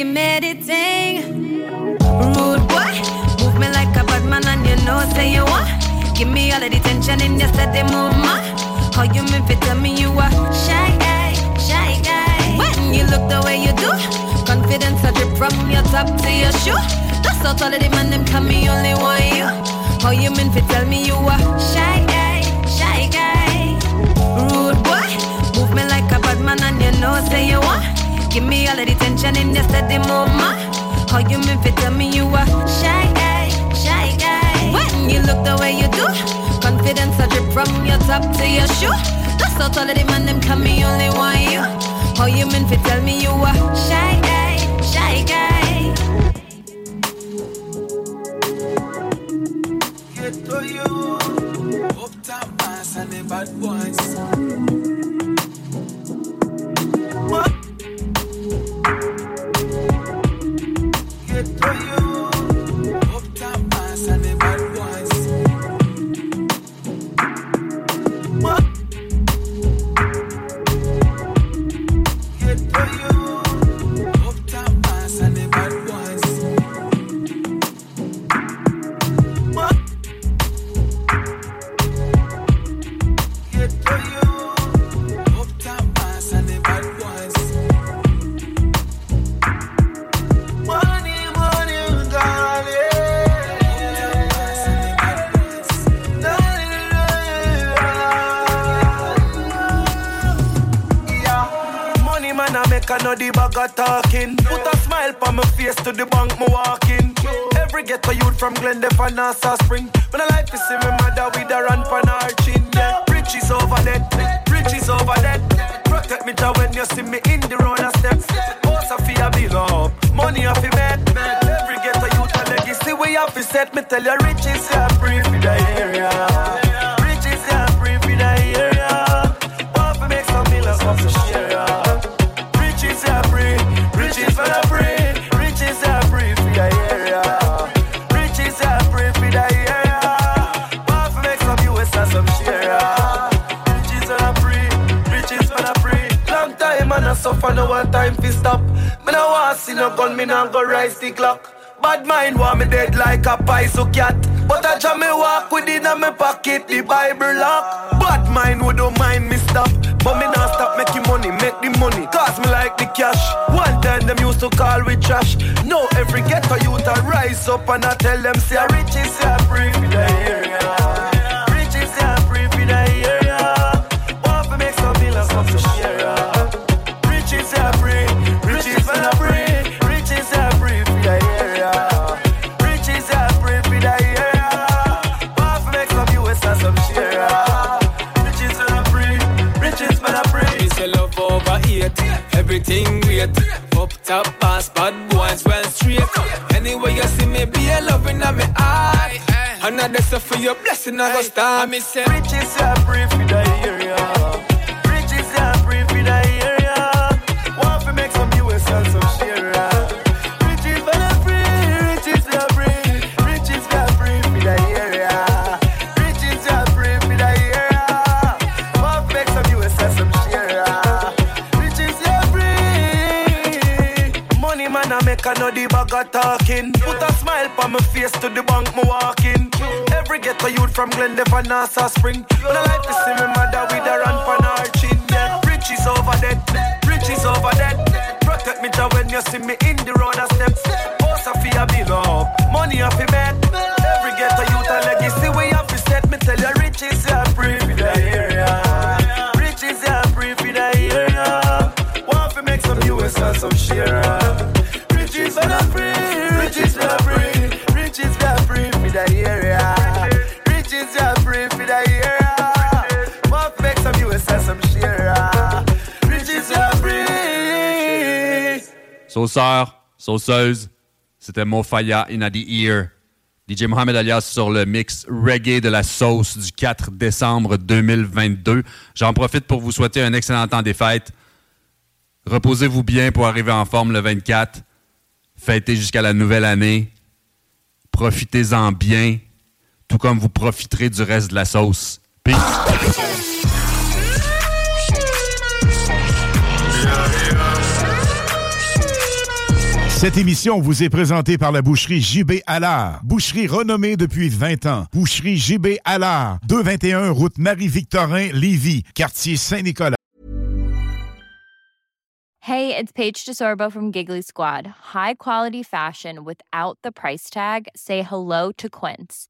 [SPEAKER 25] Rude boy, move me like a bad man, and you know say you want. Give me all of the tension in your steady movement. How you mean fit tell me you a shy guy, shy guy? When you look the way you do, confidence I drip from your top to your shoe. That's how all of the man them come me only want you. How you mean fit tell me you a shy guy, shy guy? Rude boy, move me like a bad man and you know say you want. Give me all of the tension in your steady movement. How you mean fit tell me you a shy guy? You look the way you do, confidence I drip from your top to your shoe. That's how all of the man them come me only want you. How you mean fit tell me you a shy guy, shy guy?
[SPEAKER 28] Get to you. Uptown mass and the bad boys. What? Get to you. I know the bag of talking. Put a smile on my face to the bank, me walking. Every ghetto youth from Glendale and Nassau Spring. When I like to see my mother with a run for her chin. Yeah. Riches over there, riches over there. Protect me to when you see me in the road and steps. Boss of fear big up, money off the bed. Every ghetto youth a legacy we have to set. Me tell you riches are free for the area. I know what time fi stop. Me no want see no gun, me no go rise the clock. Bad mind want me dead like a paiso cat. But I jam me walk with it in my pocket, the Bible lock. Bad mind would don't mind me stop. But me not stop making money, make the money. Cause me like the cash. One time them used to call with trash. Now every ghetto youth I rise up and I tell them, say riches, say free for the area. Riches, say free for the area. Want to make some millions, some
[SPEAKER 24] Everything great. Up top, pass, bad boys, well straight. Anyway, you see me, be a loving on me eye. Another stuff for your blessing, I go start. I me say,
[SPEAKER 28] Riches, say free for the area. Bag talking. Put a smile on my face to the bank, me walking. Every ghetto youth from Glendale and Nassau Spring. When I like to see me mother with her hand on her chin. Yeah, riches over there, riches over there. Protect me job when you see me in the road I step. Oh, Sophia bill up, money off your bed. Every ghetto youth a legacy we have to set. Me tell you riches are free for the area. Riches are free for the area. Want to make some US and some share.
[SPEAKER 23] Sauceur, sauceuse, c'était Mofaya in the Ear. DJ Mohamed Alias sur le mix reggae de la sauce du 4 décembre 2022. J'en profite pour vous souhaiter un excellent temps des fêtes. Reposez-vous bien pour arriver en forme le 24. Fêtez jusqu'à la nouvelle année. Profitez-en bien, tout comme vous profiterez du reste de la sauce. Peace.
[SPEAKER 29] Cette émission vous est présentée par la boucherie JB Allard. Boucherie renommée depuis 20 ans. Boucherie JB Allard. 221 route Marie-Victorin, Lévis, quartier Saint-Nicolas.
[SPEAKER 27] Hey, it's Paige DeSorbo from Giggly Squad. High quality fashion without the price tag. Say hello to Quince.